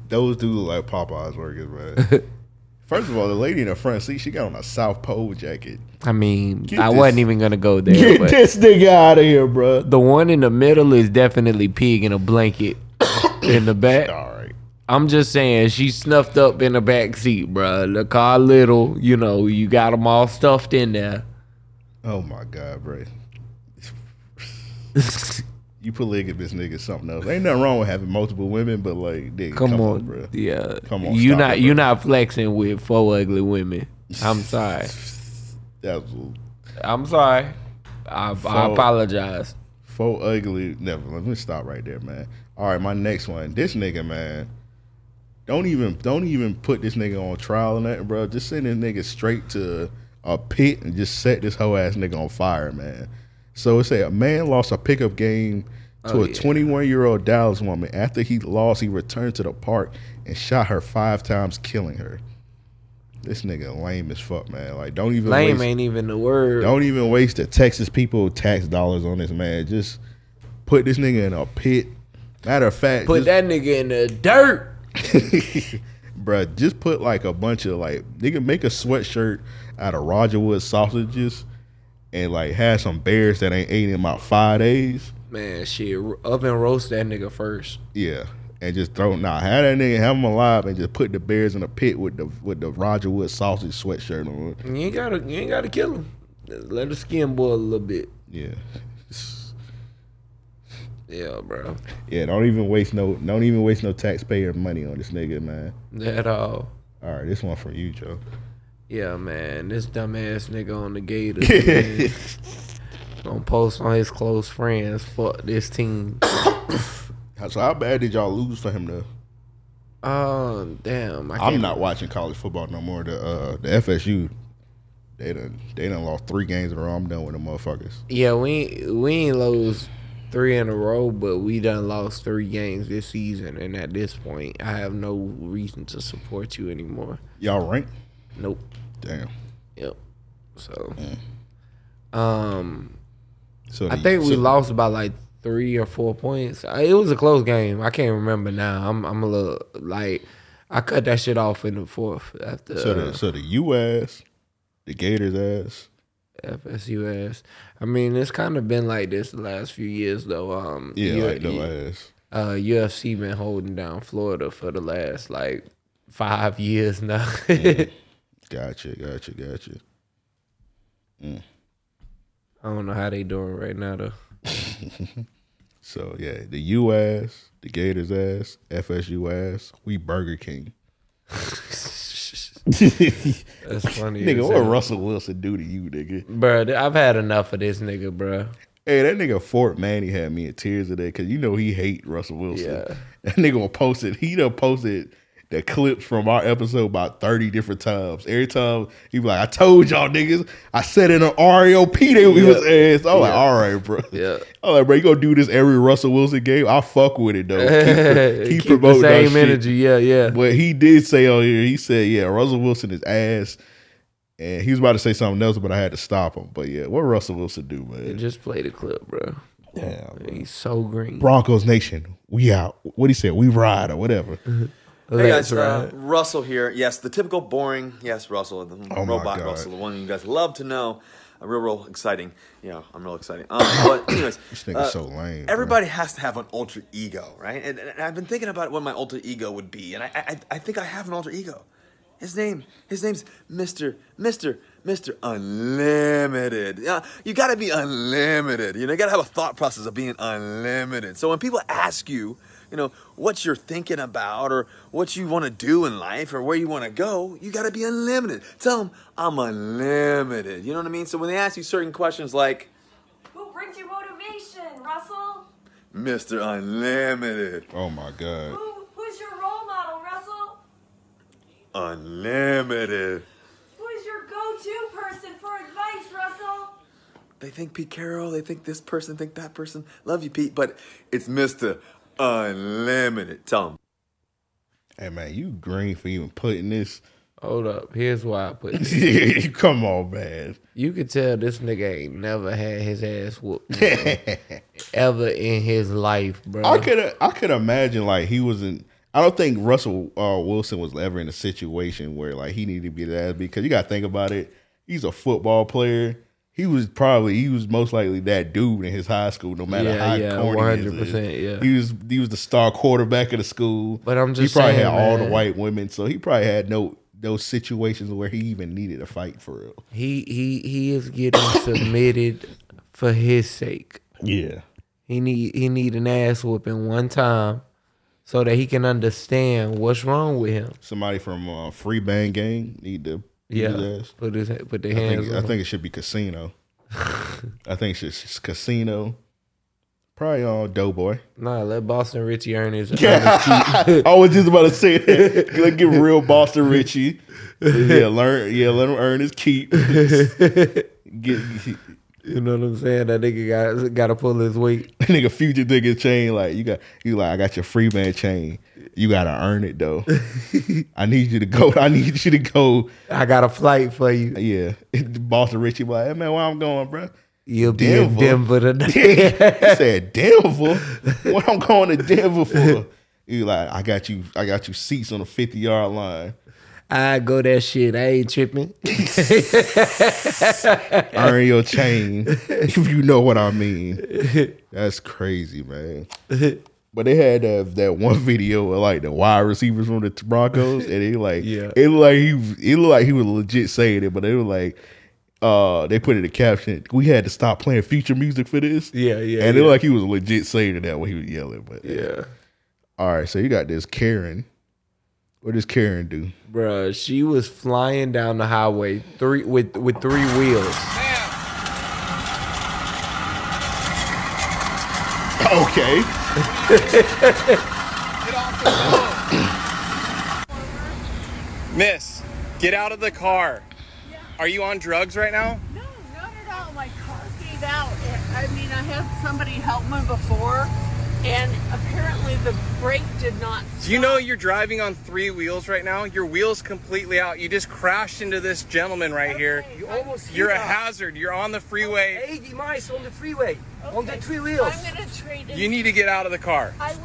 Those do look like Popeyes workers, man. First of all, the lady in the front seat, she got on a South Pole jacket. I mean, Get I this- wasn't even gonna go there. Get but this nigga out of here, bro. The one in the middle is definitely pig in a blanket in the back. Right. I'm just saying she snuffed up in the back seat, bruh. The car little, you know, you got them all stuffed in there. Oh my god, bro. you polygamous nigga something else. Ain't nothing wrong with having multiple women, but like, nigga, Come, on, bro. yeah. Come on, you not it, you bro. not flexing with four ugly women. I'm sorry. I'm sorry. I, I apologize. Four ugly. Never. Let me stop right there, man. All right, my next one. This nigga, man. Don't even don't even put this nigga on trial or nothing, bro. Just send this nigga straight to a pit and just set this whole ass nigga on fire, man. So it say a man lost a pickup game to Oh, a yeah. 21 year old Dallas woman. After he lost, he returned to the park and shot her five times, killing her. This nigga lame as fuck, man. Like, don't even Lame waste- ain't even the word. don't even waste the Texas people tax dollars on this man. Just put this nigga in a pit. Matter of fact, Put just, that nigga in the dirt. bruh, just put like a bunch of like nigga make a sweatshirt out of Roger Wood sausages and like have some bears that ain't ate in about five days. Man, shit, oven roast that nigga first. Yeah. And just throw nah, have that nigga have him alive and just put the bears in a pit with the with the Roger Wood sausage sweatshirt on. You ain't gotta you ain't gotta kill him. Let the skin boil a little bit. Yeah. Yeah, bro. Yeah, don't even waste no don't even waste no taxpayer money on this nigga, man. At all. All right, this one for you, Joe. Yeah, man. This dumbass nigga on the Gators. man. Gonna post on his close friends. Fuck this team. So how bad did y'all lose for him to? Oh damn! I I'm can't- watching college football no more. The uh, the FSU, They done they done lost three games in a row. I'm done with them motherfuckers. Yeah, we we ain't lose three in a row, but we done lost three games this season, and at this point, I have no reason to support you anymore. Y'all rank? Nope. Damn. Yep. So, um, So I think we lost about like three or four points. Uh, It was a close game. I can't remember now. I'm I'm a little like I cut that shit off in the fourth after So uh, the so the U ass, the Gators ass. FSUS. I mean, it's kind of been like this the last few years though. Um, Yeah, U- like the last. Uh, UCF been holding down Florida for the last like five years now. Gotcha, gotcha, gotcha. Mm. I don't know how they doing right now though. So yeah, the U ass, the Gators ass, FSU ass, we Burger King. That's funny. nigga. What. Russell Wilson do to you, nigga? Bruh, I've had enough of this nigga, bruh. Hey, that nigga Fort Manny had me in tears today because you know he hate Russell Wilson. Yeah. That nigga will post it. He done posted the clips from our episode about 30 different times. Every time he be like, I told y'all niggas, I said in an RAOP they we was ass. I'm like, all right, bro. Yeah. I'm like, bro, you gonna do this every Russell Wilson game? I'll fuck with it though. Keep, Keep, keep, the promoting that same shit. energy. Yeah, yeah. But he did say on here, he said, yeah, Russell Wilson is ass. And he was about to say something else, but I had to stop him. But yeah, what Russell Wilson do, man? Just play the clip, bro. Yeah, he's so green. Broncos Nation, we out. What he said, we ride or whatever. Hey guys, uh, Russell here. Yes, the typical boring. Yes, Russell, the Oh robot Russell, the one you guys love to know. Uh, real, real exciting. Yeah, I'm real exciting. Um, but anyways, This nigga's uh, so lame. Everybody has to have an alter ego, right? And, and I've been thinking about what my alter ego would be, and I, I, I think I have an alter ego. His name, his name's Mister, Mister, Mister Unlimited. Yeah, you got to be unlimited. You know, you got to have a thought process of being unlimited. So when people ask you, you know, what you're thinking about or what you want to do in life or where you want to go, you got to be unlimited. Tell them I'm unlimited. You know what I mean? So when they ask you certain questions like, Who brings you motivation, Russell? Mr. Unlimited, Oh my God. Who, who's your role model, Russell? unlimited. Who's your go-to person for advice, Russell? They think Pete Carroll, they think this person, think that person. Love you, Pete, but it's Mr. Unlimited. Tell them. Hey man, you green for even putting this. Hold up. Here's why I put this. Come on, man. You could tell this nigga ain't never had his ass whooped ever in his life, bro. I could I could imagine like he wasn't. I don't think Russell uh, Wilson was ever in a situation where like he needed to be that because you got to think about it. He's a football player. He was probably he was most likely that dude in his high school, no matter Yeah, how yeah, corny 100%, yeah. He was he was the star quarterback of the school. But I'm just he probably saying, had all the white women, so he probably had no those situations where he even needed a fight for real. He he he is getting submitted for his sake. Yeah. He need he need an ass whooping one time so that he can understand what's wrong with him. Somebody from uh, Free Band Gang need to Yeah, put his put their I hands. think, on I think it should be casino. I think it's just casino. Probably on Doughboy. Nah, let Boston Richey earn his. Yeah. I was just about to say that. Let's get real Boston Richey. Yeah, learn. Yeah, let him earn his keep. Get, You know what I'm saying? That nigga got got to pull his weight. nigga future nigga chain like you got you like I got your free man chain. You gotta earn it though. I need you to go. I need you to go. I got a flight for you. Yeah, Boston Richey like, hey man, where I'm going, bro? You'll be in Denver today. he said Denver. What I'm going to Denver for? He like, I got you. I got you seats on the 50 yard line. I go that shit. I ain't tripping. Earn your chain, if you know what I mean. That's crazy, man. But they had that, that one video of like the wide receivers from the Broncos, and they like, Yeah. it looked like he, it looked like he was legit saying it, but they were like, uh, they put in the caption, we had to stop playing future music for this. Yeah, yeah, and it yeah. looked like he was legit saying it that when he was yelling. But Yeah. all right, so you got this Karen. What does Karen do? Bruh, she was flying down the highway three with with three wheels. Okay. Miss, get out of the car. Are you on drugs right now? No, not at all. My car gave out. I mean, I had somebody help me before, and apparently the brake did not. Do you know you're driving on three wheels right now? Your wheels completely out. You just crashed into this gentleman right here. You almost You're a hit hazard. You're on the freeway. 80 miles on the freeway, on the three wheels. I'm gonna trade in. You need to get out of the car. I will.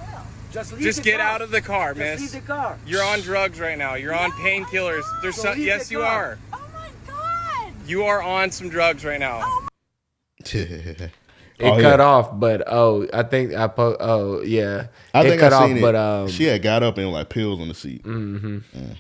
Just leave Just the get car. out of the car, Just miss. leave the car. You're on drugs right now. You're on painkillers. There's So some, leave yes, the you car. are. Oh you are on some drugs right now. Oh It Oh, cut yeah. off, but oh, I think I po- oh yeah, I it think cut I off, seen it. but um, she had got up and like pills on the seat. Mhm. Mm.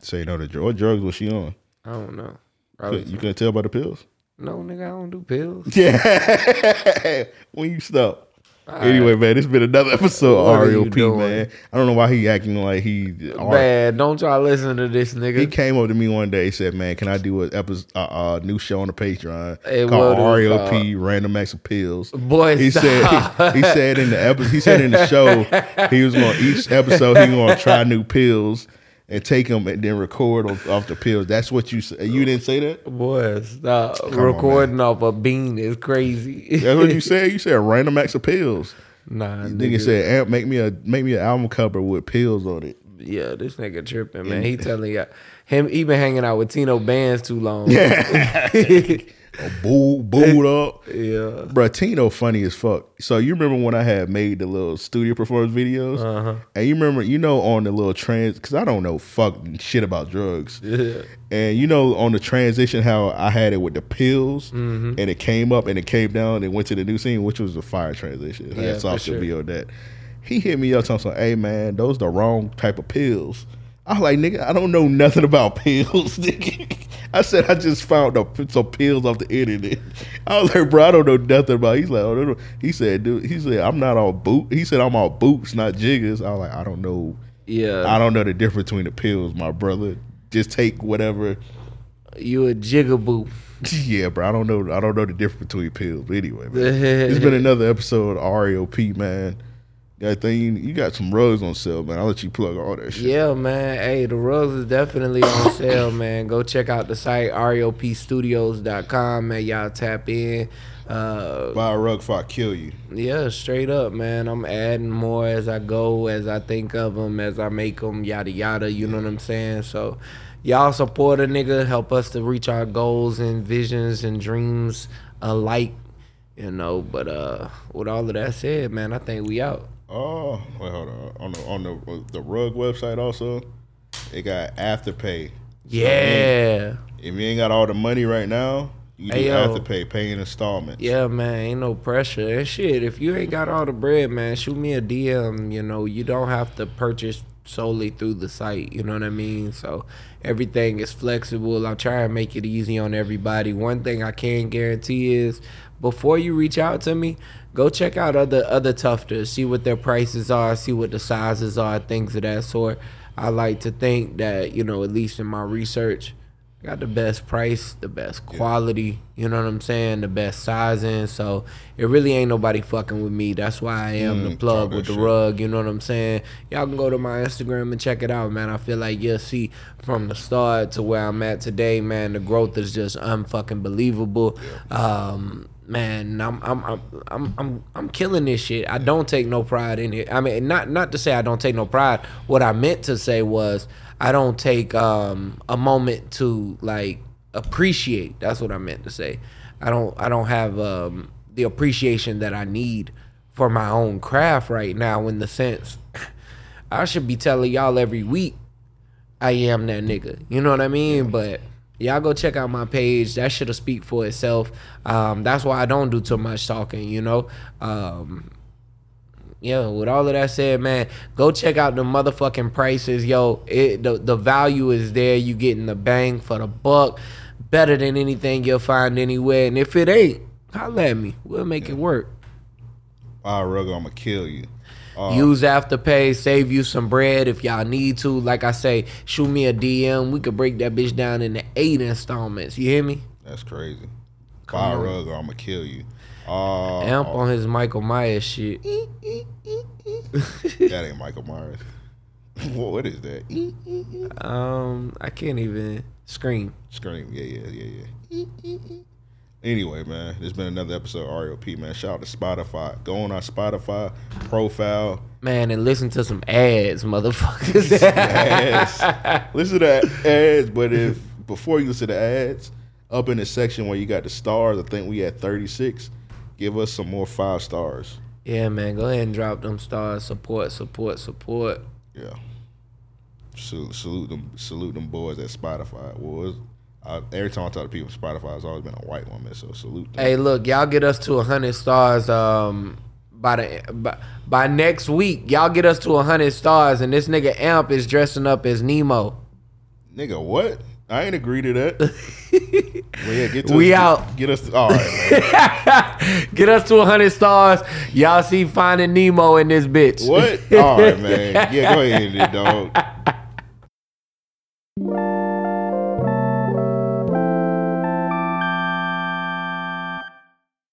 Say no to dr- what drugs was she on? I don't know. You Probably you couldn't tell by the pills. no nigga, I don't do pills. Yeah. when you stop. All anyway, man, it's been another episode What of RAOP, man. I don't know why he acting like he. Man, don't try to listen to this nigga. He came up to me one day. Said, "Man, can I do a episode, uh, uh, new show on the Patreon called what is it RAOP Random Acts of Pills?" Boy, he stop. said he said in the episode he said in the show he was going to each episode he was going to try new pills and take them and then record off, off the pills. That's what you said. You didn't say that. Boy, stop Come on, recording off a bean is crazy. That's what you said. You said random acts of pills. Nah, nigga, nigga. said make me a make me an album cover with pills on it. Yeah, this nigga tripping, man. He telling you him he been hanging out with Tino Bands too long. Boo, booed up. Yeah. Bruh, Tino funny as fuck. So you remember when I had made the little studio performance videos? Uh-huh. And you remember, you know, on the little trans, because I don't know fucking shit about drugs. Yeah. And you know, on the transition, how I had it with the pills, Mhm. and it came up and it came down and went to the new scene, which was a fire transition. Yeah, Hats for off to sure. be on that. He hit me up talking, "Hey man, those the wrong type of pills." I was like, "Nigga, I don't know nothing about pills." Nigga. I said, "I just found a, some pills off the internet." I was like, "Bro, I don't know nothing about." He's like, "Oh, no, no." He said, "Dude," he said, "I'm not all boot." He said, "I'm all boots, not jiggers." I was like, "I don't know." Yeah. I don't know the difference between the pills, my brother. Just take whatever. You a jigaboo. Yeah, bro. I don't know. I don't know the difference between pills. But anyway, man, it's been another episode of RAOP, man. Got thing. You got some rugs on sale, man. I'll let you plug all that shit. Yeah, man. Hey, the rugs is definitely on sale, man. Go check out the site reopstudios.com, man. Y'all tap in. Uh, Buy a rug before I kill you. Yeah, straight up, man. I'm adding more as I go, as I think of them, as I make them, yada yada. You know what I'm saying? So, y'all support a nigga, help us to reach our goals and visions and dreams alike. You know, but uh, with all of that said, man, I think we out. Oh, wait, hold on. On the on the the rug website also, it got afterpay. So Yeah. If you ain't got all the money right now, you do yo. afterpay, pay in installments. Yeah, man, ain't no pressure. And shit, if you ain't got all the bread, man, shoot me a DM. You know, you don't have to purchase solely through the site. You know what I mean? So everything is flexible. I'll try and make it easy on everybody. One thing I can guarantee is before you reach out to me, go check out other other tufters, see what their prices are, see what the sizes are, things of that sort. I like to think that, you know, at least in my research, got the best price, the best quality, you know what I'm saying, the best sizing. So it really ain't nobody fucking with me. That's why I am the Mm, plug with the shit. rug, you know what I'm saying? Y'all can go to my Instagram and check it out, man. I feel like you'll see from the start to where I'm at today, man, the growth is just unfucking believable. Um Man, I'm I'm I'm I'm I'm I'm killing this shit. I don't take no pride in it. I mean, not not to say I don't take no pride. What I meant to say was I don't take um a moment to like appreciate. That's what I meant to say. I don't I don't have um the appreciation that I need for my own craft right now in the sense I should be telling y'all every week I am that nigga. You know what I mean? But y'all go check out my page. That shit'll speak for itself. Um, that's why I don't do too much talking, you know? Um, yeah, with all of that said, man, go check out the motherfucking prices. Yo, it the, the value is there. You getting the bang for the buck. Better than anything you'll find anywhere. And if it ain't, holla at me. We'll make it work. Buy a rug, I'ma kill you. Uh, Use Afterpay, save you some bread if y'all need to. Like I say, shoot me a DM. We could break that bitch down into eight installments. You hear me? That's crazy. Buy a rug, or I'ma kill you. Uh, Amp on his Michael Myers shit. that ain't Michael Myers. what is that? Um, I can't even scream. Scream. Yeah, yeah, yeah, yeah. Anyway, man, there's been another episode of RAOP, man. Shout out to Spotify. Go on our Spotify profile. Man, and listen to some ads, motherfuckers. ads. Listen to the ads, but if before you listen to ads, up in the section where you got the stars, I think we at 36. Give us some more five stars. Yeah, man, go ahead and drop them stars. Support, support, support. Yeah. Salute, salute them, salute them boys at Spotify. Well, I, every time I talk to people Spotify, it's always been a white woman. So salute them. Hey, look, y'all get us to hundred stars. Um, by the by, by next week, y'all get us to hundred stars, and this nigga Amp is dressing up as Nemo. Nigga, what? I ain't agree to that. well, yeah, get to We get, out. Get us. All right. Get us to hundred stars. Y'all see Finding Nemo in this bitch. What? All right, man. Yeah, go ahead, and end it, dog.